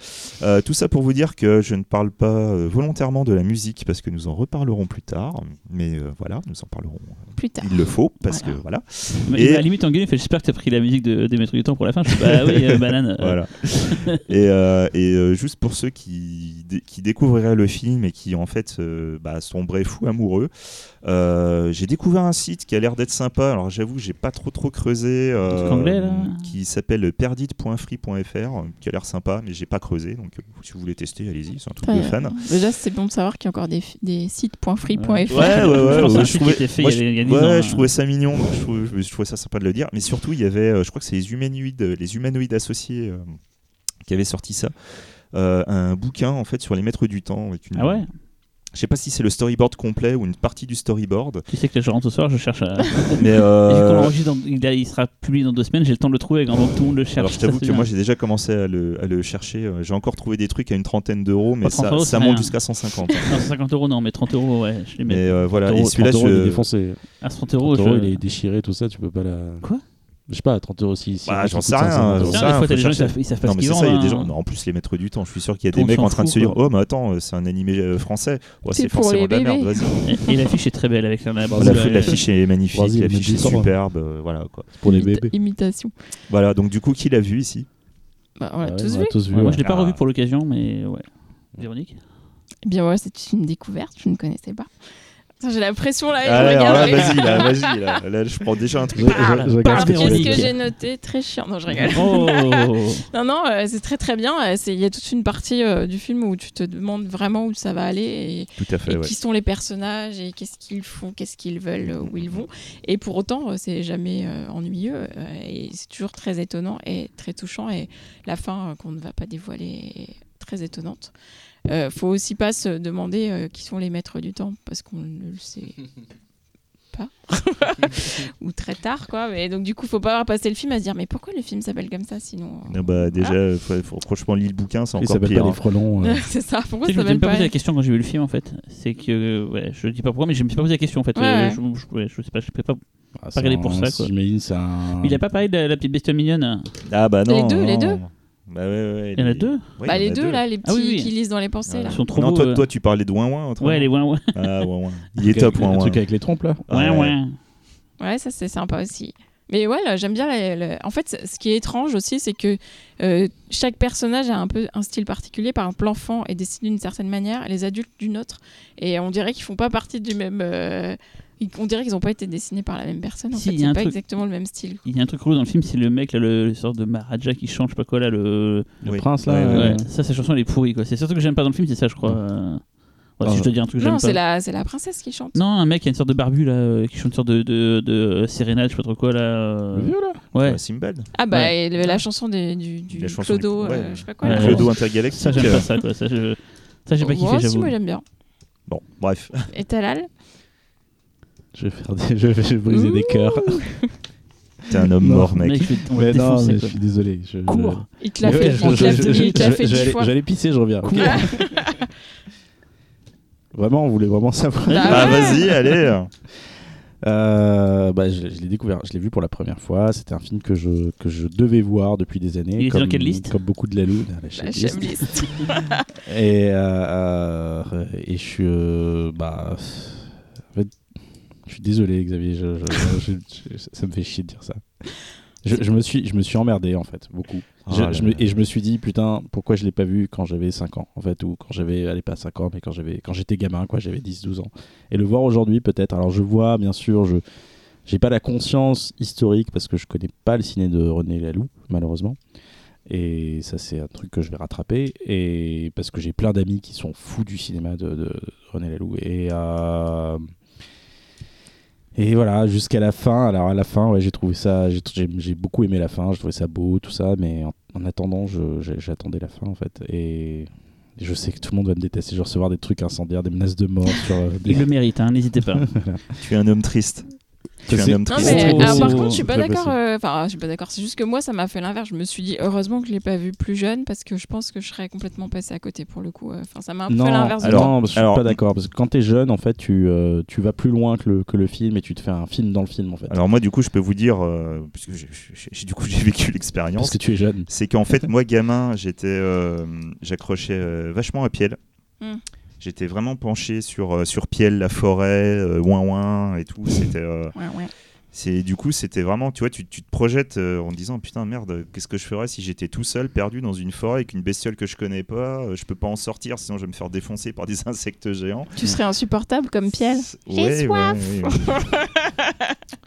Euh, tout ça pour vous dire que je ne parle pas euh, volontairement de la musique parce que nous en reparlerons plus tard. Mais euh, voilà, nous en parlerons. plus tard. Il le faut parce Voilà. que voilà. Mais Et- à la limite, fait J'espère que t'as pris la musique de, des Maîtres du Temps pour la fin. Je oui, euh, banane. euh, Voilà. et euh, et juste pour ceux qui, dé- qui découvriraient le film et qui en fait bah, sombraient fous amoureux, euh, j'ai découvert un site qui a l'air d'être sympa. Alors j'avoue, j'ai pas trop trop creusé. euh, truc anglais, là Qui s'appelle perdite.free.fr, qui a l'air sympa, mais j'ai pas creusé. Donc euh, si vous voulez tester, allez-y, c'est un truc Ouais. de fan. Déjà, c'est bon de savoir qu'il y a encore des, des sites.free.fr. Ouais, ouais, ouais. Ouais, je site trouvais- qui était fait moi, il y a- il y a je- 10 ouais, ans, je hein. trouvais ça mignon, je trouvais, je trouvais ça sympa de le dire. Mais surtout, il y avait, je crois que c'est les humanoïdes, les humanoïdes associés euh, qui avaient sorti ça. Euh, un bouquin en fait sur les maîtres du temps. Avec une... Ah ouais? Je sais pas si c'est le storyboard complet ou une partie du storyboard, Tu sais que là, je rentre ce soir, je cherche à. mais euh, l'enregistre dans- il, sera publié dans deux semaines, j'ai le temps de le trouver avant que tout le monde le cherche. alors je t'avoue que moi j'ai déjà commencé à le, à le chercher. Euh, J'ai encore trouvé des trucs à une trentaine d'euros, mais Oh, 30 ça, euros, ça c'est monte jusqu'à 150. Non, 150 euros, non, mais 30 euros, ouais, je les mais mets. euh, voilà, 30 et euros, celui-là, 30 euros, il est je... défoncé. À 30 euros, 30 euros, je- il est déchiré, tout ça, tu peux pas la. Quoi? Je sais pas, 30 euros si. si Bah, j'en sais rien, 500 j'en euros. sais Tiens, rien, des fois, t'as faut des gens qui chercher. savent, ils savent pas Non, ce mais qu'ils vendent. hein. gens. Non, en plus, les maîtres du temps, je suis sûr qu'il y a des mecs en train de se dire. Oh, mais attends, euh, c'est un animé euh, français. Ouais, C'est forcément les de la merde, bébés. vas-y. Et, et l'affiche est très belle avec la euh, l'affiche est magnifique, l'affiche est superbe, euh, voilà quoi. Pour les bébés. Imitation. Voilà, donc du coup, qui l'a vu ici? Bah, on l'a Ouais, tous vu. l'a tous vu. Ouais, moi, je l'ai pas Ah. revu pour l'occasion, mais ouais. Véronique? Eh bien, ouais, c'est une découverte. Je ne connaissais pas. J'ai la pression là. Ah, là, vas-y, là, vas-y, là, là, je prends déjà un truc. Qu'est-ce que j'ai noté Très chiant. Non, je rigole. Oh Non, non, euh, c'est très très bien. Euh, Il y a toute une partie euh, du film où tu te demandes vraiment où ça va aller Tout à et, fait, et ouais. qui sont les personnages et qu'est-ce qu'ils font, qu'est-ce qu'ils veulent, où ils vont. Et pour autant, c'est jamais euh, ennuyeux et c'est toujours très étonnant et très touchant. Et la fin qu'on ne va pas dévoiler est très étonnante. Euh, faut aussi pas se demander euh, qui sont les maîtres du temps parce qu'on ne le sait pas ou très tard quoi mais donc du coup faut pas avoir passé le film à se dire mais pourquoi le film s'appelle comme ça sinon euh, Ah bah, déjà, faut, faut- franchement, lire le bouquin, c'est encore pire. pas les hein. frelons. euh. c'est ça pourquoi ça je me suis s'appelle pas pas posé la question quand j'ai vu le film en fait. C'est que, ouais, je dis pas pourquoi, mais je me suis pas posé la question en fait. Ouais, Euh, ouais. Je, je, ouais, je sais pas, je peux pas. Ah, c'est regarder pour un- ça, quoi. Un. Il a pas parlé de la, la petite bestiole mignonne. Ah bah non. Les deux, les non. deux. Bah ouais, ouais. Il y en a les- deux Ouais, bah les a deux là les petits Ah oui, oui. qui lisent dans les pensées Ouais. là Ils sont trop non, beaux. toi, euh. toi, tu parlais de Ouin Ouin. Ouais, les ouin ouin. Ah, Ouin Ouin. Il est top, truc- Ouin Le Ouin. truc avec les trompes là. Ouin Ouais. ouin. Ouais, ça c'est sympa aussi. Mais ouais, j'aime bien. les- En fait, ce qui est étrange aussi, c'est que euh, chaque personnage a un peu un style particulier. Par exemple, l'enfant est dessiné d'une certaine manière, les adultes d'une autre. Et on dirait qu'ils font pas partie du même. euh, On dirait qu'ils n'ont pas été dessinés par la même personne. En Si, fait, il y c'est pas truc- exactement le même style. Il y a un truc relou dans le film, c'est le mec, là, le, le sorte de Maharaja qui chante, je sais pas quoi là, le. Le Oui. prince là. Ouais, euh, Ouais, ça, sa chanson elle est pourrie quoi. C'est surtout que j'aime pas dans le film, c'est ça, je crois. euh. Ouais, Ah, si je te dis un truc Non, pas. c'est la, c'est la princesse qui chante. Non, un mec qui a une sorte de barbu là, euh, qui chante une sorte de, de, de sérénade, je sais pas trop quoi là. euh. Le vieux là. Ouais. Ouais, Simbad. Ah bah Ouais. et le- la chanson des- du, du La chanson Clodo, du- ouais. euh, je sais pas quoi. Ouais. là. Clodo intergalactique. Ça, j'aime pas ça quoi. Ça, je... ça j'ai pas kiffé, Moi aussi, j'avoue. moi j'aime bien. Bon, bref. Et Talal? Je vais faire des... je vais briser des cœurs. T'es un homme Non, mort, mec. Mec, je vais- Mais non, mais je suis désolé. Je, Cours. Il te l'a Ouais, fait, je- il te l'a fait- dix j'allais- fois. J'allais pisser, je reviens. ok Ah. Vraiment, on voulait vraiment savoir. Bah Ah, ouais. vas-y, allez. Euh, bah, je je l'ai découvert, je l'ai vu pour la première fois. C'était un film que je, que je devais voir depuis des années. Il était comme, dans quelle liste Comme beaucoup de la Lune. La La Checklist. checklist. Et, euh, euh, et je suis. euh, bah, en fait, je suis désolé, Xavier. je- je- je- je- ça me fait chier de dire ça. Je, me suis, je me suis emmerdé en fait, beaucoup. Oh là là. et je me suis dit, putain, pourquoi je l'ai pas vu quand j'avais 5 ans en fait, ou quand j'avais, allez, pas 5 ans, mais quand j'avais, quand j'étais gamin, quoi, j'avais 10-12 ans. Et le voir aujourd'hui, peut-être. Alors je vois, bien sûr, je. J'ai pas la conscience historique parce que je connais pas le ciné de René Laloux, malheureusement. Et ça, c'est un truc que je vais rattraper. Et parce que j'ai plein d'amis qui sont fous du cinéma de, de René Laloux. Et, euh, et voilà, jusqu'à la fin. Alors, à la fin, ouais, j'ai trouvé ça. J'ai j'ai- j'ai beaucoup aimé la fin. Je trouvais ça beau, tout ça. Mais en, en attendant, je- j'ai- j'attendais la fin, en fait. Et. Je sais que tout le monde va me détester. Je vais recevoir des trucs incendiaires, des menaces de mort sur euh, des- Il le mérite, hein, n'hésitez pas. Tu es un homme triste. Tu es un C'est- homme Non, mais Oh, alors, par contre, je suis pas d'accord. euh, Enfin, je suis pas d'accord. C'est juste que moi, ça m'a fait l'inverse. Je me suis dit, heureusement que je l'ai pas vu plus jeune parce que je pense que je serais complètement passé à côté pour le coup. euh. Enfin, ça m'a un peu Non, fait l'inverse. alors- non, parce que je alors- suis pas d'accord. Parce que quand t'es jeune, en fait, tu, euh, tu vas plus loin que le, que le film et tu te fais un film dans le film, en fait. Alors moi, du coup, je peux vous dire, euh, puisque j'ai- du coup j'ai vécu parce l'expérience, que tu es jeune. c'est qu'en fait, moi, gamin, j'étais, euh, j'accrochais euh, vachement à Piel. Hmm. J'étais vraiment penché sur euh, sur Piel, la forêt, euh, ouin ouin et tout. C'était, euh, Ouais, du coup, c'était vraiment, tu vois, tu, tu te projettes euh, en te disant putain merde, qu'est-ce que je ferais si j'étais tout seul, perdu dans une forêt avec une bestiole que je connais pas, euh, je peux pas en sortir, sinon je vais me faire défoncer par des insectes géants. Tu serais insupportable comme Piel. J'ai Ouais, ouais, soif. ouais, ouais.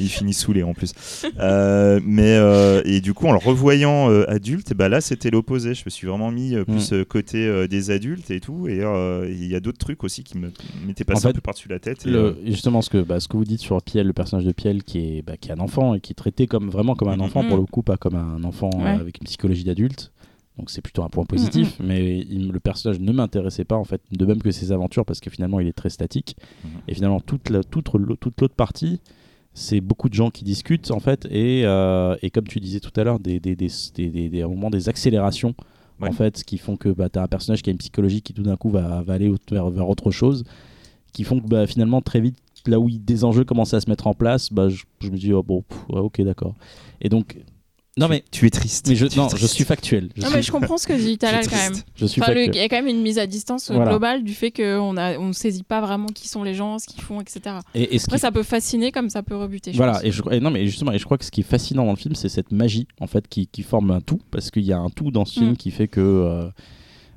Il finit saoulé en plus. Euh, mais euh, et du coup, en le revoyant euh, adulte, et bah là c'était l'opposé. Je me suis vraiment mis euh, plus euh, côté euh, des adultes et tout. Et euh, il y a d'autres trucs aussi qui me m'étaient passés En fait, un peu par-dessus la tête. Et, Le- justement, ce que, bah, ce que vous dites sur Piel, le personnage de Piel, qui est, bah, qui est un enfant et qui est traité comme, vraiment comme un Mhm. enfant, pour Mhm. le coup, pas comme un enfant euh, Ouais. avec une psychologie d'adulte. Donc c'est plutôt un point positif, mais il- le personnage ne m'intéressait pas en fait, de même que ses aventures, parce que finalement il est très statique. Mhm. Et finalement toute la- toute toute l'autre partie, c'est beaucoup de gens qui discutent en fait, et, euh, et comme tu disais tout à l'heure, des, des, des, des, des- des- à un moment, des accélérations Ouais. en fait, qui font que bah, tu as un personnage qui a une psychologie qui tout d'un coup va, va aller vers, vers autre chose, qui font que bah, finalement très vite, là où des enjeux commencent à se mettre en place, bah, je, je me dis oh, bon, pff, ouais, ok d'accord. Et donc non mais tu es triste. mais je, non, je suis factuel. Je Non, suis, mais je comprends ce que dit Talal quand même. je suis Enfin, le- factuel. il y a quand même une mise à distance Voilà. globale du fait qu'on ne on saisit pas vraiment qui sont les gens, ce qu'ils font, etc. Et, Après, qui- ça peut fasciner comme ça peut rebuter. je voilà, pense. et, je, et non mais justement, et je crois que ce qui est fascinant dans le film, c'est cette magie en fait qui, qui forme un tout, parce qu'il y a un tout dans ce film Mm. qui fait que euh,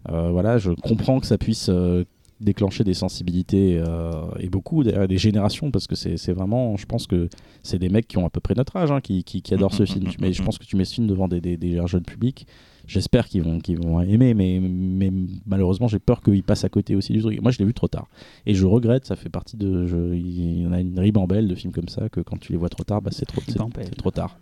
euh, voilà, je comprends que ça puisse euh, déclencher des sensibilités euh, et beaucoup d'ailleurs, des générations, parce que c'est vraiment, je pense que c'est des mecs qui ont à peu près notre âge hein, qui, qui, qui adorent ce film. Mais je pense que tu mets ce film devant des, des, des jeunes publics. J'espère qu'ils vont, qu'ils vont aimer, mais, mais malheureusement, j'ai peur qu'ils passent à côté aussi du truc. Moi, je l'ai vu trop tard. Et je regrette, ça fait partie de. je- Il y en a une ribambelle de films comme ça que quand tu les vois trop tard, bah, c'est trop, trop tard.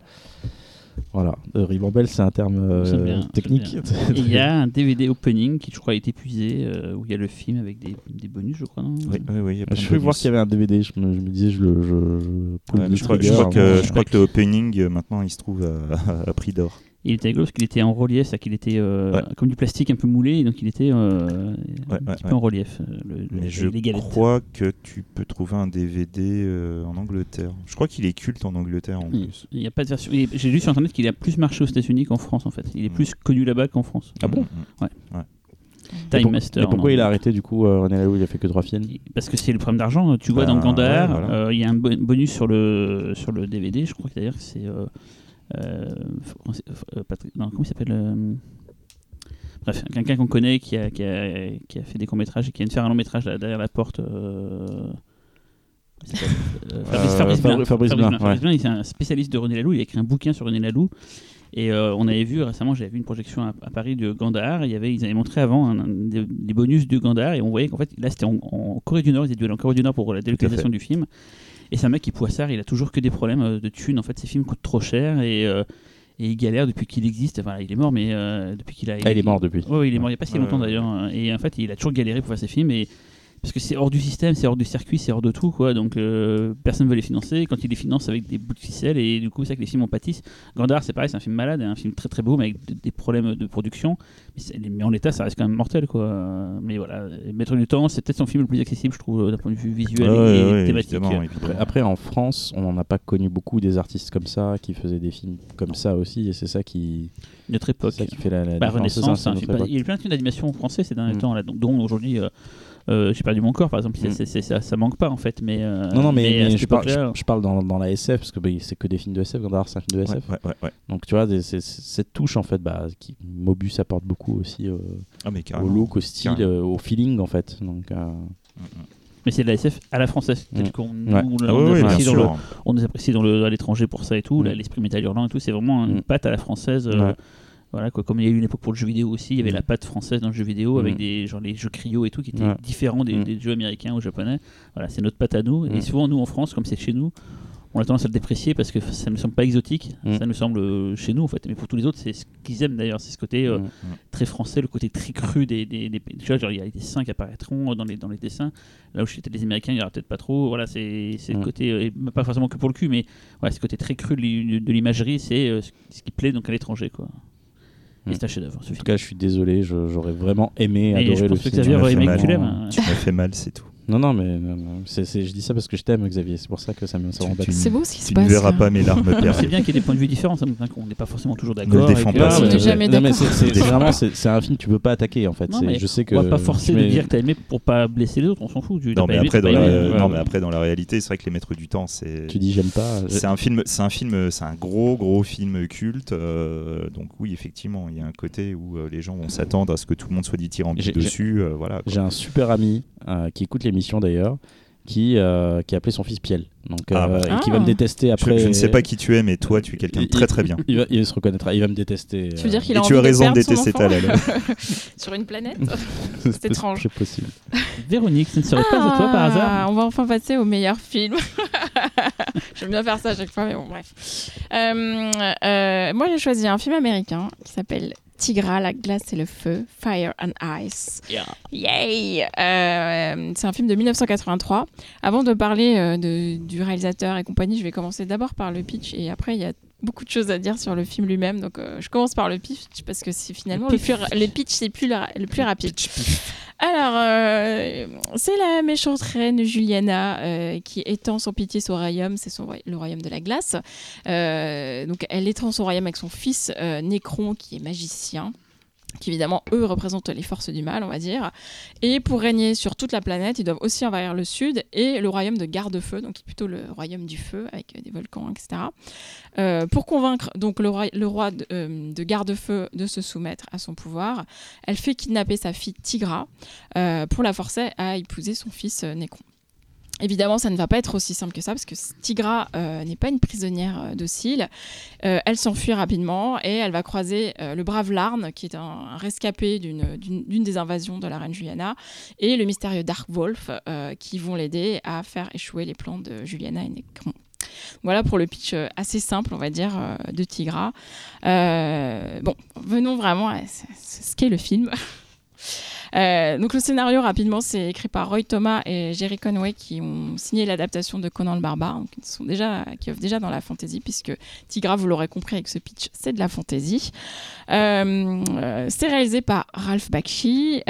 Voilà. Euh, ribambelle, c'est un terme euh, bien, technique. Il y a un DVD opening qui, je crois, est épuisé, euh, où il y a le film avec des, des bonus, je crois. Non Oui, oui, oui, il y a plein Je suis voir qu'il y avait un DVD. Je me, je me disais, je le. Je, je Ouais, je, crois, je trigger crois que, je crois que le opening euh, maintenant il se trouve à, à prix d'or. Il était rigolo parce qu'il était en relief, c'est-à-dire qu'il était euh, Ouais. comme du plastique un peu moulé, et donc il était euh, Ouais, un ouais, petit ouais. peu en relief. euh, le- le- Mais je les galettes. crois que tu peux trouver un DVD euh, en Angleterre. Je crois qu'il est culte en Angleterre en plus. Il n'y a pas de version. J'ai lu sur internet qu'il a plus marché aux États-Unis qu'en France en fait. Il est Mm. plus connu là-bas qu'en France. Ah bon? Mm, mm. Et Time pour- Master. Et pourquoi il a arrêté du coup euh, René Laloux Il a fait que trois films? Parce que c'est le problème d'argent. Tu vois Bah, dans Gandhar, ouais, voilà. euh, il y a un bo- bonus sur le sur le DVD. Je crois que d'ailleurs c'est euh, Patrick- non, comment il s'appelle euh, Bref, quelqu'un qu'on connaît qui a, qui, a, qui a fait des courts-métrages et qui vient de faire un long-métrage derrière la porte. euh, Euh, Fabrice, Euh, Fabrice Blin. Fabrice Blin, Fabrice. Blin, il est un spécialiste de René Laloux. Il a écrit un bouquin sur René Laloux. Et euh, on avait vu récemment, j'avais vu une projection à, à Paris de Gandhar. Il y avait, ils avaient montré avant un- un- des, des bonus de Gandhar et on voyait qu'en fait, là c'était en, en Corée du Nord. Ils étaient en Corée du Nord pour la délocalisation du film. Et c'est un mec qui est poissard, il a toujours que des problèmes euh, de thunes. En fait, ses films coûtent trop cher et, euh, et il galère depuis qu'il existe. Enfin, il est mort, mais euh, depuis qu'il a. Ah, il est mort depuis. Oui, il est mort il n'y a pas si longtemps d'ailleurs. Et en fait, il a toujours galéré pour faire ses films. Et parce que c'est hors du système, c'est hors du circuit, c'est hors de tout, quoi. Donc euh, personne ne veut les financer. Quand il les finance avec des bouts de ficelle, et du coup, c'est ça que les films en pâtissent. Gandhar, c'est pareil, c'est un film malade, un film très très beau, mais avec des problèmes de production. Mais, en l'état, ça reste quand même mortel, quoi. Mais voilà, Maître du temps, c'est peut-être son film le plus accessible, je trouve, d'un point de vue visuel et thématique. évidemment, évidemment. Après, après, en France, on n'en a pas connu beaucoup des artistes comme ça qui faisaient des films comme ça aussi, et c'est ça qui, Notre c'est époque. ça qui fait la, la Bah, ça, Renaissance, un film- il y a eu plein de films d'animation français ces derniers Mm. temps, là, donc, dont aujourd'hui euh, euh, J'ai perdu mon corps, par exemple. Mm. ça, ça manque pas, en fait. Mais, euh, Non, non, mais, je, parle, époque-là, je, je parle dans, dans la SF, parce que bah, c'est que des films de SF, Gandhar, c'est un film de SF. Ouais, ouais, ouais, ouais. Donc tu vois, c'est- cette touche, en fait, bah, qui, Mobus apporte beaucoup aussi euh, Ah, mais au look, au style, euh, au feeling, en fait. Donc, euh, Mm, mm. Mais c'est de la SF à la française. tel qu'on Ouais. nous, Ah on oui, oui, bien apprécie dans le- sûr. on nous apprécie dans le, à l'étranger pour ça et tout, l'esprit métal hurlant et tout, c'est vraiment une Mm. patte à la française. euh, Ouais. Voilà, quoi. Comme il y a eu une époque pour le jeu vidéo aussi, il y avait Mm. la patte française dans le jeu vidéo avec Mm. des genre les jeux cryo et tout qui étaient Ouais. différents des, Mm. des jeux américains ou japonais. Voilà, c'est notre patte à nous. Et souvent, nous en France, comme c'est chez nous, on a tendance à le déprécier parce que ça ne nous semble pas exotique. Ça nous semble euh, chez nous en fait. Mais pour tous les autres, c'est ce qu'ils aiment d'ailleurs. C'est ce côté euh, très français, le côté très cru des. des, des- genre, il y a des dessins qui apparaîtront dans les, dans les dessins. Là où chez les Américains, il n'y aura peut-être pas trop. Voilà, c'est c'est le côté. euh, pas forcément que pour le cul, mais ouais, ce côté très cru de l'i- de l'imagerie, c'est euh, ce ce qui plaît donc à l'étranger. quoi. Et Mm. c'est un chef-d'œuvre. ce En tout cas, je suis désolé, je- j'aurais vraiment aimé je adorer le que film. Xavier Tu m'as aurait fait aimé que mal. tu l'aimes. hein. Tu m'as fait mal, c'est tout. Non, non, mais non, non, c'est- c'est- je dis ça parce que je t'aime, Xavier. C'est pour ça que ça me ça m'embête. C'est beau ce qui se Tu passe. ne verras pas mes larmes C'est bien qu'il y ait des points de vue différents. Ça montre bien qu'on n'est pas forcément toujours Ne le d'accord. défends et que- pas, Ah, s'il te jamais plaît. non, mais d'accord. c'est- c'est c'est vraiment c'est c'est un film que tu peux pas attaquer en fait. Non, C'est- mais je sais que On va pas forcer de dire que t'as aimé pour pas blesser les autres, on s'en fout. Tu- t'as Non pas mais, aimé, après, t'as dans pas la... aimé. ouais, non, ouais. mais après, dans la réalité, c'est vrai que Les Maîtres du Temps, c'est. Tu dis j'aime pas. je- C'est un film, c'est un film, c'est un gros gros film culte. euh, donc oui, effectivement, il y a un côté où euh, les gens vont s'attendre à ce que tout le monde soit dithyrambique J'ai- dessus. euh, voilà. quoi. J'ai un super ami euh, qui écoute l'émission d'ailleurs, qui, euh, qui a appelé son fils Piel. Donc, Ah, euh, bah. et qui va Ah. me détester Je, après. je ne sais pas qui tu es, mais toi, tu es quelqu'un de très très bien. Il, va, il se reconnaîtra, il va me détester. Tu veux dire qu'il Et a tu envie as raison de détester enfant Talal. sur une planète c'est étrange. C'est possible. Véronique, ce ne serait pas à toi par Ah, hasard On va enfin passer au meilleur film. J'aime bien faire ça à chaque fois, mais bon, bref. Euh, euh, moi, j'ai choisi un film américain qui s'appelle Tigra, la glace et le feu, Fire and Ice. Yay Euh, C'est un film de 1983. Avant de parler euh, de- du réalisateur et compagnie, je vais commencer d'abord par le pitch et après, il y a beaucoup de choses à dire sur le film lui-même. Donc, euh, je commence par le pitch parce que c'est finalement le, plus, le pitch, c'est plus la- le plus rapide. Alors, euh, c'est la méchante reine Juliana euh, qui étend son pitié son royaume, c'est son le royaume de la glace. Donc, elle étend son royaume avec son fils Nécron qui est magicien qui évidemment, eux, représentent les forces du mal, on va dire. Et pour régner sur toute la planète, ils doivent aussi envahir le sud et le royaume de Garde-Feu, donc plutôt le royaume du feu, avec euh, des volcans, etc. Euh, pour convaincre donc le roi, euh, de Garde-Feu de se soumettre à son pouvoir, elle fait kidnapper sa fille Tigra pour la forcer à épouser son fils Nécron. Évidemment, ça ne va pas être aussi simple que ça, parce que Tigra euh, n'est pas une prisonnière euh, docile. Euh, elle s'enfuit rapidement et elle va croiser le brave Larn, qui est un, rescapé d'une- des invasions de la reine Juliana, et le mystérieux Dark Wolf, qui vont l'aider à faire échouer les plans de Juliana et Necron. Voilà pour le pitch assez simple, on va dire, de Tigra. Bon, venons vraiment à ce qu'est le film. Euh, donc le scénario rapidement c'est écrit par Roy Thomas et Jerry Conway qui ont signé l'adaptation de Conan le barbare donc ils sont déjà qui offrent déjà dans la fantasy puisque Tigra vous l'aurez compris avec ce pitch c'est de la fantasy Euh, euh, c'est réalisé par Ralph Bakshi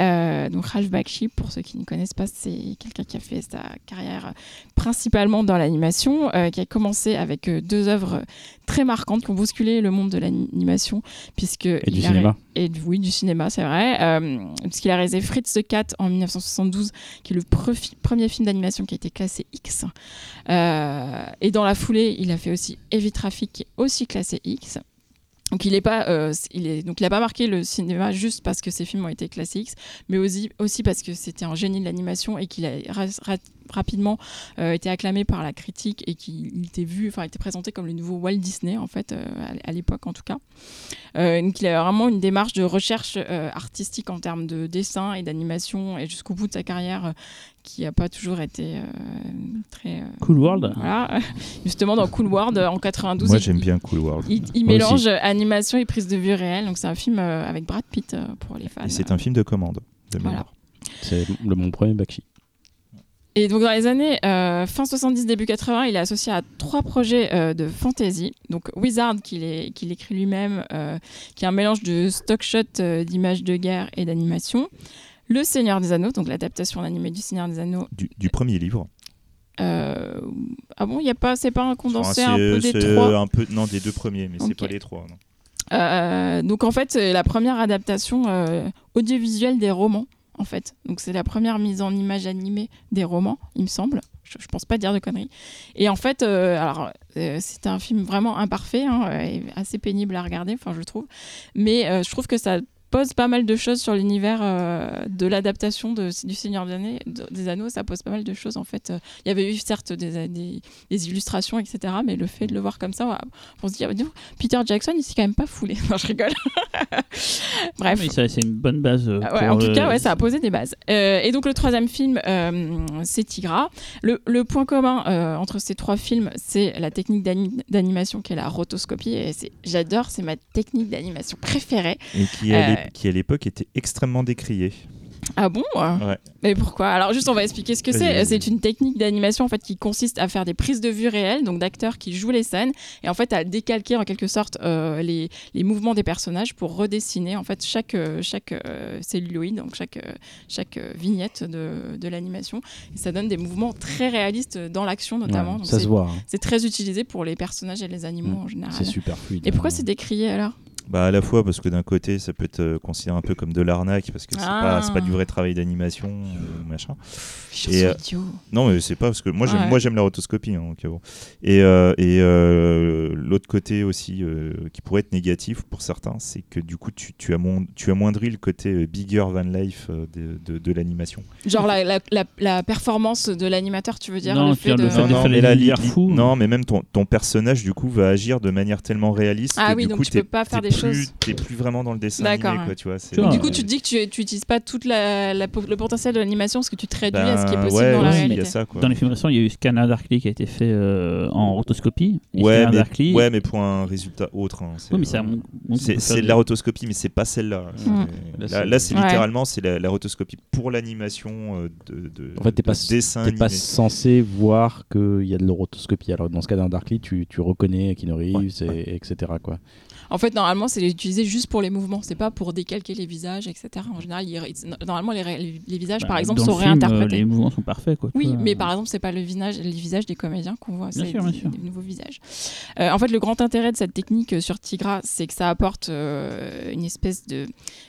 donc Ralph Bakshi pour ceux qui ne connaissent pas c'est quelqu'un qui a fait sa carrière principalement dans l'animation qui a commencé avec deux œuvres très marquantes qui ont bousculé le monde de l'animation puisque Et du cinéma. et oui, du cinéma, c'est vrai. Puisqu'il a réalisé Fritz the Cat en 1972, qui est le premier film d'animation qui a été classé X. Euh, et dans la foulée, il a fait aussi Heavy Traffic, qui est aussi classé X. Donc il euh, il est, donc il a pas marqué le cinéma juste parce que ses films ont été classés X, mais aussi, parce que c'était un génie de l'animation et qu'il a ra- ra- rapidement euh, été acclamé par la critique et qu'il était vu, enfin était présenté comme le nouveau Walt Disney en fait euh, à, l'époque en tout cas. Donc il a vraiment une démarche de recherche artistique en termes de dessin et d'animation et jusqu'au bout de sa carrière qui n'a pas toujours été euh, très euh, Cool World. voilà. Justement dans Cool World en 92, Moi, j'aime bien Cool World. il, mélange aussi. animation et prise de vue réelle. Donc c'est un film euh, avec Brad Pitt euh, pour les fans. Et c'est un film de commande. De Voilà. mémoire. C'est le, mon premier Bakshi. Et donc dans les années euh, fin 70, début 80, il est associé à trois projets euh, de fantasy. Donc Wizard, qu'il est- qu'il écrit lui-même, euh, qui est un mélange de stock shot euh, d'images de guerre et d'animation. Le Seigneur des Anneaux, donc l'adaptation animée du Seigneur des Anneaux. Du, du premier livre. Euh, ah bon, il y a pas, c'est pas un condensé Enfin, un peu des trois. un peu, non, des deux premiers, mais Ok. c'est pas les trois. non. Euh, donc en fait, c'est la première adaptation euh, audiovisuelle des romans. En fait, donc c'est la première mise en image animée des romans, il me semble. Je, je pense pas dire de conneries. Et en fait, euh, alors c'est un film vraiment imparfait, hein, et assez pénible à regarder, enfin je trouve. Mais je trouve que ça pose pas mal de choses sur l'univers euh, de l'adaptation de, du Seigneur des, Anneaux. Ça pose pas mal de choses en fait. Il y avait eu certes des, des- des illustrations, etc. Mais le fait de le voir comme ça, on se dit, ah, Peter Jackson, il s'est quand même pas foulé. Non, je rigole. Bref. Oui, ça, c'est une bonne base. euh, ouais, en tout cas, ouais, ça a posé des bases. Euh, et donc le troisième film, euh, c'est Tigra. Le, le point commun euh, entre ces trois films, c'est la technique d'ani- d'animation qui est la rotoscopie. Et j'adore, c'est ma technique d'animation préférée. Et qui, l'ép- Qui à l'époque était extrêmement décriée. Ah bon? Ouais. Mais pourquoi? Alors juste, on va expliquer ce que c'est. C'est une technique d'animation en fait qui consiste à faire des prises de vue réelles, donc d'acteurs qui jouent les scènes, et en fait à décalquer en quelque sorte euh, les, les mouvements des personnages pour redessiner en fait chaque euh, chaque euh, celluloïd, donc chaque chaque vignette de, de l'animation. Et ça donne des mouvements très réalistes dans l'action notamment. Ouais, Donc ça se voit. hein. C'est très utilisé pour les personnages et les animaux Mm. en général. C'est super fluide. Et pourquoi hein. c'est décrié alors? Bah, à la fois parce que d'un côté, ça peut être considéré un peu comme de l'arnaque, parce que c'est Ah. pas, c'est pas du vrai travail d'animation, euh, machin. Je Et, suis euh, idiot. Non, mais c'est pas parce que moi j'aime, Ouais. moi j'aime la rotoscopie. hein, bon. Et, euh, et euh, l'autre côté aussi euh, qui pourrait être négatif pour certains, c'est que du coup tu, tu, amon- tu amoindris le côté bigger than life de, de, de l'animation. Genre la, la, la, la performance de l'animateur, tu veux dire Non, le fait de... mais li- non, mais même ton, ton personnage du coup va agir de manière tellement réaliste Ah que oui, du donc coup tu peux pas faire des choses. T'es plus vraiment dans le dessin D'accord, animé, ouais. quoi, tu vois. c'est- Tu vois, Du Euh, coup, tu te dis que tu tu utilises pas tout la, la le potentiel de l'animation parce que tu te réduis à ce qui est Ben, possible ouais, dans la oui, il y réalité. a ça, quoi. Dans les films récents, il y a eu Scanner Darkly qui a été fait euh, en rotoscopie. Ouais Scanner mais, Darkly, ouais, mais pour un résultat autre. hein, c'est- Oui, mais c'est un- on- on C'est peut c'est faire de la rotoscopie, mais c'est pas celle-là. Mm. C'est- Là, Là, c'est- littéralement c'est la, la rotoscopie pour l'animation euh, de, de, En fait, t'es de pas, dessin t'es pas animé. censé voir qu'il y a de l'orotoscopie. Alors, dans ce cas d'un Darkly, tu, tu reconnais Keanu Reeves, et- etc. Quoi. En fait, normalement, c'est utilisé juste pour les mouvements. C'est pas pour décalquer les visages, etc. En général, il- normalement, les, visages, Bah, par exemple, dans sont le film, euh, réinterprétés. Les mouvements sont parfaits. Quoi, Oui, mais par exemple, c'est pas le visage, les visages des comédiens qu'on voit, c'est des, des nouveaux visages. Euh, en fait, le grand intérêt de cette technique euh, sur Tigra, c'est que ça apporte euh, une espèce de,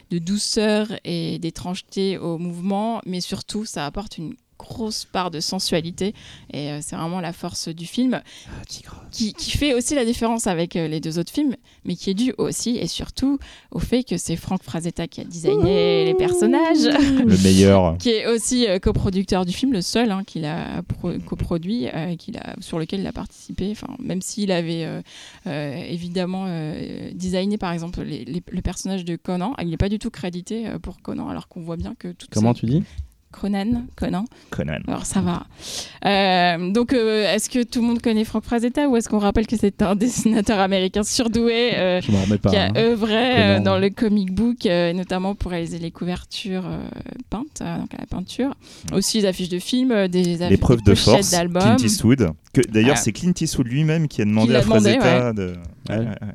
de douceur et d'étrangeté au mouvement, mais surtout, ça apporte une grosse part de sensualité. Et euh, c'est vraiment la force du film Ah, qui, qui fait aussi la différence avec euh, les deux autres films, mais qui est dû aussi et surtout au fait que c'est Frank Frazetta qui a designé les personnages. Le meilleur. qui est aussi euh, coproducteur du film, le seul hein, qu'il a pro- coproduit, euh, qu'il a, sur lequel il a participé. Enfin, même s'il avait euh, euh, évidemment euh, designé, par exemple, les- les- le personnage de Conan, il n'est pas du tout crédité euh, pour Conan, alors qu'on voit bien que tout Comment tu dis? Conan, Conan. Conan. Alors ça va. Euh, donc, euh, est-ce que tout le monde connaît Frank Frazetta ou est-ce qu'on rappelle que c'est un dessinateur américain surdoué euh, pas. qui a hein. œuvré euh, dans le comic book, euh, notamment pour réaliser les couvertures euh, peintes, euh, donc à la peinture. Aussi les affiches de films, des affiches L'épreuve de pochettes force, d'albums. Clint Eastwood. Que d'ailleurs, c'est Clint Eastwood lui-même qui a demandé l'a à demandé, Frazetta de. Ouais. Ouais, ouais, ouais.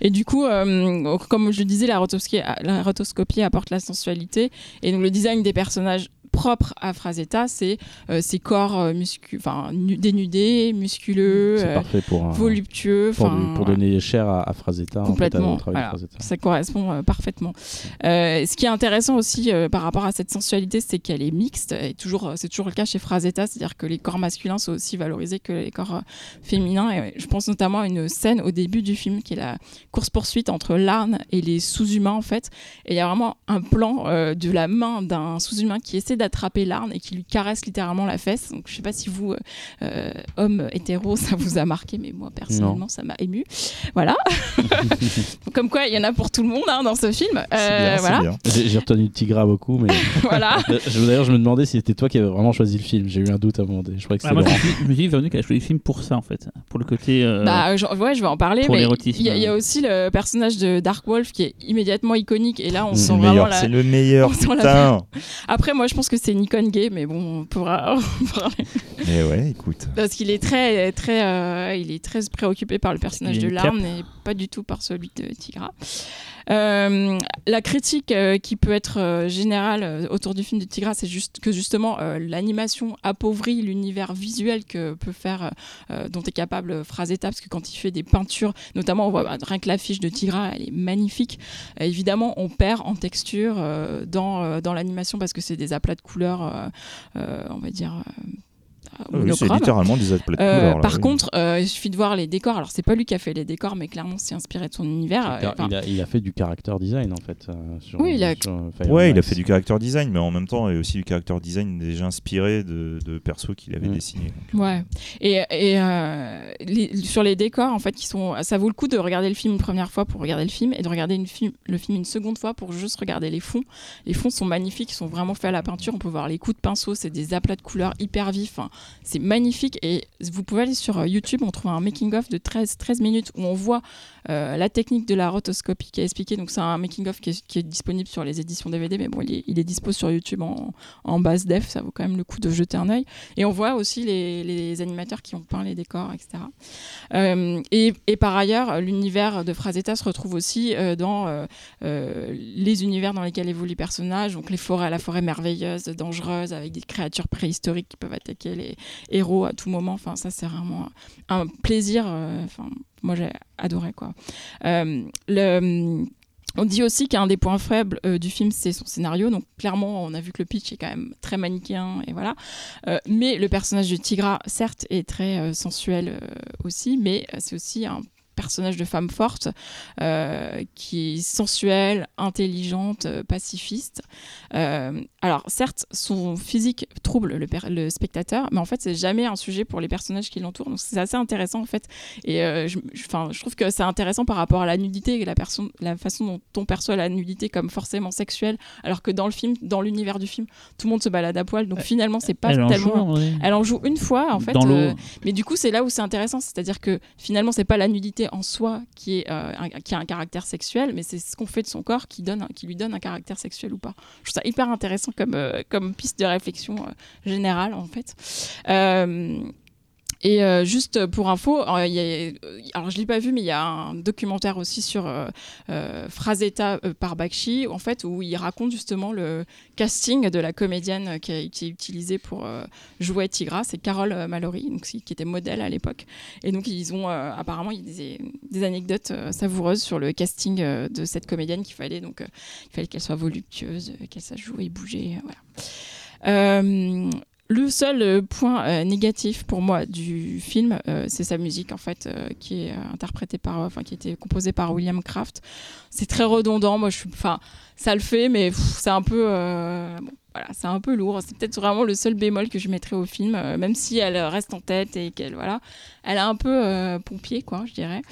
Et du coup, euh, comme je le disais, la rotoscopie, la rotoscopie apporte la sensualité. Et donc le design des personnages propres à Frazetta, c'est euh, ces corps euh, muscu- nu- dénudés, musculeux, euh, pour, voluptueux. pour, pour donner cher à, à Frazetta. en fait, à- Complètement, voilà. Frazetta. Ça correspond euh, parfaitement. Ce qui est intéressant aussi par rapport à cette sensualité, c'est qu'elle est mixte. Et toujours, c'est toujours le cas chez Frazetta, c'est-à-dire que les corps masculins sont aussi valorisés que les corps féminins. Et je pense notamment à une scène au début du film qui est la course-poursuite entre Larn et les sous-humains en fait. Et il y a vraiment un plan euh, de la main d'un sous-humain qui essaie d'attraper Larn et qui lui caresse littéralement la fesse. Donc je sais pas si vous, euh, homme hétéro, ça vous a marqué, mais moi personnellement, ça m'a ému. Voilà. Comme quoi, il y en a pour tout le monde hein, dans ce film. C'est Euh, voilà. bien. J'ai retenu Tigra beaucoup, mais voilà. Je- d'ailleurs, je me demandais si c'était toi qui avais vraiment choisi le film. J'ai eu un doute à un moment donné. Je croyais que Ah, c'était moi, je me suis- dit, Véronique a choisi le film pour ça, en fait. Pour le côté. euh, Bah, je, ouais, je vais en parler. pour mais l'érotisme. il y, a- y a aussi le personnage de Dark Wolf qui est immédiatement iconique. Et là, on sent C'est le vraiment meilleur. la. C'est le meilleur, la-. Après, moi, je pense que c'est Nikon Gay, mais bon, on pourra en parler. Mais ouais, écoute. Parce qu'il est très, très, euh, il est très préoccupé par le personnage de Larn et pas du tout par celui de Tigra. Euh, la critique euh, qui peut être euh, générale autour du film de Tigra, c'est juste que justement l'animation appauvrit l'univers visuel que peut faire, dont est capable Frazetta, parce que quand il fait des peintures, notamment on voit bah, rien que l'affiche de Tigra, elle est magnifique. Évidemment, on perd en texture dans, dans l'animation parce que c'est des aplats de couleurs, on va dire. Ah oui, c'est littéralement des aplats de Euh, couleurs. là, par oui. contre, euh, il suffit de voir les décors. Alors, c'est pas lui qui a fait les décors, mais clairement, c'est inspiré de son univers. Euh, enfin, il, a, il a fait du character design en fait. euh, sur- Oui, il a- sur Fire Ouais, il a Emblem. fait du character design, mais en même temps, il y a aussi du character design déjà inspiré de, de persos qu'il avait Mm. dessinés. Ouais. Et, et euh, les- sur les décors, en fait, qui sont, ça vaut le coup de regarder le film une première fois pour regarder le film et de regarder une film, le film une seconde fois pour juste regarder les fonds. Les fonds sont magnifiques, ils sont vraiment faits à la peinture. On peut voir les coups de pinceau, c'est des aplats de couleurs hyper vifs. Enfin, c'est magnifique. Et vous pouvez aller sur euh, YouTube, on trouve un making-of de 13, 13 minutes où on voit euh, la technique de la rotoscopie qui est expliquée. Donc, c'est un making-of qui est, disponible sur les éditions DVD, mais bon, il est, il est dispo sur YouTube en, en basse def. Ça vaut quand même le coup de jeter un œil. Et on voit aussi les, les animateurs qui ont peint les décors, etc. Euh, et, et par ailleurs, l'univers de Frazetta se retrouve aussi euh, dans les univers dans lesquels évoluent les personnages, donc les forêts, la forêt merveilleuse, dangereuse, avec des créatures préhistoriques qui peuvent attaquer les héros à tout moment. Enfin, ça, c'est vraiment un plaisir. Enfin, moi, j'ai adoré, quoi. Euh. On dit aussi qu'un des points faibles euh, du film, c'est son scénario. Donc clairement, on a vu que le pitch est quand même très manichéen et voilà. Euh, mais le personnage de Tigra, certes, est très sensuel aussi, mais c'est aussi un personnage de femme forte euh, qui est sensuelle, intelligente, euh, pacifiste. Euh, alors certes, son physique trouble le, spectateur, mais en fait, c'est jamais un sujet pour les personnages qui l'entourent. Donc c'est assez intéressant en fait. Et euh, je, je- 'fin, je trouve que c'est intéressant par rapport à la nudité et la, façon dont on perçoit la nudité comme forcément sexuelle, alors que dans le film, dans l'univers du film, tout le monde se balade à poil. Donc finalement, c'est pas Elle en joue, tellement. Elle en joue une fois en fait. Euh, mais du coup, c'est là où c'est intéressant, c'est-à-dire que finalement, c'est pas la nudité en soi euh, qui a un caractère sexuel, mais c'est ce qu'on fait de son corps qui, lui donne un caractère sexuel ou pas. Je trouve ça hyper intéressant comme, euh, piste de réflexion euh, générale, en fait. Euh, et euh, juste pour info, euh, y a- alors je l'ai pas vu, mais il y a un documentaire aussi sur euh, euh, euh, par Bakshi, en fait, où il raconte justement le casting de la comédienne qui a été utilisée pour euh, jouer Tigra, c'est Carole euh, Mallory, donc, qui était modèle à l'époque. Et donc ils ont euh, apparemment il y a des, anecdotes euh, savoureuses sur le casting euh, de cette comédienne qu'il fallait donc euh, qu'elle soit voluptueuse, euh, qu'elle sache jouer et bouger, euh. Euh, le seul euh, point euh, négatif pour moi du film, euh, c'est sa musique en fait, qui est interprétée par, enfin qui été composée par William Kraft. C'est très redondant. Moi, je suis, enfin, ça le fait, mais c'est un peu, voilà, c'est un peu lourd. C'est peut-être vraiment le seul bémol que je mettrais au film, même si elle reste en tête et qu'elle, voilà, elle a un peu pompier, quoi, je dirais.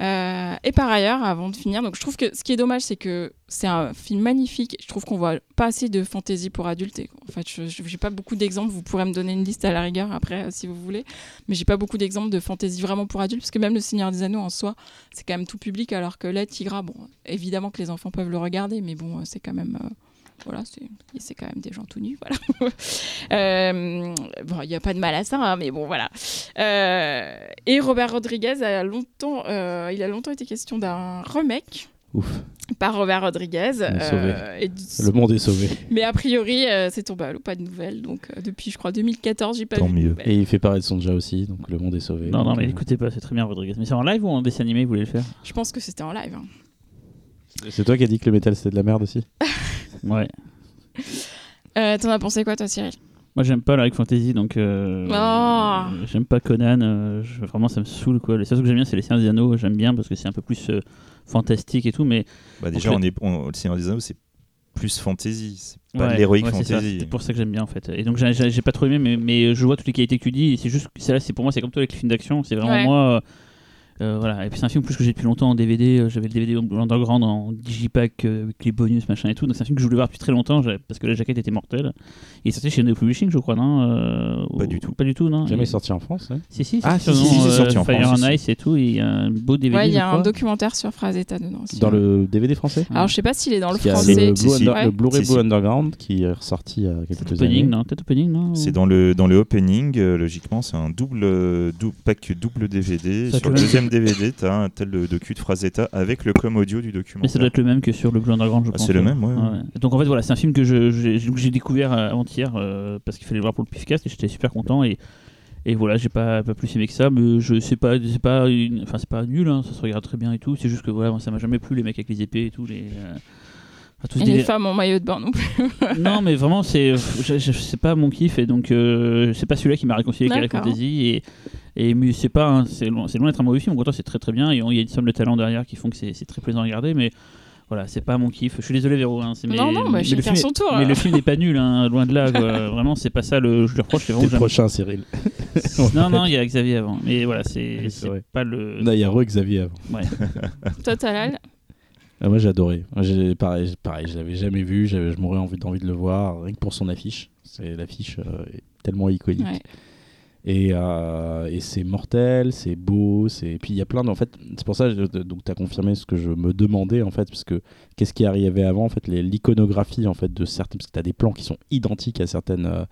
Euh, et par ailleurs, avant de finir, je trouve que ce qui est dommage, c'est que c'est un film magnifique. Je trouve qu'on voit pas assez de fantaisie pour adultes. En fait, je j'ai pas beaucoup d'exemples. Vous pourrez me donner une liste à la rigueur après, euh, si vous voulez. Mais j'ai pas beaucoup d'exemples de fantaisie vraiment pour adultes, parce que même Le Seigneur des Anneaux en soi, c'est quand même tout public, alors que là, Tigra, bon, évidemment que les enfants peuvent le regarder, mais bon, euh, c'est quand même. Voilà, c'est c'est quand même des gens tout nus, voilà. Euh, bon, il n'y a pas de mal à ça, hein, mais bon, voilà. Euh, et Robert Rodriguez a longtemps, euh, il a longtemps été question d'un remake Ouf, par Robert Rodriguez. euh, le monde est sauvé. mais a priori, euh, c'est tombé à l'eau, pas de nouvelles. Donc euh, depuis, je crois, 2014, j'ai pas Tant vu de mieux. nouvelles. Et il fait pareil de Sonja aussi, donc le monde est sauvé. Non, non, mais euh, écoutez pas, c'est très bien Rodriguez. Mais c'est en live ou en dessin animé, vous voulez le faire? Je pense que c'était en live. hein. C'est toi qui as dit que le métal c'était de la merde aussi Ouais. Euh, T'en as pensé quoi, toi, Cyril? Moi, j'aime pas la Rick Fantasy, donc. euh, Oh. J'aime pas Conan. euh, je- vraiment, ça me saoule, quoi. Les seuls trucs que j'aime bien, c'est les Seigneurs des Anneaux. J'aime bien parce que c'est un peu plus euh, fantastique et tout, mais. Bah, déjà, Donc, on est, on- le Seigneur des Anneaux, c'est plus fantasy. C'est pas Ouais, de l'héroïque ouais, c'est ça, fantasy. C'est pour ça que j'aime bien, en fait. Et donc, j'ai- j'ai j'ai pas trop aimé, mais, mais je vois toutes les qualités que tu dis. et C'est juste. que celle-là, c'est pour moi, c'est comme toi avec les films d'action. C'est vraiment Ouais. moi. euh, voilà, et puis c'est un film plus que j'ai depuis longtemps en DVD. euh, J'avais le DVD Underground en digipack euh, avec les bonus, machin et tout. Donc c'est un film que je voulais voir depuis très longtemps parce que la jaquette était mortelle. Il est sorti chez No Publishing, je crois, non Euh, Pas ou- du tout. Pas du tout, non Jamais sorti en France. hein Si, si, Ah, c'est si, sur si, euh, sorti en Fire France and. Ice et tout. Il y a un beau DVD. Ouais, il y a un documentaire sur Frazetta dedans. Dans le DVD français Alors, je sais pas s'il est dans le français. le, Blu-ray. Blue Underground qui est ressorti il y a quelques Opening, années. non Peut-être Opening, non C'est dans le, dans le opening, euh, logiquement, c'est un double, euh, dou- pack double DVD. Sur le peut- DVD, t'as un tel le docu de Frazetta avec le com audio du Mais documentaire. ça doit être le même que sur le Blue Underground, je Ah, pense. c'est le même, ouais, ouais. Donc en fait, voilà, c'est un film que j'ai découvert euh, avant-hier euh, parce qu'il fallait le voir pour le Pifcast et j'étais super content. Et, et voilà, j'ai pas, pas plus aimé que ça. Mais je sais pas, c'est pas, une- enfin, c'est pas nul, hein, ça se regarde très bien et tout. C'est juste que voilà, moi, ça m'a jamais plu les mecs avec les épées et tout. Les, euh, tous Et des- les femmes en maillot de bain non plus. non, mais vraiment, c'est c'est pas mon kiff et donc euh, c'est pas celui-là qui m'a réconcilié avec Eric D'accord. Fantasy et et mais c'est pas un- c'est loin, c'est loin d'être un mauvais film. Au contraire, c'est très très bien et il y a une somme de talent derrière qui font que c'est c'est très plaisant à regarder, mais voilà, c'est pas mon kiff. Je suis désolé Véro, hein, c'est- mais, Non, non, bah, mais le film, son tour, mais le film n'est pas nul, hein, loin de là. quoi. vraiment, c'est pas ça le je le reproche. C'est le prochain, Cyril. Non, non, il y a Xavier avant, mais voilà, c'est pas le. Non, il y a re-Xavier avant. Ouais. Toi, Talal Ah, moi j'ai adoré. J'ai- pareil, pareil, je l'avais jamais vu, je m'aurais envie d'envie de le voir, rien que pour son affiche. C'est l'affiche euh, est tellement iconique. Ouais. Et, euh, et c'est mortel, c'est beau, c'est. Et puis il y a plein de. En fait, c'est pour ça, donc tu as confirmé ce que je me demandais en fait, parce que qu'est-ce qui arrivait avant en fait, les- l'iconographie en fait de certains, parce que tu as des plans qui sont identiques à certaines. euh,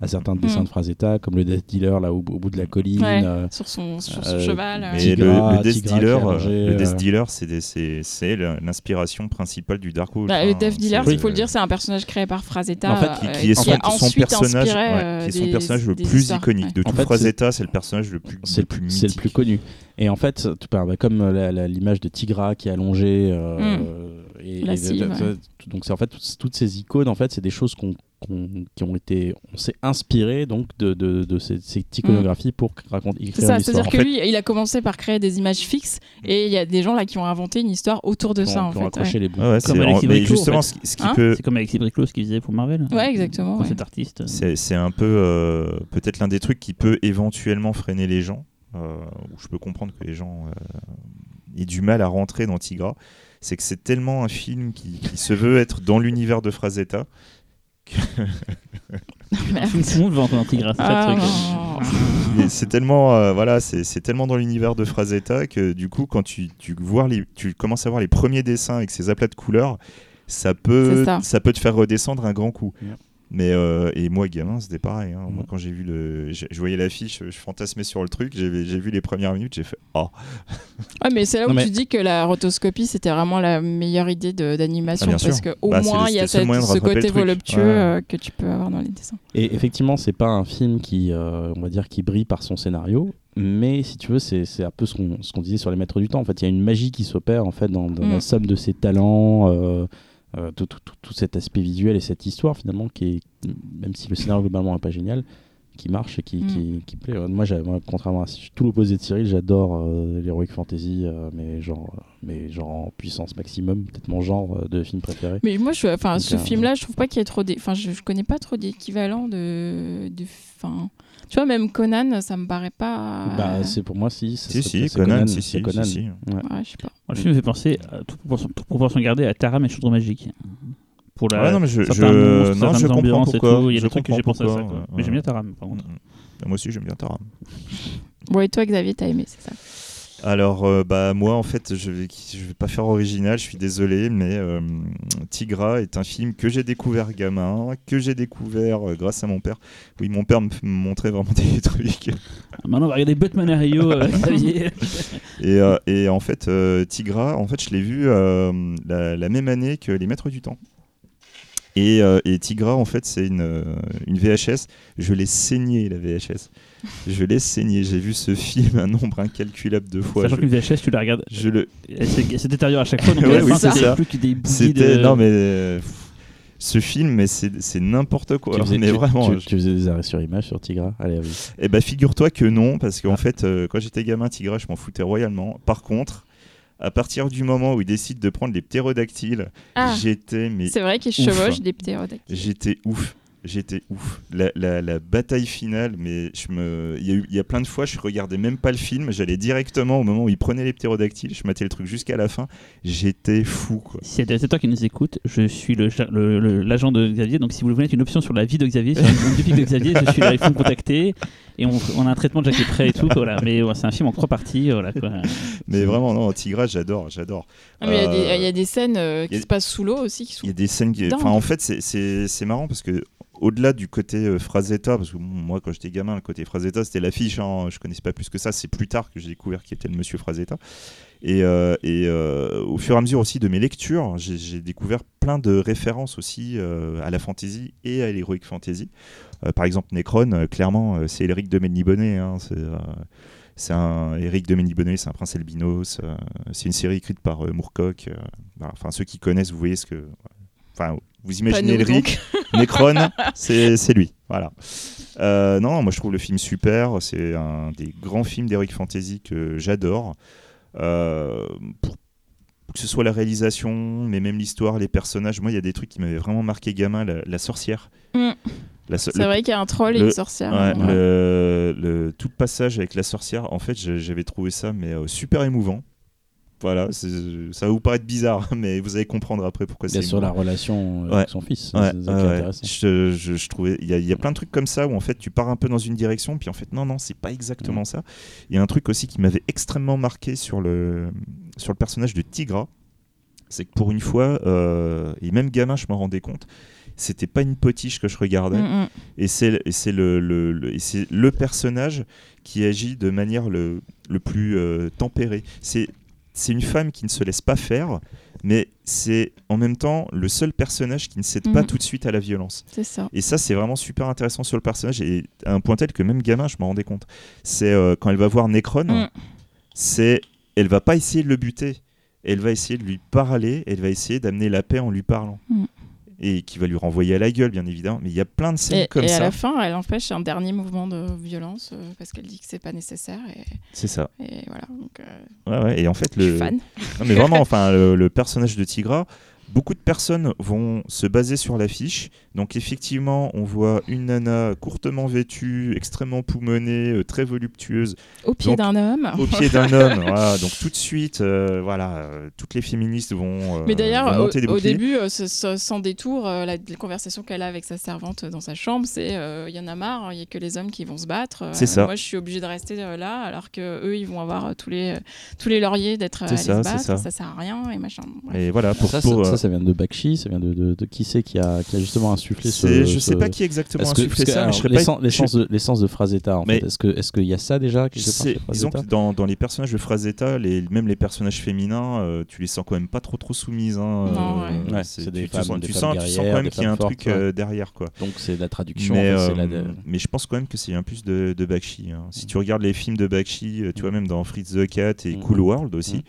à certains dessins Mm. de Frazetta, comme le Death Dealer là au, au bout de la colline. Ouais. euh, sur son, sur son Euh, cheval. euh. Mais Tigra, le, le Death Dealer, mangé, le Death Dealer, c'est des- c'est c'est l'inspiration principale du Dark Horse. Bah, le Enfin, Death Dealer, il faut le dire, c'est un personnage créé par Frazetta. en fait, qui, qui est son, personnage, inspiré, ouais, qui est son des- personnage le plus histoires, iconique ouais. de En tout fait, Frazetta. C'est le personnage le plus, c'est le plus le, c'est le mythique. plus connu. Et en fait, tout, bah, comme la- la- l'image de Tigra qui est allongée. Et, et- ouais. Donc, c'est en fait toutes, toutes ces icônes, en fait, c'est des choses qu'on, qui ont été. On s'est inspiré donc de, de, de ces- cette iconographie pour raconter. C'est ça, l'histoire. c'est-à-dire En que fait, lui, il a commencé par créer des images fixes et il y a des gens là qui ont inventé une histoire autour de qui ont- ça en qui ont fait. les. Ouais, ouais, Comme c'est- Alexis mais Briclot, en justement, fait. ce, ce qui Hein peut, C'est comme Alexis Briclot ce qu'il faisait pour Marvel. Ouais, exactement. Pour cet artiste. C'est c'est un peu euh, peut-être l'un des trucs qui peut éventuellement freiner les gens, euh, où je peux comprendre que les gens euh, aient du mal à rentrer dans Tigra. C'est que c'est tellement un film qui, qui se veut être dans l'univers de Frazetta. Merde. Tout le monde va entendre Tigra, c'est Ah, le truc. C'est tellement, euh, voilà, c'est tellement dans l'univers de Frazetta que du coup, quand tu, tu, vois les, tu commences à voir les premiers dessins avec ces aplats de couleurs, ça peut, ça. ça. peut te faire redescendre un grand coup. Mais euh, et moi, gamin, c'était pareil. hein. Moi, Mhm. quand j'ai vu le, je, je voyais l'affiche, je fantasmais sur le truc. J'ai j'ai vu les premières minutes, j'ai fait oh. Ouais, mais c'est là où mais- tu dis que la rotoscopie c'était vraiment la meilleure idée d'animation Ah, parce que au Bah, moins il y a cette- ce côté voluptueux Ouais. euh, que tu peux avoir dans les dessins. Et effectivement, c'est pas un film qui, euh, on va dire, qui brille par son scénario, mais si tu veux, c'est c'est un peu ce qu'on ce qu'on disait sur les maîtres du temps. En fait, il y a une magie qui s'opère en fait dans, dans Mm. la somme de ses talents, tout, tout- tout- tout cet aspect visuel et cette histoire finalement qui est, même si le scénario globalement n'est pas génial, qui marche et qui, Mm. qui, qui plaît. Euh, Moi, moi, contrairement à tout l'opposé de Cyril, j'adore euh, l'heroic fantasy, euh, mais genre, mais genre en puissance maximum, peut-être mon genre euh, de film préféré. Mais moi, je, enfin, ce euh, film-là, je trouve pas qu'il y ait trop. Enfin, je, je connais pas trop d'équivalent de, de. Tu vois, même Conan, ça me paraît pas. Bah, c'est pour moi si. ça Si, si, c'est Conan, si, si, Conan. si, si. Ouais. Ouais, je sais pas. Le film me fait penser, à toute proportion, gardée, à Taram et Chaudron Magique. Pour la, Ouais, non, mais je, je- monstres, non, je comprends pourquoi. tout. Il y a je des trucs que j'ai pensé à ça. quoi. ouais, Mais j'aime bien Taram, par contre. Moi aussi, j'aime bien Taram. Bon, et toi, Xavier, t'as aimé, c'est ça? Alors, euh, bah, moi, en fait, je vais, je vais pas faire original, je suis désolé, mais euh, Tigra est un film que j'ai découvert gamin, que j'ai découvert euh, grâce à mon père. Oui, mon père me montrait vraiment des trucs. Maintenant, on va regarder Batman à Rio, Xavier. Et, euh, et en fait, Tigra, en fait, je l'ai vu la, la même année que Les Maîtres du Temps. Et, euh, et Tigra, en fait, c'est une, une VHS. Je l'ai saigné, la VHS. Je l'ai saigné. J'ai vu ce film un nombre incalculable de fois. Sachant Je, qu'une VHS, tu la regardes, je le, elle se, détériore à chaque fois. Donc Ouais, à oui, ça. plus que des bouillies C'était de... non mais euh, ce film mais c'est c'est n'importe quoi. Tu faisais, mais tu- vraiment. tu, je- tu faisais des arrêts sur image sur Tigra Allez, vas-y. Eh ben figure-toi que non parce qu'en Ah. fait euh, quand j'étais gamin Tigra je m'en foutais royalement. Par contre à partir du moment où il décide de prendre les ptérodactyles, Ah, j'étais mais c'est vrai qu'ils ouf. chevauchent des ptérodactyles. j'étais ouf. J'étais ouf. La, la- la bataille finale, mais je me, il y, a eu- il y a plein de fois, je regardais même pas le film, j'allais directement au moment où il prenait les ptérodactyles, je matais le truc jusqu'à la fin. J'étais fou, des réalisateurs qui nous écoutent, je suis le- le- le- l'agent de Xavier. Donc, si vous voulez mettre une option sur la vie de Xavier, sur une de Xavier, je suis là. Il faut me contacter. Et on, on a un traitement déjà qui est prêt et tout. Voilà. Mais ouais, c'est un film en trois parties. Voilà, quoi. Mais vraiment, non, Tigra, j'adore, j'adore. Ah, il y a des- Euh, il y, a des scènes euh, qui a- se passent sous l'eau aussi. Il y a des scènes qui. Dingue. Enfin, en fait, c'est- c'est c'est marrant parce que. Au-delà du côté euh, Frazetta, parce que moi quand j'étais gamin, le côté Frazetta c'était l'affiche, hein, je connaissais pas plus que ça, c'est plus tard que j'ai découvert qui était le monsieur Frazetta. Et, euh, euh, au fur et à mesure aussi de mes lectures, j'ai découvert plein de références aussi à la fantasy et à l'heroic fantasy. Par exemple, Necron, clairement, c'est Eric de Ménibonnet. Hein, c'est un Eric de Ménibonnet, c'est un prince albinos. c'est une série écrite par Moorcock. Enfin, ceux qui connaissent, vous voyez ce que enfin, vous imaginez nous, le Rick, Necron, c'est lui. Voilà. Euh, non, moi je trouve le film super. C'est un des grands films d'Heroic Fantasy que j'adore. Euh, pour que ce soit la réalisation, mais même l'histoire, les personnages. Moi, il y a des trucs qui m'avaient vraiment marqué gamin. La, la sorcière. Mm. So- C'est vrai qu'il y a un troll et une sorcière. Ouais, Ouais. le, le- tout le passage avec la sorcière, en fait, j'avais trouvé ça mais euh, super émouvant. Voilà, ça va vous paraître bizarre, mais vous allez comprendre après pourquoi c'est Bien sûr, la relation euh, Ouais. avec son fils. Ouais, c'est. Je, je- je trouvais, il y, a- il y a plein de trucs comme ça où en fait tu pars un peu dans une direction, puis en fait non non c'est pas exactement ça. Il y a un truc aussi qui m'avait extrêmement marqué sur le sur le personnage de Tigra, c'est que pour une fois euh, et même gamin je m'en rendais compte, c'était pas une potiche que je regardais. Mm, mm. Et c'est et c'est le, le- le- et c'est le personnage qui agit de manière le, le plus euh, tempérée. C'est c'est une femme qui ne se laisse pas faire, mais c'est en même temps le seul personnage qui ne cède pas Mhm. tout de suite à la violence. C'est ça. Et ça, c'est vraiment super intéressant sur le personnage, et à un point tel que même gamin, je m'en rendais compte. C'est euh, quand elle va voir Necron, Mm. c'est elle va pas essayer de le buter, elle va essayer de lui parler, elle va essayer d'amener la paix en lui parlant. Mm. Et qui va lui renvoyer à la gueule, bien évidemment. Mais il y a plein de scènes Et, comme et à ça. la fin, elle empêche un dernier mouvement de violence euh, parce qu'elle dit que c'est pas nécessaire. C'est ça. et voilà. Donc, euh, Ouais, ouais, et en fait, je suis le, fan. Non, mais vraiment, enfin, le, le personnage de Tigra, beaucoup de personnes vont se baser sur l'affiche. Donc, effectivement, on voit une nana courtement vêtue, extrêmement poumonée, euh, très voluptueuse, Au pied d'un homme. au pied d'un homme. Voilà, donc, tout de suite, euh, voilà, euh, toutes les féministes vont, euh, Mais d'ailleurs, au, début, euh, ce- ce- sans détour, euh, la, la conversation qu'elle a avec sa servante dans sa chambre, c'est euh, il y en a marre, il y a que les hommes qui vont se battre. euh, C'est ça. Moi, je suis obligée de rester euh, là, alors que eux, ils vont avoir euh, tous les tous les lauriers d'être C'est allés ça, se c'est battre. ça. sert à rien et machin. Bref. Et voilà, pour, ça, pour, ça, ça, vient de Bakshi, ça vient de, de, de qui c'est qui a, qui a justement insufflé ce. je sais ce- pas qui exactement a insufflé ça, mais je serais pas l'essence, l'essence de, de Frazetta, en Mais- fait. Est-ce qu'il y a ça déjà disons que dans, dans les personnages de Frazetta, les, même les personnages féminins, euh, tu les sens quand même pas trop trop soumises. hein, Non, euh, ouais. Ouais, c'est- c'est des tu, tu femmes- sens, des tu sens, tu sens quand même qu'il y a un truc euh, derrière quoi. Donc c'est la traduction. Mais, euh, mais je pense quand même que c'est un plus de, Bakshi. hein. Si tu regardes les films de Bakshi, tu vois même dans Fritz the Cat et Mm. Cool World aussi, Mm.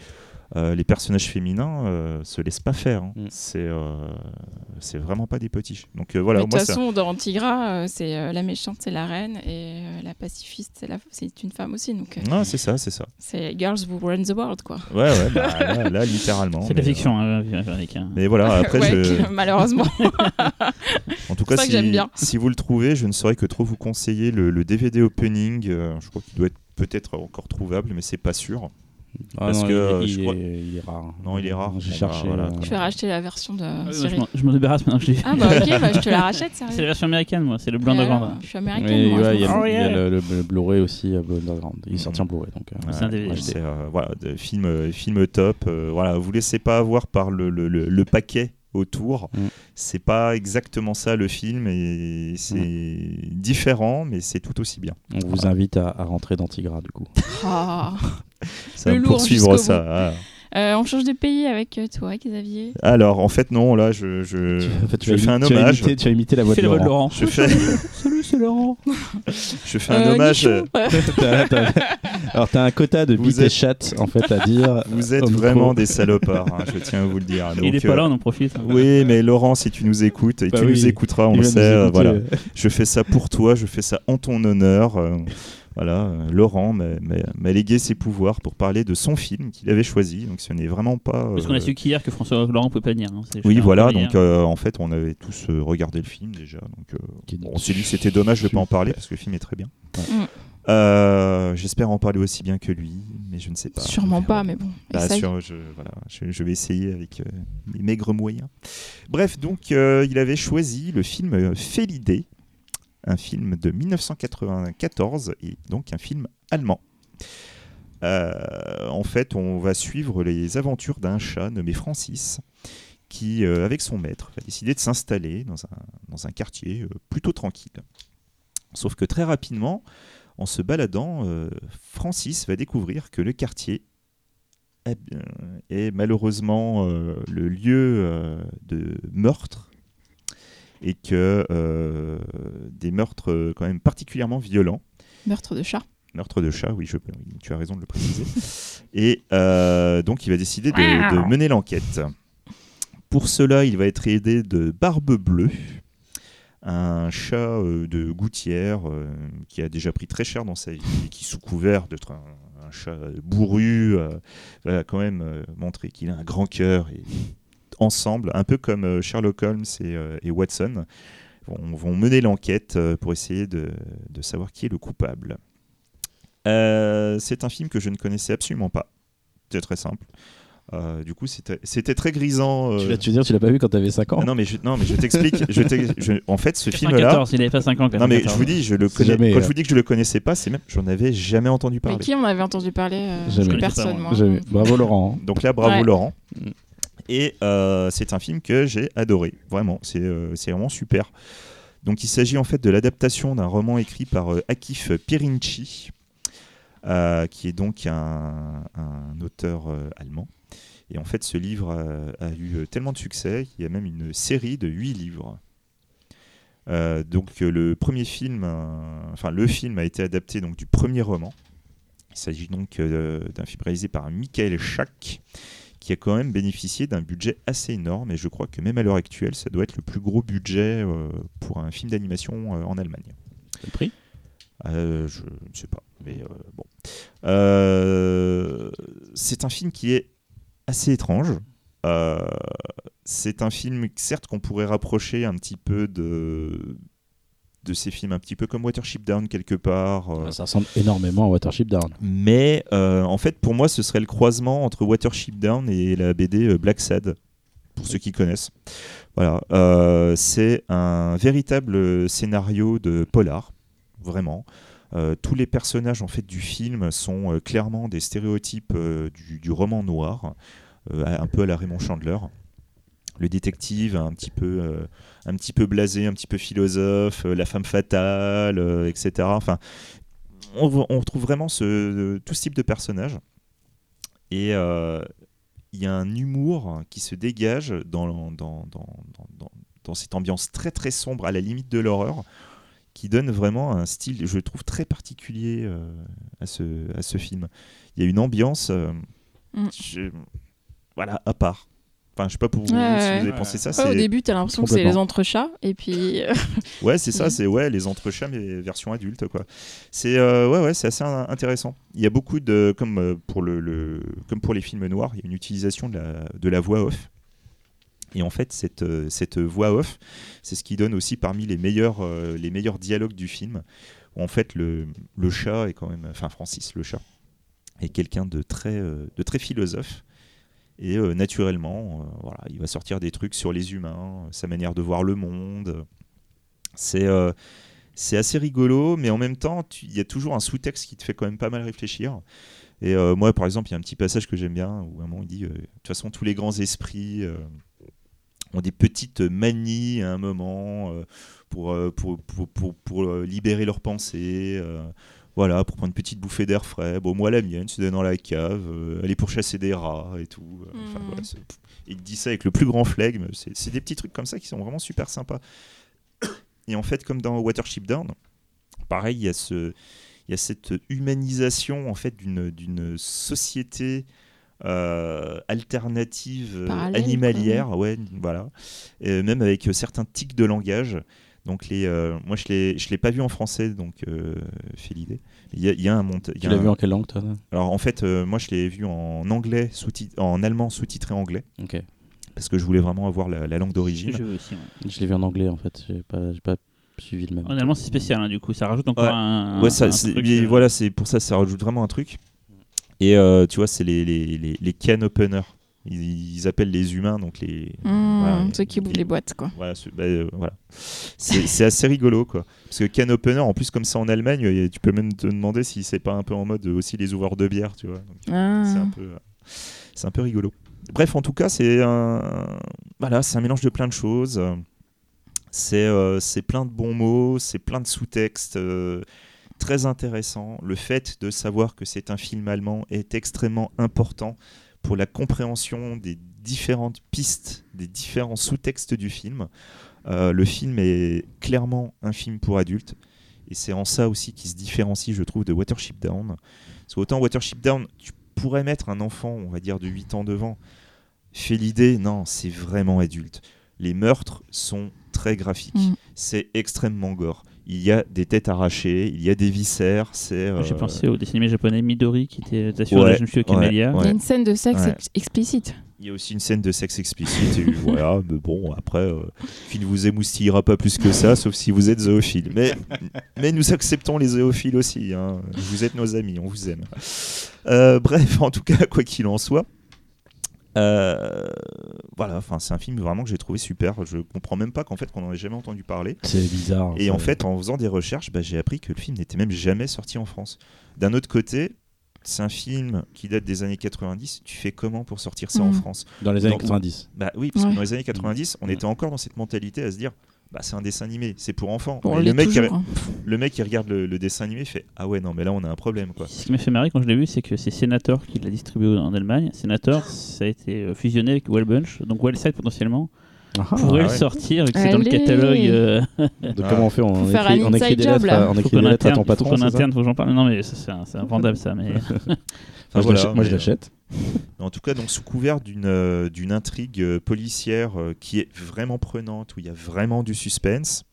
Euh, les personnages féminins euh, se laissent pas faire. hein. Mm. C'est euh, c'est vraiment pas des potiches. Donc euh, voilà, de toute ça. façon, dans Antigra, euh, c'est euh, la méchante, c'est la reine, et euh, la pacifiste, c'est la- c'est une femme aussi. Donc, euh, Non, c'est ça, c'est ça. c'est Girls Who Run the World, quoi. Ouais, ouais, bah, là, là, littéralement. C'est de la fiction, hein, Véronique, hein. euh, Mais voilà, après, Ouais, je... malheureusement. En tout cas, ça si, que j'aime bien. si vous le trouvez, je ne saurais que trop vous conseiller le, le DVD opening. euh, je crois qu'il doit être peut-être encore trouvable, mais c'est pas sûr. Ah parce non, que, il, euh, il est, crois- il est rare. Non, il est rare. J'ai cherché. bah, voilà. euh, Je vais racheter la version de Ah, Cyril. je m'en débarrasse maintenant que je l'ai. Ah bah ok, bah, je te la rachète, C'est la sérieux. version américaine, moi, c'est le vendre. Je suis américaine, ouais, il y a, Oh, y le, le- le Blu-ray aussi, euh, Blue Underground. Il est sorti en. Bluray. Donc, euh, C'est un DVD. C'est, euh, voilà, de film, euh, film top. euh, voilà, vous laissez pas avoir par le, le, le- le paquet autour. Mm. C'est pas exactement ça le film et c'est différent, mais c'est tout aussi bien. On vous invite à, à rentrer dans Tigra, du coup. Ah. Ça Le va poursuivre ça. ah. Euh, on change de pays avec euh, toi, Xavier. Alors, en fait, non, là, je, je, En fait, tu je as fais un as hommage. imité- Tu as imité la voix de Laurent. Je fais, Salut, c'est Laurent. je fais un Euh, hommage. Alors, t'as un quota de Vous bits et chattes, en fait, à dire. Vous êtes vraiment des salopards, hein, je tiens à vous le dire. Il est pas euh, là, on en profite. hein. Oui, mais Laurent, si tu nous écoutes, et Bah tu oui. nous écouteras, on Il le sait, euh, voilà. Je fais ça pour toi, je fais ça en ton honneur. Voilà, euh, Laurent m'a- légué ses pouvoirs pour parler de son film qu'il avait choisi. Donc ce n'est vraiment pas. Parce qu'on a euh, su qu'hier que François Laurent pouvait pas venir. hein, Oui, voilà. Donc euh, en fait, on avait tous euh, regardé le film déjà. Donc euh, bon, on s'est dit que c'était dommage de pas en parler parce que le film est très bien. Ouais. Mm. Euh, J'espère en parler aussi bien que lui, mais je ne sais pas. Sûrement pas, mais bon. Bah, sur- je, voilà, je, je vais essayer avec euh, mes maigres moyens. Bref, donc euh, il avait choisi le film euh, Félidé, un film de 1994 et donc un film allemand. Euh, en fait, on va suivre les aventures d'un chat nommé Francis qui, euh, avec son maître, va décider de s'installer dans un, quartier euh, plutôt tranquille. Sauf que très rapidement, en se baladant, Francis va découvrir que le quartier est, malheureusement le lieu de meurtre et que euh, des meurtres euh, quand même particulièrement violents. Meurtre de chat. Meurtre de chat, oui, je, tu as raison de le préciser. et euh, donc il va décider de, de mener l'enquête. Pour cela, il va être aidé de Barbe Bleue, un chat euh, de gouttière euh, qui a déjà pris très cher dans sa vie et qui, sous couvert d'être un, un chat bourru, euh, va quand même euh, montrer qu'il a un grand cœur. Et ensemble, un peu comme euh, Sherlock Holmes et, euh, et Watson, vont, vont mener l'enquête euh, pour essayer de, de savoir qui est le coupable. Euh, c'est un film que je ne connaissais absolument pas. C'est très simple. Euh, du coup, c'était c'était très grisant. euh, Tu vas te dire, tu l'as pas vu quand t'avais 5 ans ah non, mais je, non, mais je t'explique. je t'ex- je- en fait, ce film-là. 94, il avait pas 5 ans. Non, mais je vous dis, je le C'est connais. jamais, quand euh, je vous dis que je le connaissais pas, c'est même, j'en avais jamais entendu Mais parler. qui on avait entendu parler euh, Personne, moi. Jamais. Bravo Laurent. Donc là, bravo Ouais. Laurent. Et euh, c'est un film que j'ai adoré. Vraiment, c'est euh, vraiment super. Donc il s'agit en fait de l'adaptation d'un roman écrit par euh, Akif Pirinci, euh, qui est donc un, auteur allemand. Et en fait, ce livre a, eu tellement de succès qu'il y a même une série de huit livres. Donc le premier film, enfin le film a été adapté donc du premier roman. Il s'agit donc d'un film réalisé par Michael Schack, qui a quand même bénéficié d'un budget assez énorme. Et je crois que même à l'heure actuelle, ça doit être le plus gros budget euh, pour un film d'animation euh, en Allemagne. Le prix? Euh, je ne sais pas, mais euh, bon. Euh, c'est un film qui est assez étrange. C'est un film, certes, qu'on pourrait rapprocher un petit peu de de ces films un petit peu comme Watership Down quelque part. euh, Ça ressemble énormément à Watership Down. mais euh, en fait, pour moi, ce serait le croisement entre Watership Down et la BD euh, Black Sad, pour ceux qui connaissent. Voilà, Euh, c'est un véritable scénario de polar, vraiment. Tous les personnages en fait du film sont clairement des stéréotypes du, du roman noir, un peu à la Raymond Chandler. Le détective un petit peu, euh, un petit peu blasé, un petit peu philosophe, euh, la femme fatale, euh, etc. Enfin, on, on retrouve vraiment ce, tout ce type de personnage. Et il y a un humour qui se dégage dans, dans, dans, dans, dans- dans cette ambiance très très sombre, à la limite de l'horreur, qui donne vraiment un style, je trouve, très particulier euh, à, ce, à ce film. Il y a une ambiance, euh, Mm. je- voilà, à part. Enfin, je sais pas pour vous Ouais, si vous avez Ouais. pensé ça. Ouais, au début, t'as l'impression que c'est les entrechats, et puis. euh, Ouais, c'est ça, c'est ouais, les entrechats mais version adulte quoi. C'est euh, ouais ouais, c'est assez in- intéressant. Il y a beaucoup de comme euh, pour le, le- comme pour les films noirs, il y a une utilisation de la de la voix off. Et en fait, cette, cette voix off, c'est ce qui donne aussi parmi les meilleurs, euh, les meilleurs dialogues du film. Où en fait, le, le chat est quand même, enfin Francis, le chat, est quelqu'un de très, de très philosophe. Et euh, naturellement, euh, voilà, il va sortir des trucs sur les humains, sa manière de voir le monde. C'est euh, assez rigolo, mais en même temps, il y a toujours un sous-texte qui te fait quand même pas mal réfléchir. Et euh, moi, par exemple, il y a un petit passage que j'aime bien où un moment il dit euh, De toute façon, tous les grands esprits euh, ont des petites manies à un moment euh, pour, euh, pour, pour, pour, euh, libérer leurs pensées. Voilà, pour prendre une petite bouffée d'air frais. Bon, moi, la mienne, d'aller dans la cave, euh, aller pour chasser des rats et tout. Euh, Enfin, voilà, c'est- il dit ça avec le plus grand flegme. C'est des petits trucs comme ça qui sont vraiment super sympas. Et en fait, comme dans Watership Down, pareil, il y a, ce, il y a cette humanisation en fait d'une société euh, alternative euh, Parallèle, animalière, ouais, voilà, Et même avec certains tics de langage. Donc les, euh, moi je l'ai, je l'ai pas vu en français, donc euh, fait l'idée. Il y a, il y a un montage. Tu l'as vu en quelle langue toi Alors en fait, euh, moi je l'ai vu en anglais, sous en allemand sous-titré anglais, Ok. parce que je voulais vraiment avoir la, la langue d'origine. Je l'ai vu en anglais en fait. J'ai pas, j'ai pas suivi le même. En allemand, c'est spécial, hein, du coup, ça rajoute encore Ouais. un. Ouais, ça, un c'est- truc, mais euh, voilà, c'est pour ça ça rajoute vraiment un truc. Et euh, tu vois, c'est les, les, les, les can openers. Ils, ils appellent les humains, donc les. hmm, voilà, ceux qui ouvrent les boîtes, quoi. Voilà, c'est bah, euh, voilà. C'est assez rigolo, quoi. Parce que can opener, en plus, comme ça en Allemagne, tu peux même te demander si c'est pas un peu en mode aussi les ouvreurs de bière, tu vois. Ah. C'est un peu, euh, c'est un peu rigolo. Bref, en tout cas, c'est un, voilà, c'est un mélange de plein de choses. C'est, euh, plein de bons mots, c'est plein de sous-textes euh, très intéressants. Le fait de savoir que c'est un film allemand est extrêmement important pour la compréhension des différentes pistes, des différents sous-textes du film. Euh, le film est clairement un film pour adultes. Et c'est en ça aussi qu'il se différencie, je trouve, de Watership Down. Parce qu'autant Watership Down, tu pourrais mettre un enfant, on va dire, de 8 ans devant. Félidé, non, c'est vraiment adulte. Les meurtres sont très graphiques. Mm. C'est extrêmement gore. Il y a des têtes arrachées, il y a des viscères. C'est. J'ai euh, pensé au dessin animé japonais Midori qui était assuré Ouais, de la jeune fille au camélia. ouais. Il y a une scène de sexe ex- explicite. Il y a aussi une scène de sexe explicite. et voilà, mais bon, après, euh, il ne vous émoustillera pas plus que ça, sauf si vous êtes zoophile. Mais, mais nous acceptons les zoophiles aussi. hein. Vous êtes nos amis, on vous aime. Euh, bref, en tout cas, quoi qu'il en soit. Euh, voilà, enfin c'est un film vraiment que j'ai trouvé super. Je comprends même pas qu'en fait qu'on n'en ait jamais entendu parler. C'est bizarre. Et en fait, en faisant des recherches, bah, j'ai appris que le film n'était même jamais sorti en France. D'un autre côté, c'est un film qui date des années 90. Tu fais comment pour sortir ça en Mhm. France? Dans les années dans- 90. Bah oui, parce Ouais. que dans les années 90, on était encore dans cette mentalité à se dire, bah c'est un dessin animé, c'est pour enfants. Bon, le, mec qui, hein. le mec qui regarde le, le dessin animé fait, ah ouais, non, mais là on a un problème quoi. Ce qui m'a fait marrer quand je l'ai vu, c'est que c'est Senator qui l'a distribué en Allemagne. Senator, ça a été euh, fusionné avec Well Bunch, donc Wellside potentiellement Ah, pourrait ah le ouais. sortir, vu que c'est dans le catalogue. euh, de Ah. comment on fait On écrit, un on écrit inside des job, lettres, à- on écrit des lettres à interne, ton faut patron. qu'on interne, faut que j'en parle. Non, mais c'est invendable ça. Mais Moi, je voilà, l'achète- moi, je mais, l'achète. En tout cas, donc sous couvert d'une euh, intrigue euh, policière euh, qui est vraiment prenante, où il y a vraiment du suspense,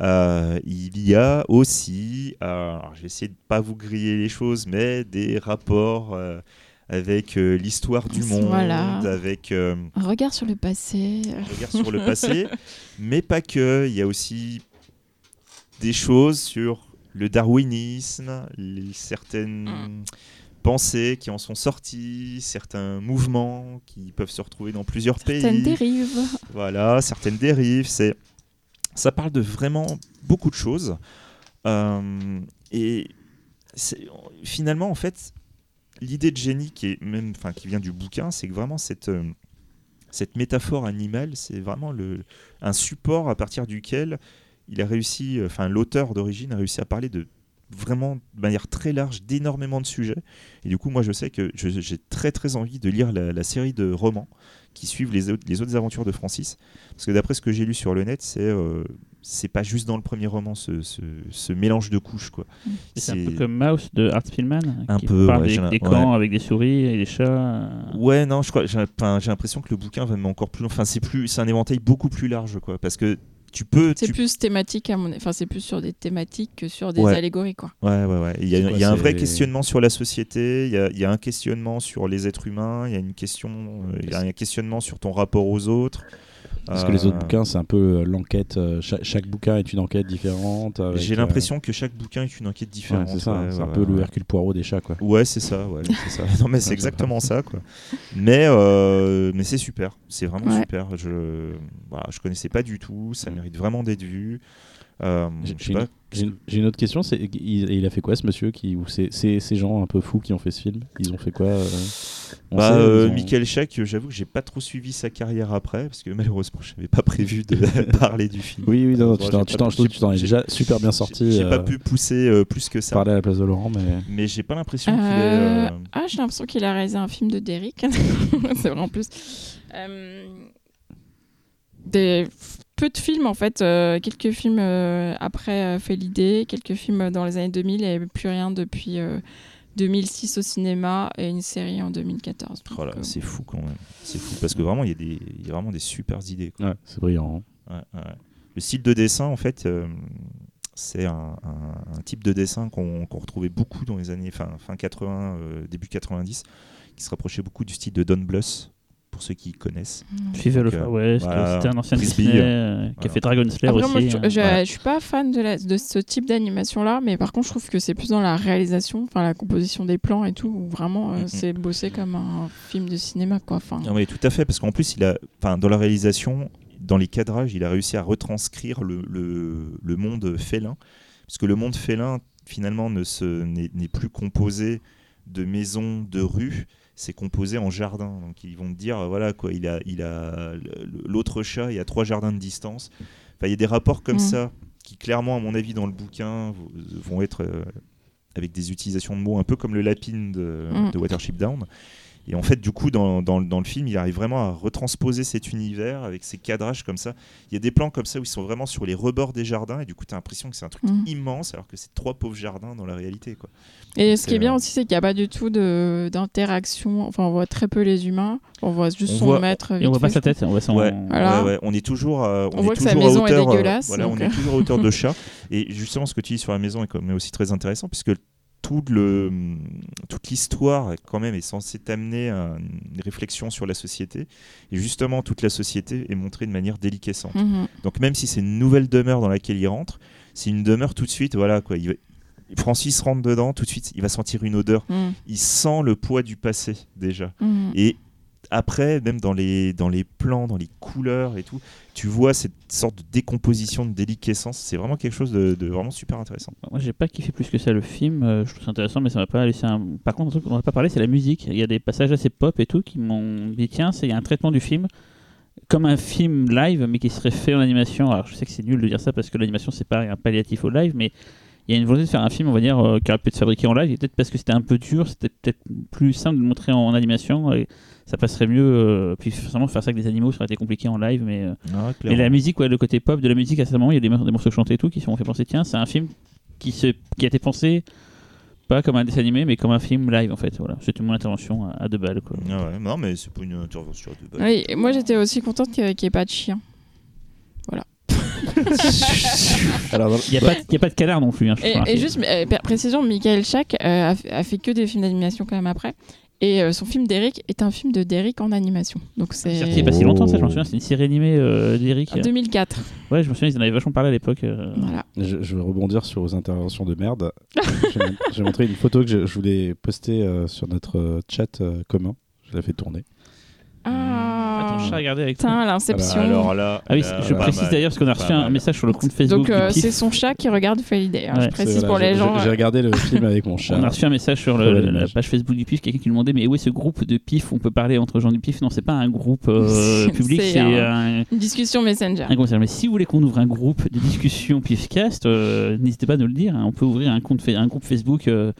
euh, il y a aussi, euh, alors je vais essayer de pas vous griller les choses, mais des rapports euh, avec euh, l'histoire du monde, Voilà. avec euh, Un regard sur le passé. un regard sur le passé, mais pas que. Il y a aussi des choses sur le darwinisme, les- certaines Mm. Pensées qui en sont sorties, certains mouvements qui peuvent se retrouver dans plusieurs Certaines pays. dérives. Voilà, certaines dérives. C'est, ça parle de vraiment beaucoup de choses. Euh, et finalement, en fait, l'idée de génie qui est même, enfin, qui vient du bouquin, c'est que vraiment cette euh, cette métaphore animale, c'est vraiment le, un support à partir duquel il a réussi, enfin l'auteur d'origine a réussi à parler de vraiment de manière très large d'énormément de sujets. Et du coup, moi, je sais que j'ai très très envie de lire la, la série de romans qui suivent les, autres- les autres aventures de Francis. Parce que d'après ce que j'ai lu sur le net, c'est euh, c'est pas juste dans le premier roman ce, ce- ce mélange de couches. quoi. c'est un peu comme Mouse de Art Spillman, Un qui peu, parle ouais, des, des camps avec des souris et des chats. Ouais, non, je crois, j'ai l'impression que le bouquin va même encore plus loin. Enfin, c'est plus, c'est un éventail beaucoup plus large, quoi. Parce que tu peux, C'est tu- plus thématique à mon enfin c'est plus sur des thématiques que sur des Ouais. allégories quoi. Ouais, ouais, ouais. Il y a, C'est quoi, il y a un vrai questionnement sur la société, il y a, il y a un questionnement sur les êtres humains, il y a une question, euh, il y a un questionnement sur ton rapport aux autres. Parce que les autres Euh, bouquins, c'est un peu euh, l'enquête. euh, cha- chaque, bouquin est une enquête différente. avec, J'ai l'impression que chaque bouquin est une enquête ouais, différente. c'est ça. ouais, c'est un ouais, peu le Hercule Poirot des chats, quoi. Ouais, c'est ça, ouais, c'est ça. Non, mais c'est exactement ça, quoi. Mais, euh, mais c'est super, c'est vraiment Ouais. super. Je, voilà, je connaissais pas du tout, ça mérite vraiment d'être vu. Euh, J'ai- une- autre question. C'est, il, il a fait quoi, ce monsieur qui, ou c'est, c'est ces gens un peu fous qui ont fait ce film? Ils ont fait quoi euh, on Bah, sait, euh, ont- Michael Scheck, j'avoue que j'ai pas trop suivi sa carrière après, parce que malheureusement, je n'avais pas prévu de parler du film. Oui, oui, non, Bon, tu t'en, pas tu t'en- pu- je trouve que tu t'en es déjà super bien sorti. J'ai euh, pas pu pousser euh, plus que ça. parler à la place de Laurent, mais Mais j'ai pas l'impression qu'il est. Ah, j'ai l'impression qu'il a réalisé un film de Derrick. c'est vrai en plus. Euh, Des peu de films en fait, euh, quelques films euh, après euh, fait l'idée, quelques films dans les années 2000 et plus rien depuis euh, 2006 au cinéma et une série en 2014. Donc, oh là, euh, c'est fou quand même. C'est fou parce que vraiment, il y, a des- il y a vraiment des super idées. ouais, c'est brillant. hein. Ouais, ouais. Le style de dessin, en fait, euh, c'est un, un- un type de dessin qu'on retrouvait beaucoup dans les années fin, fin 80, euh, début 90, qui se rapprochait beaucoup du style de Don Bluth, pour ceux qui connaissent. Donc, euh, c'était un ancien Frisbee, Disney euh, euh, qui a fait Dragon Slayer Après, moi, aussi. je, hein. je- Ouais. je suis pas fan de, la- de ce type d'animation là, mais par contre, je trouve que c'est plus dans la réalisation, enfin la composition des plans et tout, où vraiment euh, Mhm. c'est bossé comme un film de cinéma quoi. Enfin, Non, mais tout à fait, parce qu'en plus, il a, enfin, dans la réalisation, dans les cadrages, il a réussi à retranscrire le, le- le monde félin. Parce que le monde félin, finalement, ne n'est plus composé de maisons, de rues, c'est composé en jardins. Donc ils vont te dire, voilà, quoi, il a il a l'autre chat, il y a trois jardins de distance. Enfin, il y a des rapports comme Mhm. ça, qui clairement, à mon avis, dans le bouquin, vont être euh, avec des utilisations de mots un peu comme le lapine de, Mhm. de Watership Down. Et en fait, du coup, dans, dans, dans le film, il arrive vraiment à retransposer cet univers avec ses cadrages comme ça. Il y a des plans comme ça où ils sont vraiment sur les rebords des jardins et du coup, tu as l'impression que c'est un truc Mhm. immense alors que c'est trois pauvres jardins dans la réalité. Quoi. Et ce qui est C'est, bien euh, aussi, c'est qu'il n'y a pas du tout d'interaction. Enfin, on voit très peu les humains. On voit juste On son voit- maître. Et on voit pas sa tête, on voit son. Ouais. Voilà. Ouais, ouais, on est toujours à, On est voit que sa maison est euh, dégueulasse, voilà, donc, on euh. est toujours à hauteur de chat. Et justement, ce que tu dis sur la maison est quand même aussi très intéressant puisque tout le, toute l'histoire quand même est censée t'amener à une réflexion sur la société. Et justement, toute la société est montrée de manière déliquescente. Mhm. Donc même si c'est une nouvelle demeure dans laquelle il rentre, c'est une demeure tout de suite, voilà quoi. Il va- Francis rentre dedans, tout de suite, il va sentir une odeur. Mhm. Il sent le poids du passé déjà. Mhm. Et après, même dans les, plans, dans les couleurs et tout, tu vois cette sorte de décomposition, de déliquescence. C'est vraiment quelque chose de, vraiment super intéressant. Moi, j'ai pas kiffé plus que ça le film. euh, je trouve ça intéressant, mais ça m'a pas laissé un. Par contre, un truc dont on n'a pas parlé, c'est la musique. Il y a des passages assez pop et tout qui m'ont dit tiens, il y a un traitement du film comme un film live, mais qui serait fait en animation. Alors, je sais que c'est nul de dire ça parce que l'animation c'est pas un palliatif au live, mais il y a une volonté de faire un film, on va dire, euh, qui aurait pu être fabriqué en live. Et peut-être parce que c'était un peu dur, c'était peut-être plus simple de le montrer en animation. Ça passerait mieux. euh, puis forcément, faire ça avec des animaux, ça aurait été compliqué en live, mais. euh, Ah, et la musique, ouais, le côté pop de la musique, à ce moment, il y a des, des morceaux chantés et tout qui sont fait penser, tiens, c'est un film qui, se, qui a été pensé pas comme un dessin animé, mais comme un film live en fait. Voilà, c'était mon intervention à, à deux balles. Quoi. Ah ouais, non, mais c'est pas une intervention de base. Oui, et moi j'étais aussi contente qu'il n'y ait pas de chien. Alors, dans- Il n'y a, pas de- il y a pas de canard non plus. Hein, je Et, crois. et juste, euh, pr- précision, Michael Schack euh, a fait que des films d'animation quand même après. Et euh, son film d'Eric est un film de Derrick en animation. Donc c'est C'est il y a pas si longtemps, ça, je m'en souviens. C'est une série animée euh, d'Eric. en 2004. Ouais, je me souviens, ils en avaient vachement parlé à l'époque. euh. Voilà. je, je vais rebondir sur vos interventions de merde. J'ai mon- J'ai montré une photo que je, je voulais poster euh, sur notre chat euh, commun. Je l'ai fait tourner. Ah, ton chat, regardez avec Putain, toi. l'inception. Alors là, Ah oui, là, je pas précise d'ailleurs parce qu'on a reçu un mal. message sur le compte Facebook. Donc euh, du PIF. c'est son chat qui regarde Feliday. hein, Ouais. je précise pour les j'ai- gens. J'ai euh, regardé le film avec mon chat. On a reçu un message sur le- la page Facebook du PIF, quelqu'un qui nous demandait Mais où est ce groupe de PIF On peut parler entre gens du PIF Non, c'est pas un groupe euh, public, c'est un- un, Une discussion Messenger. un concert. Mais si vous voulez qu'on ouvre un groupe de discussion PIFcast, euh, n'hésitez pas à nous le dire. hein. On peut ouvrir un, compte, un groupe Facebook euh,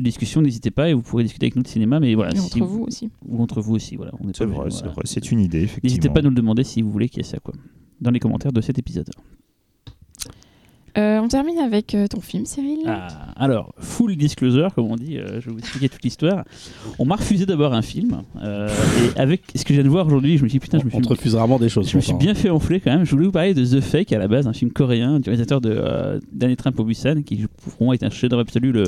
de discussion, n'hésitez pas et vous pourrez discuter avec nous de cinéma. Mais voilà, Et si entre vous aussi. Ou entre vous aussi. Voilà, on est C'est vrai, c'est voilà. vrai, c'est une idée, effectivement. N'hésitez pas à nous le demander si vous voulez qu'il y ait ça. Quoi. Dans les commentaires de cet épisode. Euh, on termine avec euh, ton film, Cyril. Ah, alors, full disclosure, comme on dit, euh, je vais vous expliquer toute l'histoire. On m'a refusé d'avoir un film. euh, et avec ce que je viens de voir aujourd'hui, je me suis dit, putain, je me suis, On te refuse rarement des choses. je me suis bien fait enfler quand même. Je voulais vous parler de The Fake à la base, un film coréen du réalisateur de euh, Dernier Train pour Busan, qui pour moi est un chef-d'œuvre absolu, le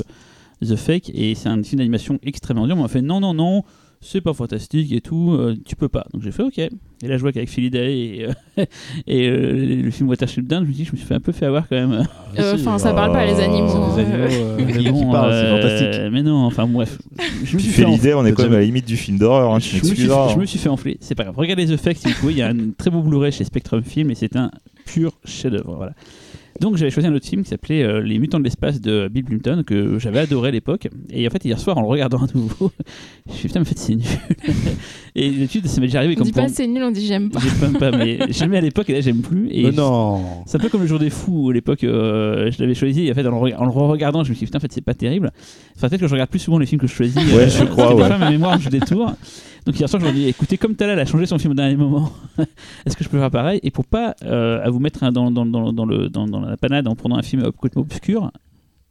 The Fake. Et c'est un film d'animation extrêmement dur. On m'a fait non, non, non. C'est pas fantastique et tout, euh, tu peux pas. Donc j'ai fait ok. Et là je vois qu'avec Philly Day et, euh, et euh, le film Watership Down, je me dis je me suis fait un peu fait avoir quand même. Euh, Enfin, ça Oh, parle pas les animaux. Euh, Mais bon, parlent, c'est euh, fantastique. Mais non, enfin bref. Je me Tu suis fais fait l'idée, on est quand même à la limite du film d'horreur, hein, je, me suis, m'excuseras. je hein. me suis fait enfler, c'est pas grave. Regardez The Fake si vous pouvez, il y a un très beau Blu-ray chez Spectrum Film et c'est un pur chef-d'œuvre. Voilà. Donc j'avais choisi un autre film qui s'appelait euh, Les Mutants de l'espace de Bill Clinton que j'avais adoré à l'époque. Et en fait, hier soir, en le regardant à nouveau, je me suis dit putain, mais en fait, c'est nul. et d'habitude, ça m'est déjà arrivé On comme dit pas pour- c'est nul, on dit j'aime pas. J'aime pas, mais j'aimais à l'époque et là, j'aime plus. Et Mais non c'est un peu comme le jour des fous où à l'époque euh, je l'avais choisi et en fait en le, en le regardant je me suis dit putain en fait c'est pas terrible. Enfin peut-être que je regarde plus souvent les films que je choisis. Ouais, je crois, ouais. fois ma mémoire je détourne. Donc hier soir je me dis écoutez comme Talal a changé son film au dernier moment, est-ce que je peux faire pareil? Et pour pas euh, à vous mettre un- dans, le, dans, la panade en prenant un film complètement obscur,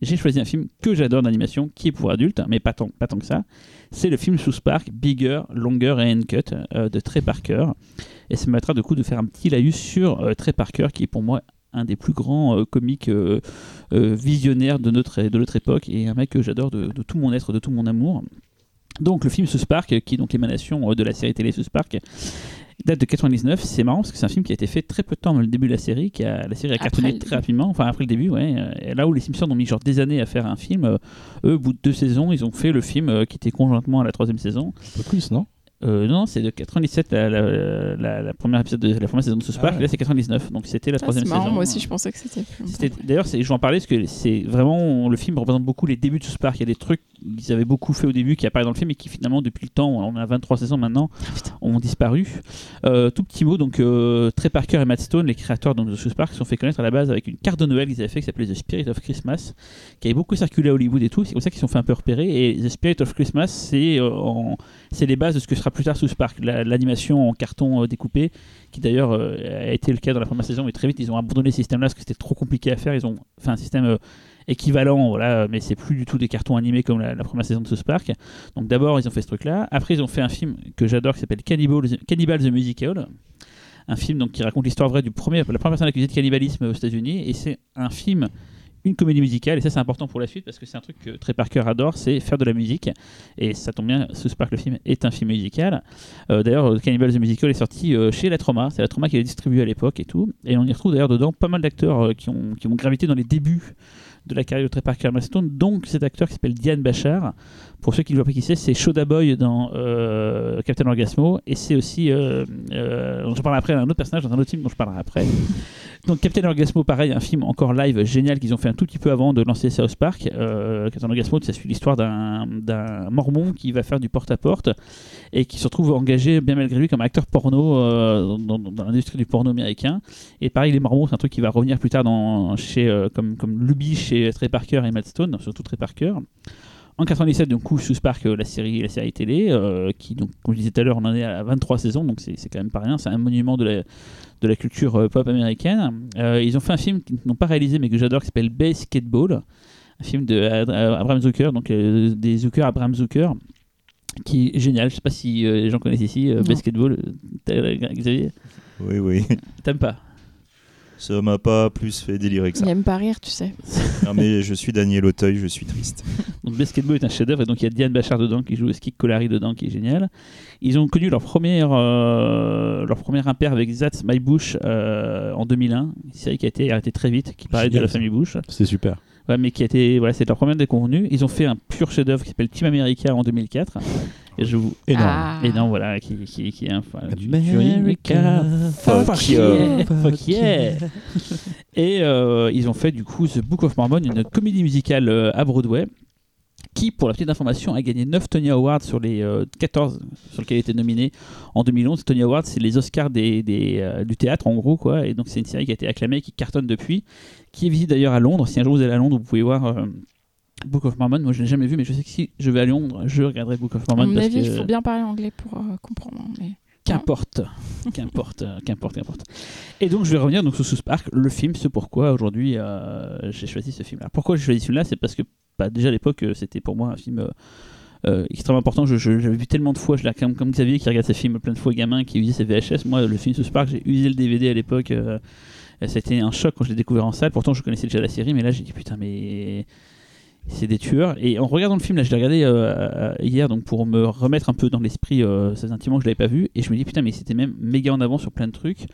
j'ai choisi un film que j'adore d'animation qui est pour adultes mais pas tant, pas tant que ça. C'est le film South Park Bigger, Longer et Uncut euh, de Trey Parker. Et ça me mettra du coup de faire un petit laïus sur euh, Trey Parker, qui est pour moi un des plus grands euh, comiques visionnaires de notre, de notre époque et un mec que j'adore de tout mon être, de tout mon amour. Donc le film South Park, qui est donc l'émanation euh, de la série télé South Park, date de 99. C'est marrant parce que c'est un film qui a été fait très peu de temps avant le début de la série, qui a, la série a cartonné très rapidement, enfin après le début, ouais. Et là où les Simpsons ont mis genre des années à faire un film, euh, eux, au bout de deux saisons, ils ont fait le film euh, qui était conjointement à la troisième saison. Un peu plus, non? Euh, non, c'est de 97 la, la, la, la première épisode de la première saison de South Park. Ah ouais. Là, c'est 99, donc c'était la Ah, troisième marrant, saison. moi aussi je pensais que c'était D'ailleurs, je vais en parler parce que c'est vraiment le film représente beaucoup les débuts de South Park. Il y a des trucs qu'ils avaient beaucoup fait au début qui apparaissent dans le film et qui finalement depuis le temps, on a 23 saisons maintenant, ont disparu. Euh, tout petit mot, donc euh, Trey Parker et Matt Stone, les créateurs donc, de South Park, se sont fait connaître à la base avec une carte de Noël qu'ils avaient fait qui s'appelait The Spirit of Christmas, qui avait beaucoup circulé à Hollywood et tout. C'est comme ça qu'ils se sont fait un peu repérer. Et The Spirit of Christmas, c'est euh, en- c'est les bases de ce que sera plus tard South Park, la- l'animation en carton euh, découpé, qui d'ailleurs euh, a été le cas dans la première saison, mais très vite ils ont abandonné ce système-là parce que c'était trop compliqué à faire. Ils ont fait un système euh, équivalent, voilà, mais c'est plus du tout des cartons animés comme la, la première saison de South Park. Donc d'abord ils ont fait ce truc-là. Après ils ont fait un film que j'adore qui s'appelle Cannibal, Cannibal the Musical. Un film donc, qui raconte l'histoire vraie du premier, la première personne accusée de cannibalisme aux États-Unis. Et c'est un film, une comédie musicale. Et ça, c'est important pour la suite parce que c'est un truc que Trey Parker adore c'est faire de la musique. Et ça tombe bien, South Park, le film, est un film musical. Euh, d'ailleurs, Cannibal the Musical est sorti euh, chez La Trauma. C'est La Trauma qui l'a distribué à l'époque et tout. Et on y retrouve d'ailleurs dedans pas mal d'acteurs euh, qui, ont, qui ont gravité dans les débuts de la carrière de Trey Parker Stone, donc cet acteur qui s'appelle Diane Bachar. Pour ceux qui ne voient pas qui c'est, c'est Shoda Boy dans euh, Captain Orgasmo, et c'est aussi, euh, euh, j'en parlerai après, un autre personnage dans un autre film dont je parlerai après. donc Captain Orgasmo, pareil, un film encore live génial qu'ils ont fait un tout petit peu avant de lancer South Park. Euh, Captain Orgasmo, ça suit l'histoire d'un d'un mormon qui va faire du porte-à-porte et qui se retrouve engagé, bien malgré lui, comme acteur porno dans, dans- dans l'industrie du porno américain. Et pareil, les mormons, c'est un truc qui va revenir plus tard dans, chez, comme, comme Lubie chez Trey Parker et Matt Stone, surtout Trey Parker. En 97, donc, coup, South Park, euh, la série, la série télé, euh, qui, donc, comme je disais tout à l'heure, on en est à 23 saisons, donc c'est c'est quand même pas rien. C'est un monument de la, de la culture euh, pop américaine. Euh, ils ont fait un film qu'ils n'ont pas réalisé, mais que j'adore, qui s'appelle Basketball, un film de Ad- Abraham Zucker, donc euh, des Zucker, Abraham Zucker, qui est génial. Je sais pas si euh, les gens connaissent ici euh. Basketball. Xavier, Oui, oui. t'aimes pas? Ça m'a pas plus fait délirer que Il ça. aime pas rire, tu sais. Non, mais je suis Daniel Auteuil, je suis triste. Donc Basketball est un chef-d'œuvre et donc il y a Diane Bachar dedans qui joue Skik Colari dedans qui est génial. Ils ont connu leur première euh, leur premier impair avec That's My Bush euh, en 2001, une série qui a été arrêtée très vite, qui parlait de la famille Bush. C'est super. Ouais, mais qui a été voilà, c'est leur première déconvenue. Ils ont fait un pur chef-d'œuvre qui s'appelle Team America en 2004. Et je vous Énorme. Ah. non voilà qui, qui, qui est un enfin, du- America, fuck, fuck yeah, fuck yeah. Et euh, ils ont fait du coup The Book of Mormon, une comédie musicale euh, à Broadway, qui, pour la petite information, a gagné 9 Tony Awards sur les euh, 14 sur lesquels il était nominé en 2011. Tony Awards, c'est les Oscars des, des, euh, du théâtre en gros, quoi. Et donc c'est une série qui a été acclamée, qui cartonne depuis, qui est visible d'ailleurs à Londres. Si un jour vous allez à Londres, vous pouvez voir. euh, Book of Mormon, moi je l'ai jamais vu, mais je sais que si je vais à Londres, je regarderai Book of À Mormon mon parce avis, il que faut bien parler anglais pour euh, comprendre. hein, Mais... Qu'importe, qu'importe, euh, qu'importe, qu'importe. Et donc je vais revenir donc sur South Park, le film, c'est pourquoi aujourd'hui euh, j'ai choisi ce film-là. Pourquoi j'ai choisi celui-là C'est parce que bah, déjà à l'époque c'était pour moi un film euh, extrêmement important. Je, je- j'avais vu tellement de fois, je l'ai comme, comme Xavier qui regarde ses films plein de fois gamin, qui usait ses VHS. Moi le film South Park, j'ai usé le DVD à l'époque. C'était un choc quand je l'ai découvert en salle. Pourtant je connaissais déjà la série, mais là j'ai dit putain mais c'est des tueurs. Et en regardant le film, là, je l'ai regardé euh, euh, hier, donc pour me remettre un peu dans l'esprit, euh, intimement que je l'avais pas vu, et je me dis putain, mais c'était même méga en avant sur plein de trucs.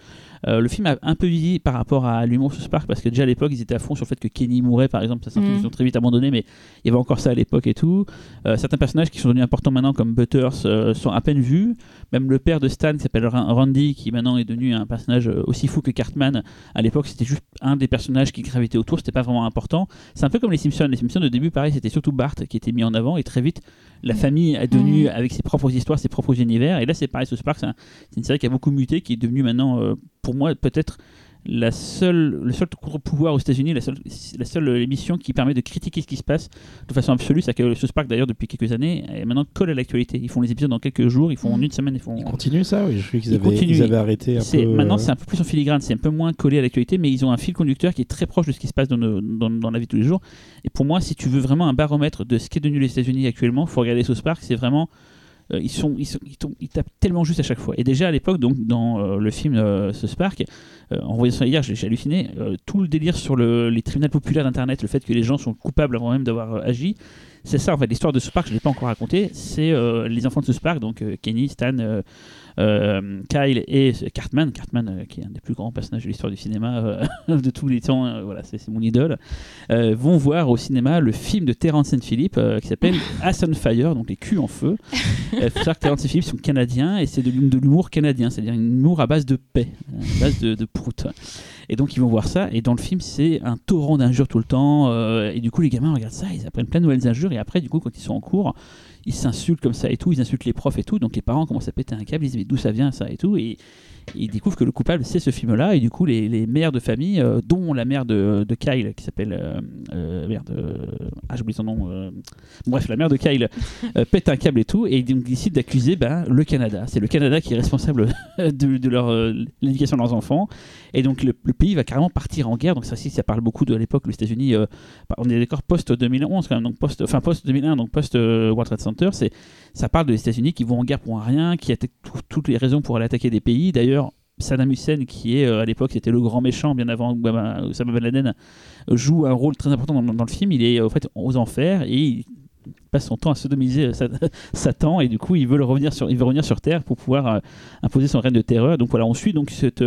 Euh, le film a un peu vieilli par rapport à l'humour South Park, parce que déjà à l'époque, ils étaient à fond sur le fait que Kenny mourait, par exemple. Ça, c'est un truc qu'ils ont très vite abandonné, mais il y avait encore ça à l'époque et tout. Euh, certains personnages qui sont devenus importants maintenant, comme Butters, euh, sont à peine vus. Même le père de Stan, qui s'appelle Ra- Randy, qui maintenant est devenu un personnage aussi fou que Cartman, à l'époque, c'était juste un des personnages qui gravitait autour, c'était pas vraiment important. C'est un peu comme les Simpsons. Les Simpsons, au début, pareil, c'était surtout Bart qui était mis en avant, et très vite, la famille est devenue Mhm. avec ses propres histoires, ses propres univers. Et là, c'est pareil, South Park, c'est un- une série qui a beaucoup muté, qui est devenue maintenant, pour moi, peut-être la seule, le seul contre-pouvoir aux États-Unis, la seule, la seule émission qui permet de critiquer ce qui se passe de façon absolue. C'est que South Park, d'ailleurs, depuis quelques années, est maintenant colle à l'actualité. Ils font les épisodes dans quelques jours, ils font en Mhm. une semaine, ils font. Ils continuent ça Oui, je crois qu'ils Ils avaient, ils avaient arrêté un peu. Maintenant, euh, c'est un peu plus en filigrane, c'est un peu moins collé à l'actualité, mais ils ont un fil conducteur qui est très proche de ce qui se passe dans, nos- dans, dans la vie de tous les jours. Et pour moi, si tu veux vraiment un baromètre de ce qu'est devenu les États-Unis actuellement, il faut regarder South Park. C'est vraiment. Euh, ils, sont, ils, tapent tellement juste à chaque fois. Et déjà à l'époque, donc dans euh, le film Park, euh, en voyant ça hier, j'ai halluciné. tout le délire sur le- les tribunaux populaires d'Internet, le fait que les gens sont coupables avant même d'avoir agi, c'est ça en fait l'histoire de South Park je l'ai pas encore raconté c'est les enfants de South Park donc Kenny Stan Kyle et Cartman. Cartman euh, qui est un des plus grands personnages de l'histoire du cinéma euh, de tous les temps euh, voilà c'est mon idole euh, vont voir au cinéma le film de Terrence and Philip euh, qui s'appelle Ass on Fire donc les culs en feu. Il faut savoir que Terrence et Philip sont canadiens et c'est de, l'hum- de l'humour canadien c'est-à-dire une humour à base de paix à base de, de prout et donc ils vont voir ça. Et dans le film c'est un torrent d'injures tout le temps euh, et du coup les gamins regardent ça ils apprennent plein de nouvelles injures et après du coup quand ils sont en cours ils s'insultent comme ça et tout ils insultent les profs et tout donc les parents commencent à péter un câble ils disent mais d'où ça vient ça et tout et ils découvrent que le coupable c'est ce film là et du coup les, les mères de famille euh, dont la mère de, de Kyle qui s'appelle euh, euh, merde ah j'oublie son nom bref la mère de Kyle pète un câble et tout et donc décide d'accuser ben, le Canada. C'est le Canada qui est responsable de, de leur l'éducation de leurs enfants et donc le, pays va carrément partir en guerre donc ça aussi ça parle beaucoup de l'époque les États-Unis euh, on est d'accord post 2011 quand même donc post enfin post 2001 donc post euh, World Trade Center c'est ça parle des États-Unis qui vont en guerre pour rien qui tout- toutes les raisons pour aller attaquer des pays d'ailleurs Saddam Hussein, qui est euh, à l'époque c'était le grand méchant bien avant Obama- Osama Ben Laden, joue un rôle très important dans, le film. Il est en fait aux enfers et il passe son temps à sodomiser Sa- Satan et du coup il veut le revenir sur, il veut revenir sur Terre pour pouvoir imposer son règne de terreur. Donc voilà, on suit donc cette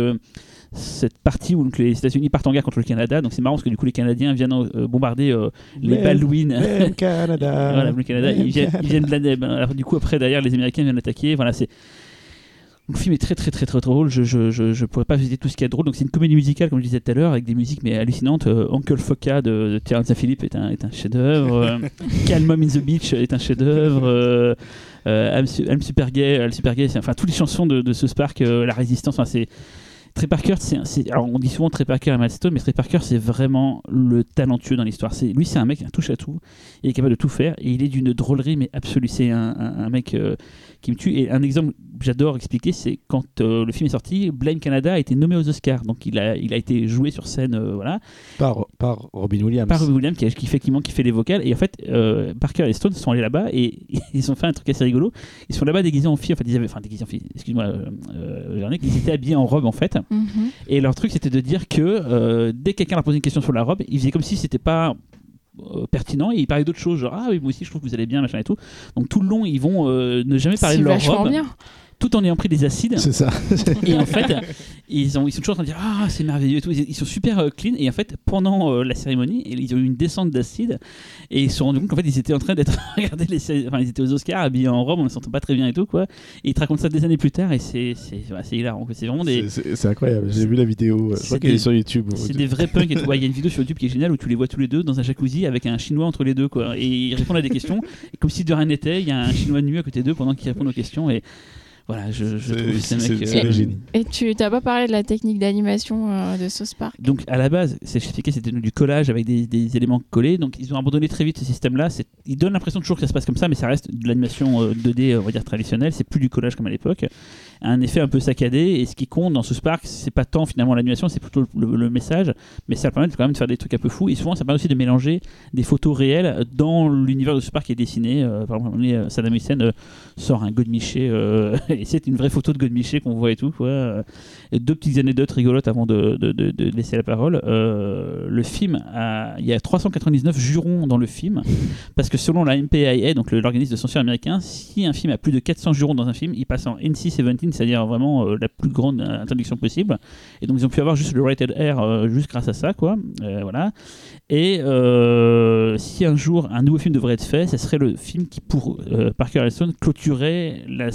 cette partie où donc, les États-Unis partent en guerre contre le Canada. Donc c'est marrant parce que du coup les Canadiens viennent euh, bombarder euh, les Même- Baldwin. Même Canada. Voilà, le Canada, ils viennent, ils viennent de la neb. Alors du coup, après, derrière, les Américains viennent attaquer. Voilà, c'est. Le film est très très très très drôle. Je je, je, je pourrais pas visiter tout ce qu'il y a de drôle. Donc c'est une comédie musicale, comme je disais tout à l'heure, avec des musiques mais hallucinantes. Euh, Uncle Foca de, de Terrence Phillips est un est un chef-d'œuvre. Euh, Calm Mom in the Beach est un chef-d'œuvre. Euh, euh, I'm, Su- I'm Super Gay, I'm Super Gay, enfin toutes les chansons de, de ce Spark, euh, la résistance, enfin c'est Trey Parker, c'est, alors on dit souvent Trey Parker et Matt Stone, mais Trey Parker c'est vraiment le talentueux dans l'histoire. C'est, lui c'est un mec un touche à tout, il est capable de tout faire et il est d'une drôlerie mais absolue. C'est un, un- un mec euh, qui me tue. Et un exemple que j'adore expliquer, c'est quand euh, le film est sorti, Blame Canada a été nommé aux Oscars, donc il a, il a été joué sur scène, euh, voilà, Par, par Robin Williams. par Robbie Williams qui, qui fait qui, qui fait les vocales. Et en fait, Parker et Stone sont allés là-bas et ils ont fait un truc assez rigolo. Ils sont là-bas déguisés en filles, enfin déguisés en filles. Excuse-moi, ils étaient habillés en robe en fait. Et leur truc, c'était de dire que euh, dès que quelqu'un leur posait une question sur la robe, ils faisaient comme si c'était pas euh, pertinent et ils parlaient d'autres choses, genre ah oui, moi aussi je trouve que vous allez bien, machin et tout. Donc tout le long, ils vont euh, ne jamais parler de leur robe, bien. Tout en ayant pris des acides. C'est ça. Et en fait, ils, ont, ils sont toujours en train de dire Ah, c'est merveilleux et tout. Ils, ils sont super euh, clean. Et en fait, pendant euh, la cérémonie, ils ont eu une descente d'acide. Et ils se sont rendus compte qu'en fait, ils étaient en train d'être. Regardez, les, enfin, ils étaient aux Oscars habillés en robe, on ne se sentait pas très bien et tout. quoi. Et ils te racontent ça des années plus tard. Et c'est c'est hilarant. C'est vraiment des. C'est- incroyable. J'ai vu la vidéo. Je C'est crois qu'elle est sur YouTube. C'est des vrais punks et tout. Ouais, Il y a une vidéo sur YouTube qui est géniale où tu les vois tous les deux dans un jacuzzi avec un chinois entre les deux. Quoi. Et ils répondent à des questions. Et comme si de rien n'était, il y a un chinois nu à côté d'eux pendant qu'ils répondent aux questions. Et voilà, je, je trouve ces c'est- mecs. euh, génies. Et tu t'as pas parlé de la technique d'animation euh, de South Park Donc à la base, c'est expliqué, c'était du collage avec des, des éléments collés. Donc ils ont abandonné très vite ce système-là. C'est- Ils donnent l'impression toujours que ça se passe comme ça, mais ça reste de l'animation euh, 2D, on va dire traditionnelle. C'est plus du collage comme à l'époque. Un effet un peu saccadé. Et ce qui compte dans ce Spark, c'est pas tant finalement l'animation, c'est plutôt le, message. Mais ça permet quand même de faire des trucs un peu fous. Et souvent, ça permet aussi de mélanger des photos réelles dans l'univers de Spark qui est dessiné. Euh, par exemple, donné, euh, Saddam Hussein euh, sort un Godemiché euh, et c'est une vraie photo de Godemiché qu'on voit et tout. Deux petites anecdotes rigolotes avant de, de- laisser la parole. Le film, il y a 399 jurons dans le film, parce que selon la MPAA, donc l'organisme de censure américain, si un film a plus de 400 jurons dans un film, il passe en NC-17, c'est-à-dire vraiment euh, la plus grande interdiction possible. Et donc ils ont pu avoir juste le rated R euh, juste grâce à ça, quoi. Euh, voilà. Et euh, si un jour un nouveau film devrait être fait, ce serait le film qui, pour Parker Stone, clôturait la,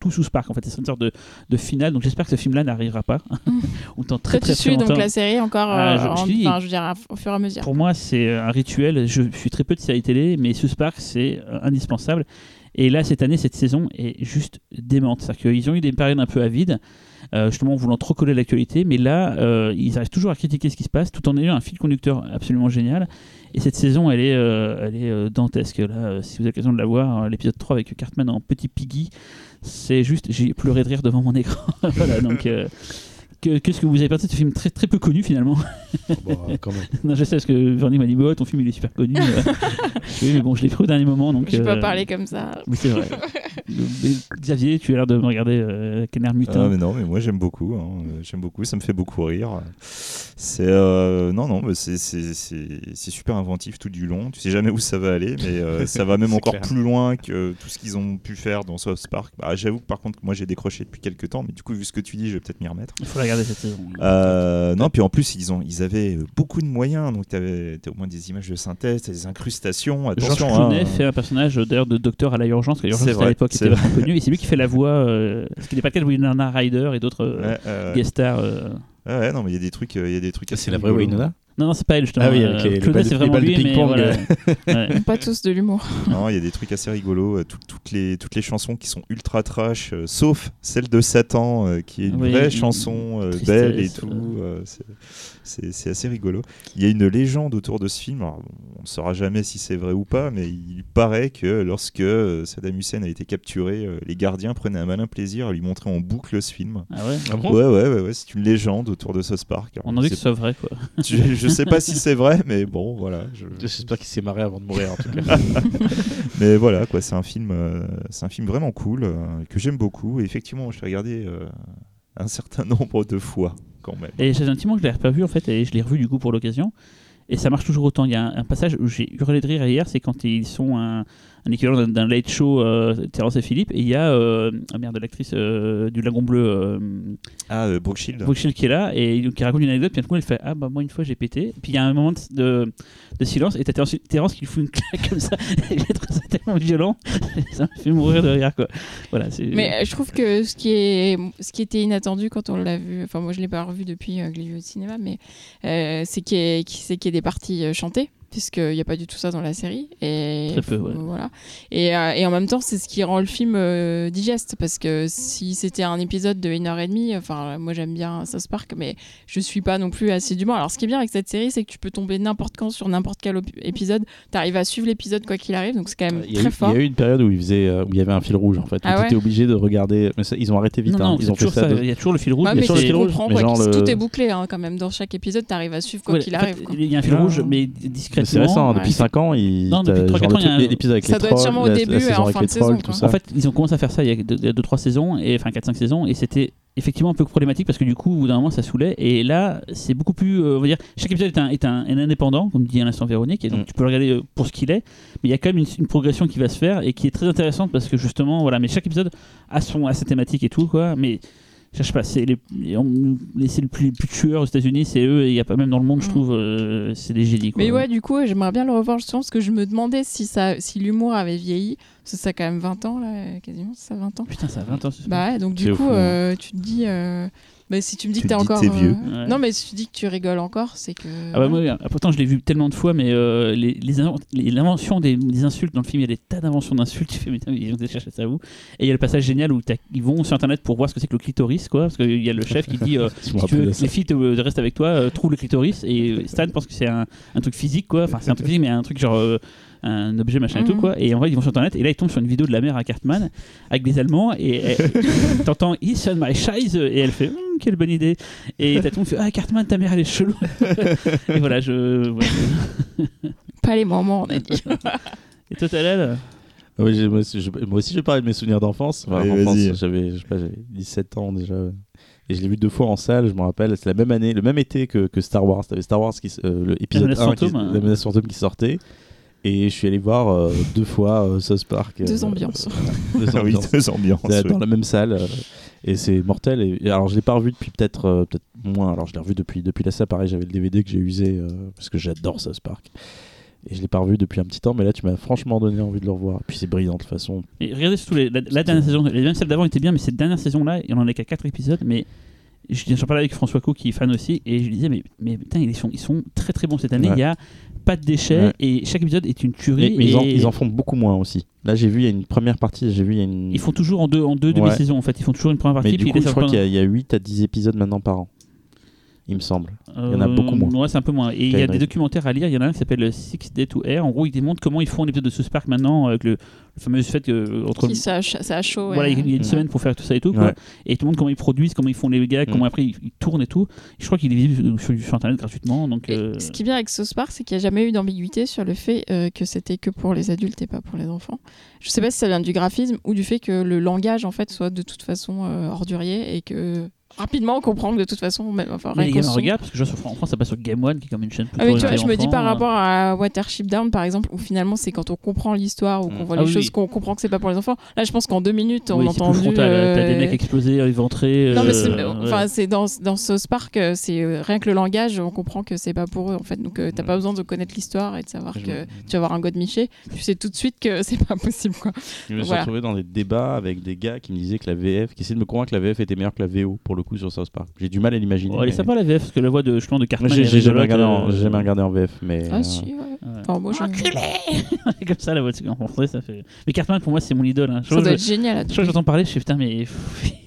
tout sous Spark. En fait, c'est une sorte de, de finale. Donc j'espère que ce film-là n'arrivera pas. Autant très Toi, très tu suis très donc longtemps. la série encore Ah, je- je en- dis- enfin, je veux dire, à- au fur et à mesure. Pour moi, c'est un rituel. Je suis très peu de séries télé, mais ce Spark, c'est indispensable. Et là, cette année, cette saison est juste démente. C'est-à-dire qu'ils ont eu des périodes un peu avides, euh, justement voulant trop coller l'actualité, mais là, euh, ils arrivent toujours à critiquer ce qui se passe, tout en ayant un fil conducteur absolument génial. Et cette saison, elle est, euh, elle est euh, dantesque. Là, si vous avez l'occasion de la voir, l'épisode 3 avec Cartman en petit piggy, c'est juste, j'ai pleuré de rire devant mon écran. voilà, donc. Que- Qu'est-ce que vous avez pensé de ce film très, très peu connu finalement Bon, quand même. Non, je sais parce que Vernick m'a dit bah, ton film il est super connu. euh. oui, mais bon, je l'ai pris au dernier moment donc. Je pas euh, parler comme ça. Oui, c'est vrai. Mais Xavier, tu as l'air de me regarder euh, avec un air mutin. Ah, mais non, mais moi j'aime beaucoup. hein. J'aime beaucoup, ça me fait beaucoup rire. C'est euh, non, non, mais c'est c'est- c'est c'est super inventif tout du long. Tu sais jamais où ça va aller, mais euh, ça va même encore clair. plus loin que tout ce qu'ils ont pu faire dans South Park. Bah, J'avoue que par contre, moi j'ai décroché depuis quelques temps, mais du coup, vu ce que tu dis, je vais peut-être m'y remettre. Il faut cette saison. Euh, non, puis en plus, ils, ont, ils avaient beaucoup de moyens. Donc, tu avais au moins des images de synthèse, t'as des incrustations. Georges Attention, Clooney hein. fait un personnage euh, d'ailleurs de docteur à la urgence, l'urgence C'est à l'époque c'est était vrai. vachement connu, et c'est lui qui fait la voix, euh, ce qui n'est pas le cas de Winona Ryder et d'autres euh, Ouais, euh, guest stars. euh. ouais, non, mais il y a des trucs, il y a des trucs. C'est assez la vraie. Winona? Non, non, c'est pas elle justement. Ah oui, euh, avec les- de- c'est les vraiment lui, mais ping-pong, voilà. Ouais. Pas tous de l'humour. Non, il y a des trucs assez rigolos. euh, tout- toutes, les, toutes les chansons qui sont ultra trash, euh, sauf celle de Satan, euh, qui est une Oui, vraie une- chanson euh, belle et euh. tout. C'est- c'est c'est assez rigolo. Il y a une légende autour de ce film. alors, on ne saura jamais si c'est vrai ou pas, mais il paraît que lorsque euh, Saddam Hussein a été capturé, euh, les gardiens prenaient un malin plaisir à lui montrer en boucle ce film. Ah ouais? Ah bon? Ouais, ouais, ouais, ouais, c'est une légende autour de South Park. Alors, On en dit c'est- que ce soit vrai quoi. je, je sais pas si c'est vrai, mais bon, voilà. je- J'espère qu'il s'est marré avant de mourir en tout cas. Mais voilà, quoi, c'est un film, euh, c'est un film vraiment cool euh, que j'aime beaucoup. Et effectivement, je l'ai regardé euh, un certain nombre de fois Et j'ai un petit que je l'ai revu en fait, et je l'ai revu du coup pour l'occasion. Et ça marche toujours autant. Il y a un, un passage où j'ai hurlé de rire hier, c'est quand ils sont un, un équivalent d'un- late show, euh, Terence et Philippe, et il y a euh, ah merde, l'actrice euh, du Lagon Bleu, euh, Ah, euh, Brooke Shield. Brooke Shield qui est là, et il- qui raconte une anecdote, puis d'un coup elle fait Ah bah moi une fois j'ai pété. Puis il y a un moment de, de, de silence, et t'as Terence, Terence qui lui fout une claque comme ça, trouvé ça tellement violent, ça m'a fait mourir de rire quoi. Voilà, c'est. Mais je trouve que ce qui, est, ce qui était inattendu quand on l'a vu, enfin moi je l'ai pas revu depuis euh, que je l'ai vu au cinéma, mais euh, c'est qu'il y, ait- c'est qu'il y ait des parties euh, chantées, puisqu'il n'y a pas du tout ça dans la série. Et, Très peu, ouais. Voilà. Et, euh, et, en même temps, c'est ce qui rend le film euh, digeste, parce que si c'était un épisode de 1h30, enfin, moi j'aime bien South Park, mais je ne suis pas non plus assez assidûment. Alors, ce qui est bien avec cette série, c'est que tu peux tomber n'importe quand sur n'importe quel épisode, tu arrives à suivre l'épisode quoi qu'il arrive, donc c'est quand même très fort. Il y a eu une période où, il faisait, euh, où il y avait un fil rouge, en fait, ah où tu étais obligé de regarder, mais ils ont arrêté vite, hein. Il y a toujours le fil rouge, mais, mais, mais tout est bouclé hein, quand même, dans chaque épisode, tu arrives à suivre quoi qu'il arrive. Il y a un fil rouge, mais discret c'est récent, depuis 5 ans. Non, depuis 3-4 ans, il y a un... l'épisode avec Ça doit être sûrement au début, en hein, fin de saison. En fait, ils ont commencé à faire ça il y a 2-3 saisons, et enfin 4-5 saisons, et c'était effectivement un peu problématique parce que du coup, au bout d'un moment, ça saoulait. Et là, c'est beaucoup plus. Euh, on va dire, chaque épisode est un, est un, un indépendant, comme dit à l'instant Véronique, et donc tu peux le regarder euh, pour ce qu'il est. Mais il y a quand même une, une, progression qui va se faire et qui est très intéressante parce que justement, voilà, mais chaque épisode a, son, a sa thématique et tout, quoi. Mais je sais pas, c'est les, les- le plus, plus tueur aux États-Unis, c'est eux, et il y a pas même dans le monde, je Mm. trouve, euh, c'est des génies, quoi. Mais ouais, du coup, j'aimerais bien le revoir justement parce que je me demandais si, ça, si l'humour avait vieilli. Parce que ça a quand même 20 ans, là, quasiment, c'est ça, 20 ans. Putain, ça a 20 ans. ce Bah ouais, donc du coup, fond, euh, tu te dis. euh, bah, si tu me dis Tu que t'es encore. t'es vieux. euh, Ouais. Non, mais si tu dis que tu rigoles encore, c'est que. Ah bah moi, euh, pourtant je l'ai vu tellement de fois, mais euh, les, les, invent- les- l'invention des, des insultes dans le film, il y a des tas d'inventions d'insultes. Tu fais, mais ils ont chercher ça où? Et il y a le passage génial où t'as- ils vont sur internet pour voir ce que c'est que le clitoris, quoi. Parce qu'il y a le chef qui dit euh, si tu veux les filles te, te restent avec toi, euh, trouve le clitoris. Et Stan pense que c'est un, un truc physique, quoi. Enfin, c'est un truc physique, mais un truc genre. Un objet machin et tout Mhm. quoi et en vrai ils vont sur internet et là ils tombent sur une vidéo de la mère à Cartman avec des allemands et elle- t'entends He's on my scheiße et elle fait Hum, quelle bonne idée et t'as tout le fait ah Cartman ta mère elle est chelou et voilà je. Pas les moments, on a dit. et toi oui, j'ai- moi, aussi, vais parler de mes souvenirs d'enfance. Enfin, j'avais, je sais pas, j'avais 17 ans déjà. Et je l'ai vu deux fois en salle, je me rappelle. C'est la même année, le même été que, que Star Wars. T'avais Star Wars, qui, euh, l'épisode menace 1, qui, fantôme, hein. la menace fantôme qui sortait. Et je suis allé voir euh, deux fois euh, South Park. Deux euh, ambiances. deux Ah oui, ambiances. deux ambiances. C'est ouais. dans la même salle euh, et c'est mortel et, et alors je l'ai pas revu depuis peut-être euh, moins alors je l'ai revu depuis depuis la salle pareil j'avais le DVD que j'ai usé euh, parce que j'adore South Park et je l'ai pas revu depuis un petit temps mais là tu m'as franchement donné envie de le revoir et puis c'est brillant de toute façon Et regardez surtout les- la, la dernière saison, les celle d'avant était bien, mais cette dernière saison-là, il en est qu'à 4 épisodes, mais je- j'en parlais avec François Co qui est fan aussi, et je lui disais, mais, mais putain, ils sont, ils sont très très bons cette année, Ouais. il y a pas de déchets, Ouais. et chaque épisode est une tuerie. mais, mais ils, en, et ils en font beaucoup moins aussi là j'ai vu il y a une première partie j'ai vu il y a une ils font toujours en deux, en deux Ouais. demi-saisons, en fait, ils font toujours une première partie, mais puis du coup je crois qu'il y, a- il y a 8 à 10 épisodes maintenant par an il me semble. Il y en a beaucoup moins. Euh, Ouais, c'est un peu moins. Et il y a des documentaires à lire. Il y en a un qui s'appelle Six Day to Air. En gros, il démontre comment ils font un épisode de South Park maintenant avec le, le fameux fait que entre Qui ça, ça a chaud. voilà, ouais. il y a une Ouais. semaine pour faire tout ça et tout. Quoi. Ouais. Et tout le monde comment ils produisent, comment ils font les gags, comment Mm. après ils, ils tournent et tout. Je crois qu'il est visible sur, sur internet gratuitement. Donc, euh, Ce qui est bien avec South Park, c'est qu'il n'y a jamais eu d'ambiguïté sur le fait euh, que c'était que pour les adultes et pas pour les enfants. Je sais pas si ça vient du graphisme ou du fait que le langage en fait soit de toute façon euh, ordurier et que rapidement on comprend que de toute façon, même, enfin, mais son- regardent parce que je vois sur en France ça passe sur Game One qui est comme une chaîne plutôt Ah oui, tu vois, je me dis par euh, rapport à Watership Down par exemple, où finalement c'est quand on comprend l'histoire ou qu'on Mm. voit Ah les oui, choses, qu'on comprend que c'est pas pour les enfants. Là, je pense qu'en deux minutes, on oui, plus entendu. frontal. euh, T'as des mecs explosés, éventrés. Non, mais euh, c'est, ouais. enfin, c'est dans, dans South Park, euh, c'est euh, rien que le langage, on comprend que c'est pas pour eux en fait. Donc, euh, t'as Ouais. pas besoin de connaître l'histoire et de savoir Je que tu vas voir un God Miché. Tu sais tout de suite que c'est pas possible quoi. Je me suis Voilà. retrouvé dans des débats avec des gars qui me disaient que la VF, qui essayaient de me convaincre que la VF était meilleure que la VO pour le coup sur South Park. J'ai du mal à l'imaginer. Oh, elle est mais- sympa la VF parce que la voix de justement de Cartman. J'ai jamais, rigolote, regardé en- euh, jamais regardé en VF, mais. Ah euh, si, ouais. ouais. Enfin, moi, comme ça la voix de- en français ça fait. Mais Cartman pour moi c'est mon idole. hein. Je ça doit être génial. je- je crois que j'entends parler, je fais putain mais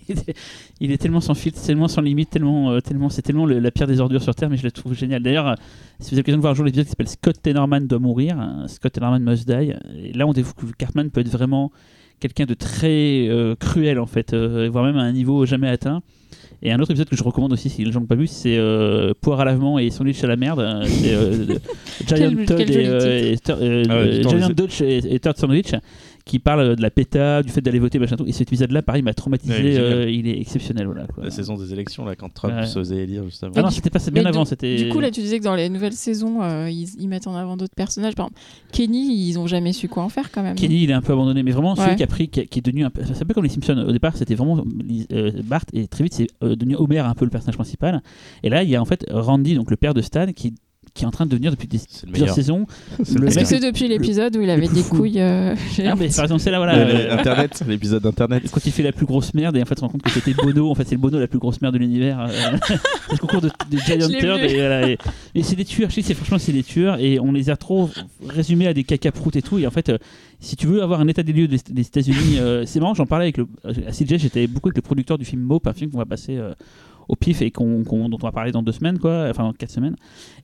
il est- tellement sans filtre, tellement sans limite, tellement, euh, tellement c'est tellement le- la pire des ordures sur terre, mais je la trouve géniale. D'ailleurs, euh, si vous avez l'occasion de voir un jour l'épisode qui s'appelle Scott Tenorman doit mourir, hein, Scott Tenorman must die, et là on découvre que Cartman peut être vraiment quelqu'un de très euh, cruel en fait, euh, voire même à un niveau jamais atteint. Et un autre épisode que je recommande aussi si les gens n'ont pas vu, c'est euh, Poire à lavement et sandwich à la merde. euh, C'est euh, de- Giant Quel- Todd quel et, euh, et Ah Giant Dodge et, et Turd Sandwich qui parle de la péta, du fait d'aller voter, machin tout. Et cet épisode-là, pareil, m'a traumatisé. Ouais, il est génial. euh, il est exceptionnel, voilà. Quoi. La saison des élections, là, quand Trump Ouais. se faisait élire juste avant. Ah non, c'était pas bien avant. du- C'était. Du coup, là, tu disais que dans les nouvelles saisons, euh, ils, ils mettent en avant d'autres personnages. Par exemple, Kenny, ils ont jamais su quoi en faire quand même. Kenny, il est un peu abandonné, mais vraiment celui qui a pris, qui, a- qui est devenu un peu, c'est un peu comme les Simpsons. Au départ, c'était vraiment euh, Bart, et très vite, c'est euh, devenu Homer un peu le personnage principal. Et là, il y a en fait Randy, donc le père de Stan, qui, qui est en train de devenir depuis des, C'est le plusieurs saisons. C'est le le Est-ce que mec- c'est depuis l'épisode où il avait des couilles euh, Ah, mais par exemple, c'est là, voilà. Euh, Internet, l'épisode d'Internet. quand il fait la plus grosse merde et en fait on se rend compte que c'était Bono en fait c'est le Bono la plus grosse merde de l'univers euh, c'est le concours de, de Giant Turd et, voilà, et, et c'est des tueurs je sais que c'est franchement c'est des tueurs et on les a trop résumés à des cacaproutes et tout et en fait euh, si tu veux avoir un état des lieux des, des États-Unis euh, c'est marrant j'en parlais avec le à CJ j'étais beaucoup avec le producteur du film Mope un film qu'on va passer euh, au pif et qu'on, qu'on- dont on va parler dans deux semaines, quoi, enfin dans quatre semaines.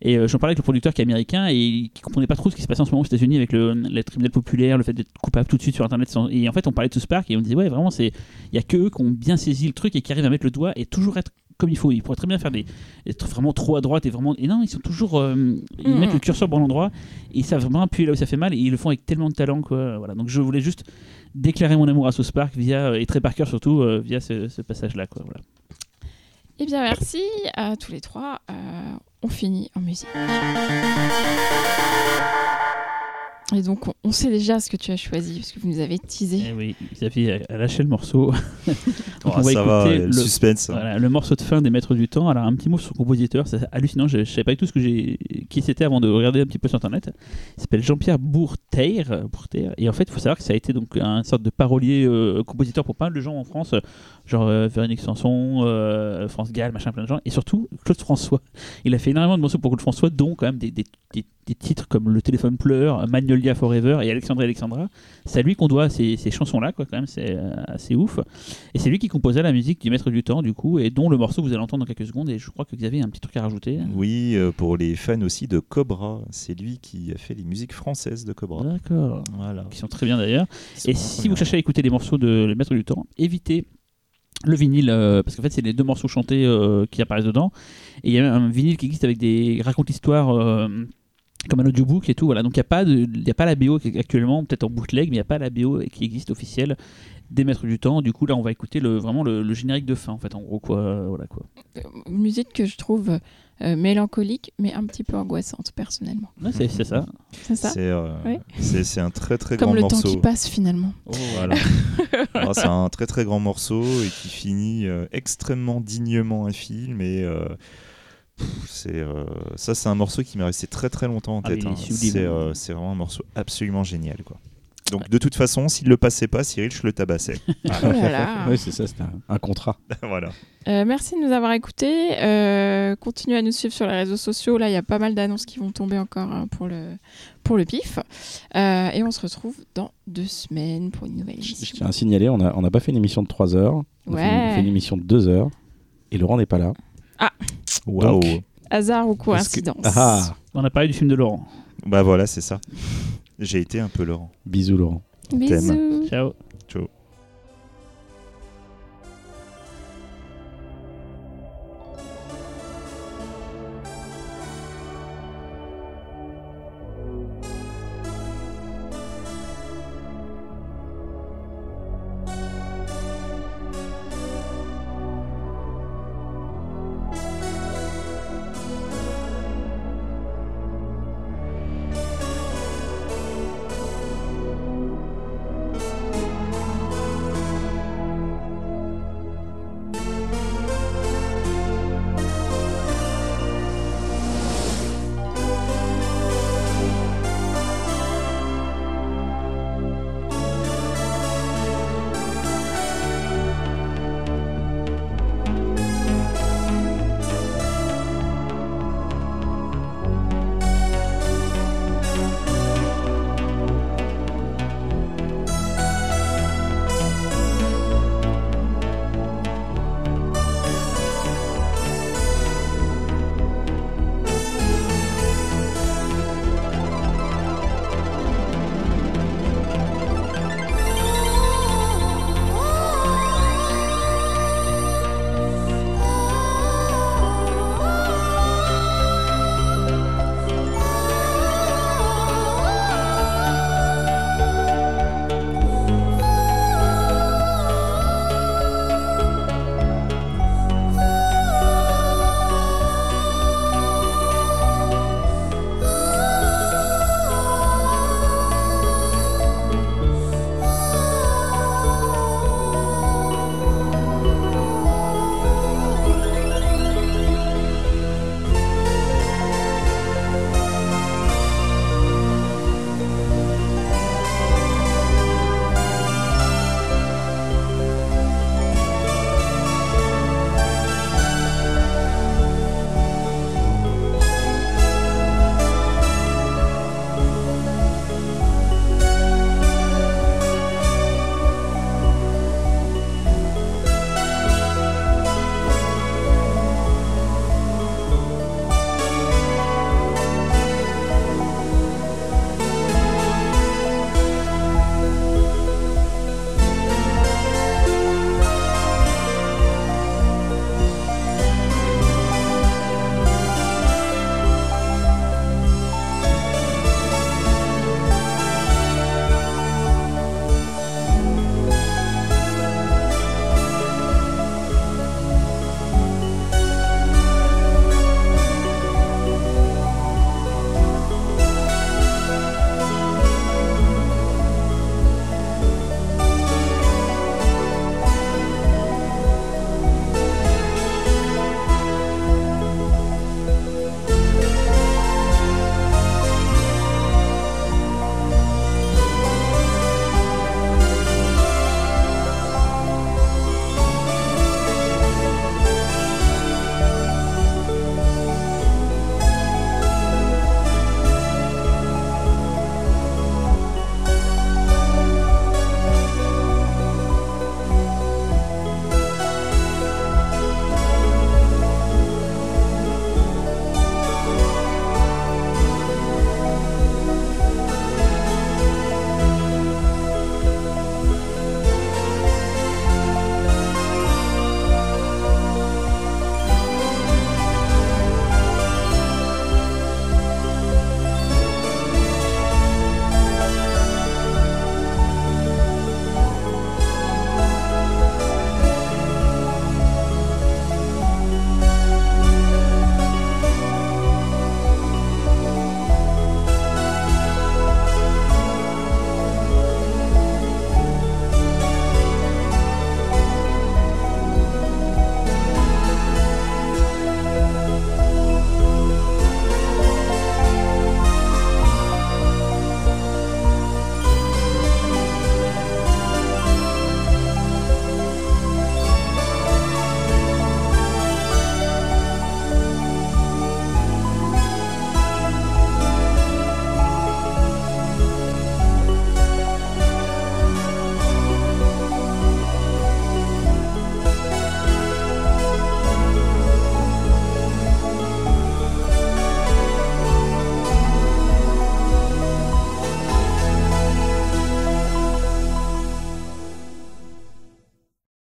Et euh, j'en parlais avec le producteur qui est américain et qui comprenait pas trop ce qui se passait en ce moment aux États-Unis avec le, le tribunal populaire, le fait d'être coupable tout de suite sur Internet. sans- Et en fait, on parlait de South Park et on disait, ouais, vraiment, c'est il y a que eux qui ont bien saisi le truc et qui arrivent à mettre le doigt et toujours être comme il faut. Ils pourraient très bien faire des être vraiment trop à droite et vraiment. Et non, ils sont toujours. euh, ils Mhm. mettent le curseur au bon endroit et ils savent vraiment appuyer là où ça fait mal et ils le font avec tellement de talent, quoi. Voilà. Donc je voulais juste déclarer mon amour à South Park via et Trey Parker surtout euh, via ce, ce passage-là, quoi. Voilà. Eh bien, merci à tous les trois. Euh, on finit en musique. Et donc, on, sait déjà ce que tu as choisi, parce que vous nous avez teasé. Eh oui, Xavier a lâché le morceau. Oh, on va ça va, écouter le, le- suspense. Voilà, le morceau de fin des Maîtres du Temps. Alors, un petit mot sur le compositeur, c'est hallucinant. Je, je savais pas du tout ce que j'ai, qui c'était avant de regarder un petit peu sur internet. Il s'appelle Jean-Pierre Bourteir, Bourteir. Et en fait, il faut savoir que ça a été donc un sorte de parolier euh, compositeur pour pas mal de gens en France, euh, genre euh, Véronique Sanson, euh, France Gall, machin, plein de gens. Et surtout, Claude François. Il a fait énormément de morceaux pour Claude François, dont quand même des, des- des- des titres comme Le téléphone pleure, Magnolia Forever et Alexandre et Alexandra. C'est à lui qu'on doit ces, ces chansons-là, quoi, quand même, c'est euh, assez ouf. Et c'est lui qui composait la musique du Maître du Temps, du coup, et dont le morceau vous allez entendre dans quelques secondes. Et je crois que Xavier a un petit truc à rajouter. Oui, euh, pour les fans aussi de Cobra. C'est lui qui a fait les musiques françaises de Cobra. D'accord. Voilà. Qui sont très bien d'ailleurs. Et si vous cherchez à écouter les morceaux de Le Maître du Temps, évitez le vinyle, euh, parce qu'en fait, c'est les deux morceaux chantés euh, qui apparaissent dedans. Et il y a un vinyle qui existe avec des raconte l'histoire. euh, comme un audiobook et tout, voilà. Donc il n'y a, pas de- il y a pas la BO actuellement, peut-être en bootleg, mais il n'y a pas la BO qui existe officielle des Maîtres du Temps. Du coup, là, on va écouter le, vraiment le, le générique de fin, en fait, en gros, quoi. Voilà, quoi. Euh, Une musique que je trouve euh, mélancolique, mais un petit peu angoissante, personnellement. Ouais, c'est c'est ça. C'est ça C'est euh, Oui. c'est- c'est un très très Comme grand le morceau. temps qui passe, finalement. Voilà. Alors, c'est un très très grand morceau et qui finit euh, extrêmement dignement un film et euh, c'est euh, ça c'est un morceau qui m'est resté très très longtemps en Ah, tête. hein. C'est euh, c'est vraiment un morceau absolument génial quoi. Donc de toute façon, s'il le passait pas, Cyril, je le tabassais. Oh là là. Oui, c'est ça, c'était un, un contrat. voilà. Euh, merci de nous avoir écoutés. Euh, continuez à nous suivre sur les réseaux sociaux. Là, il y a pas mal d'annonces qui vont tomber encore hein, pour, le, pour le pif. Euh, et on se retrouve dans deux semaines pour une nouvelle Je émission. tiens à signaler, on n'a on n'a pas fait une émission de 3 heures. On a fait une- fait une émission de 2 heures. Et Laurent n'est pas là. Ah. Waouh. Donc- Hasard ou Est-ce que- coïncidence Ah, On a parlé du film de Laurent. Bah voilà, c'est ça. J'ai été un peu Laurent. bisous Laurent. Bisous. Ciao.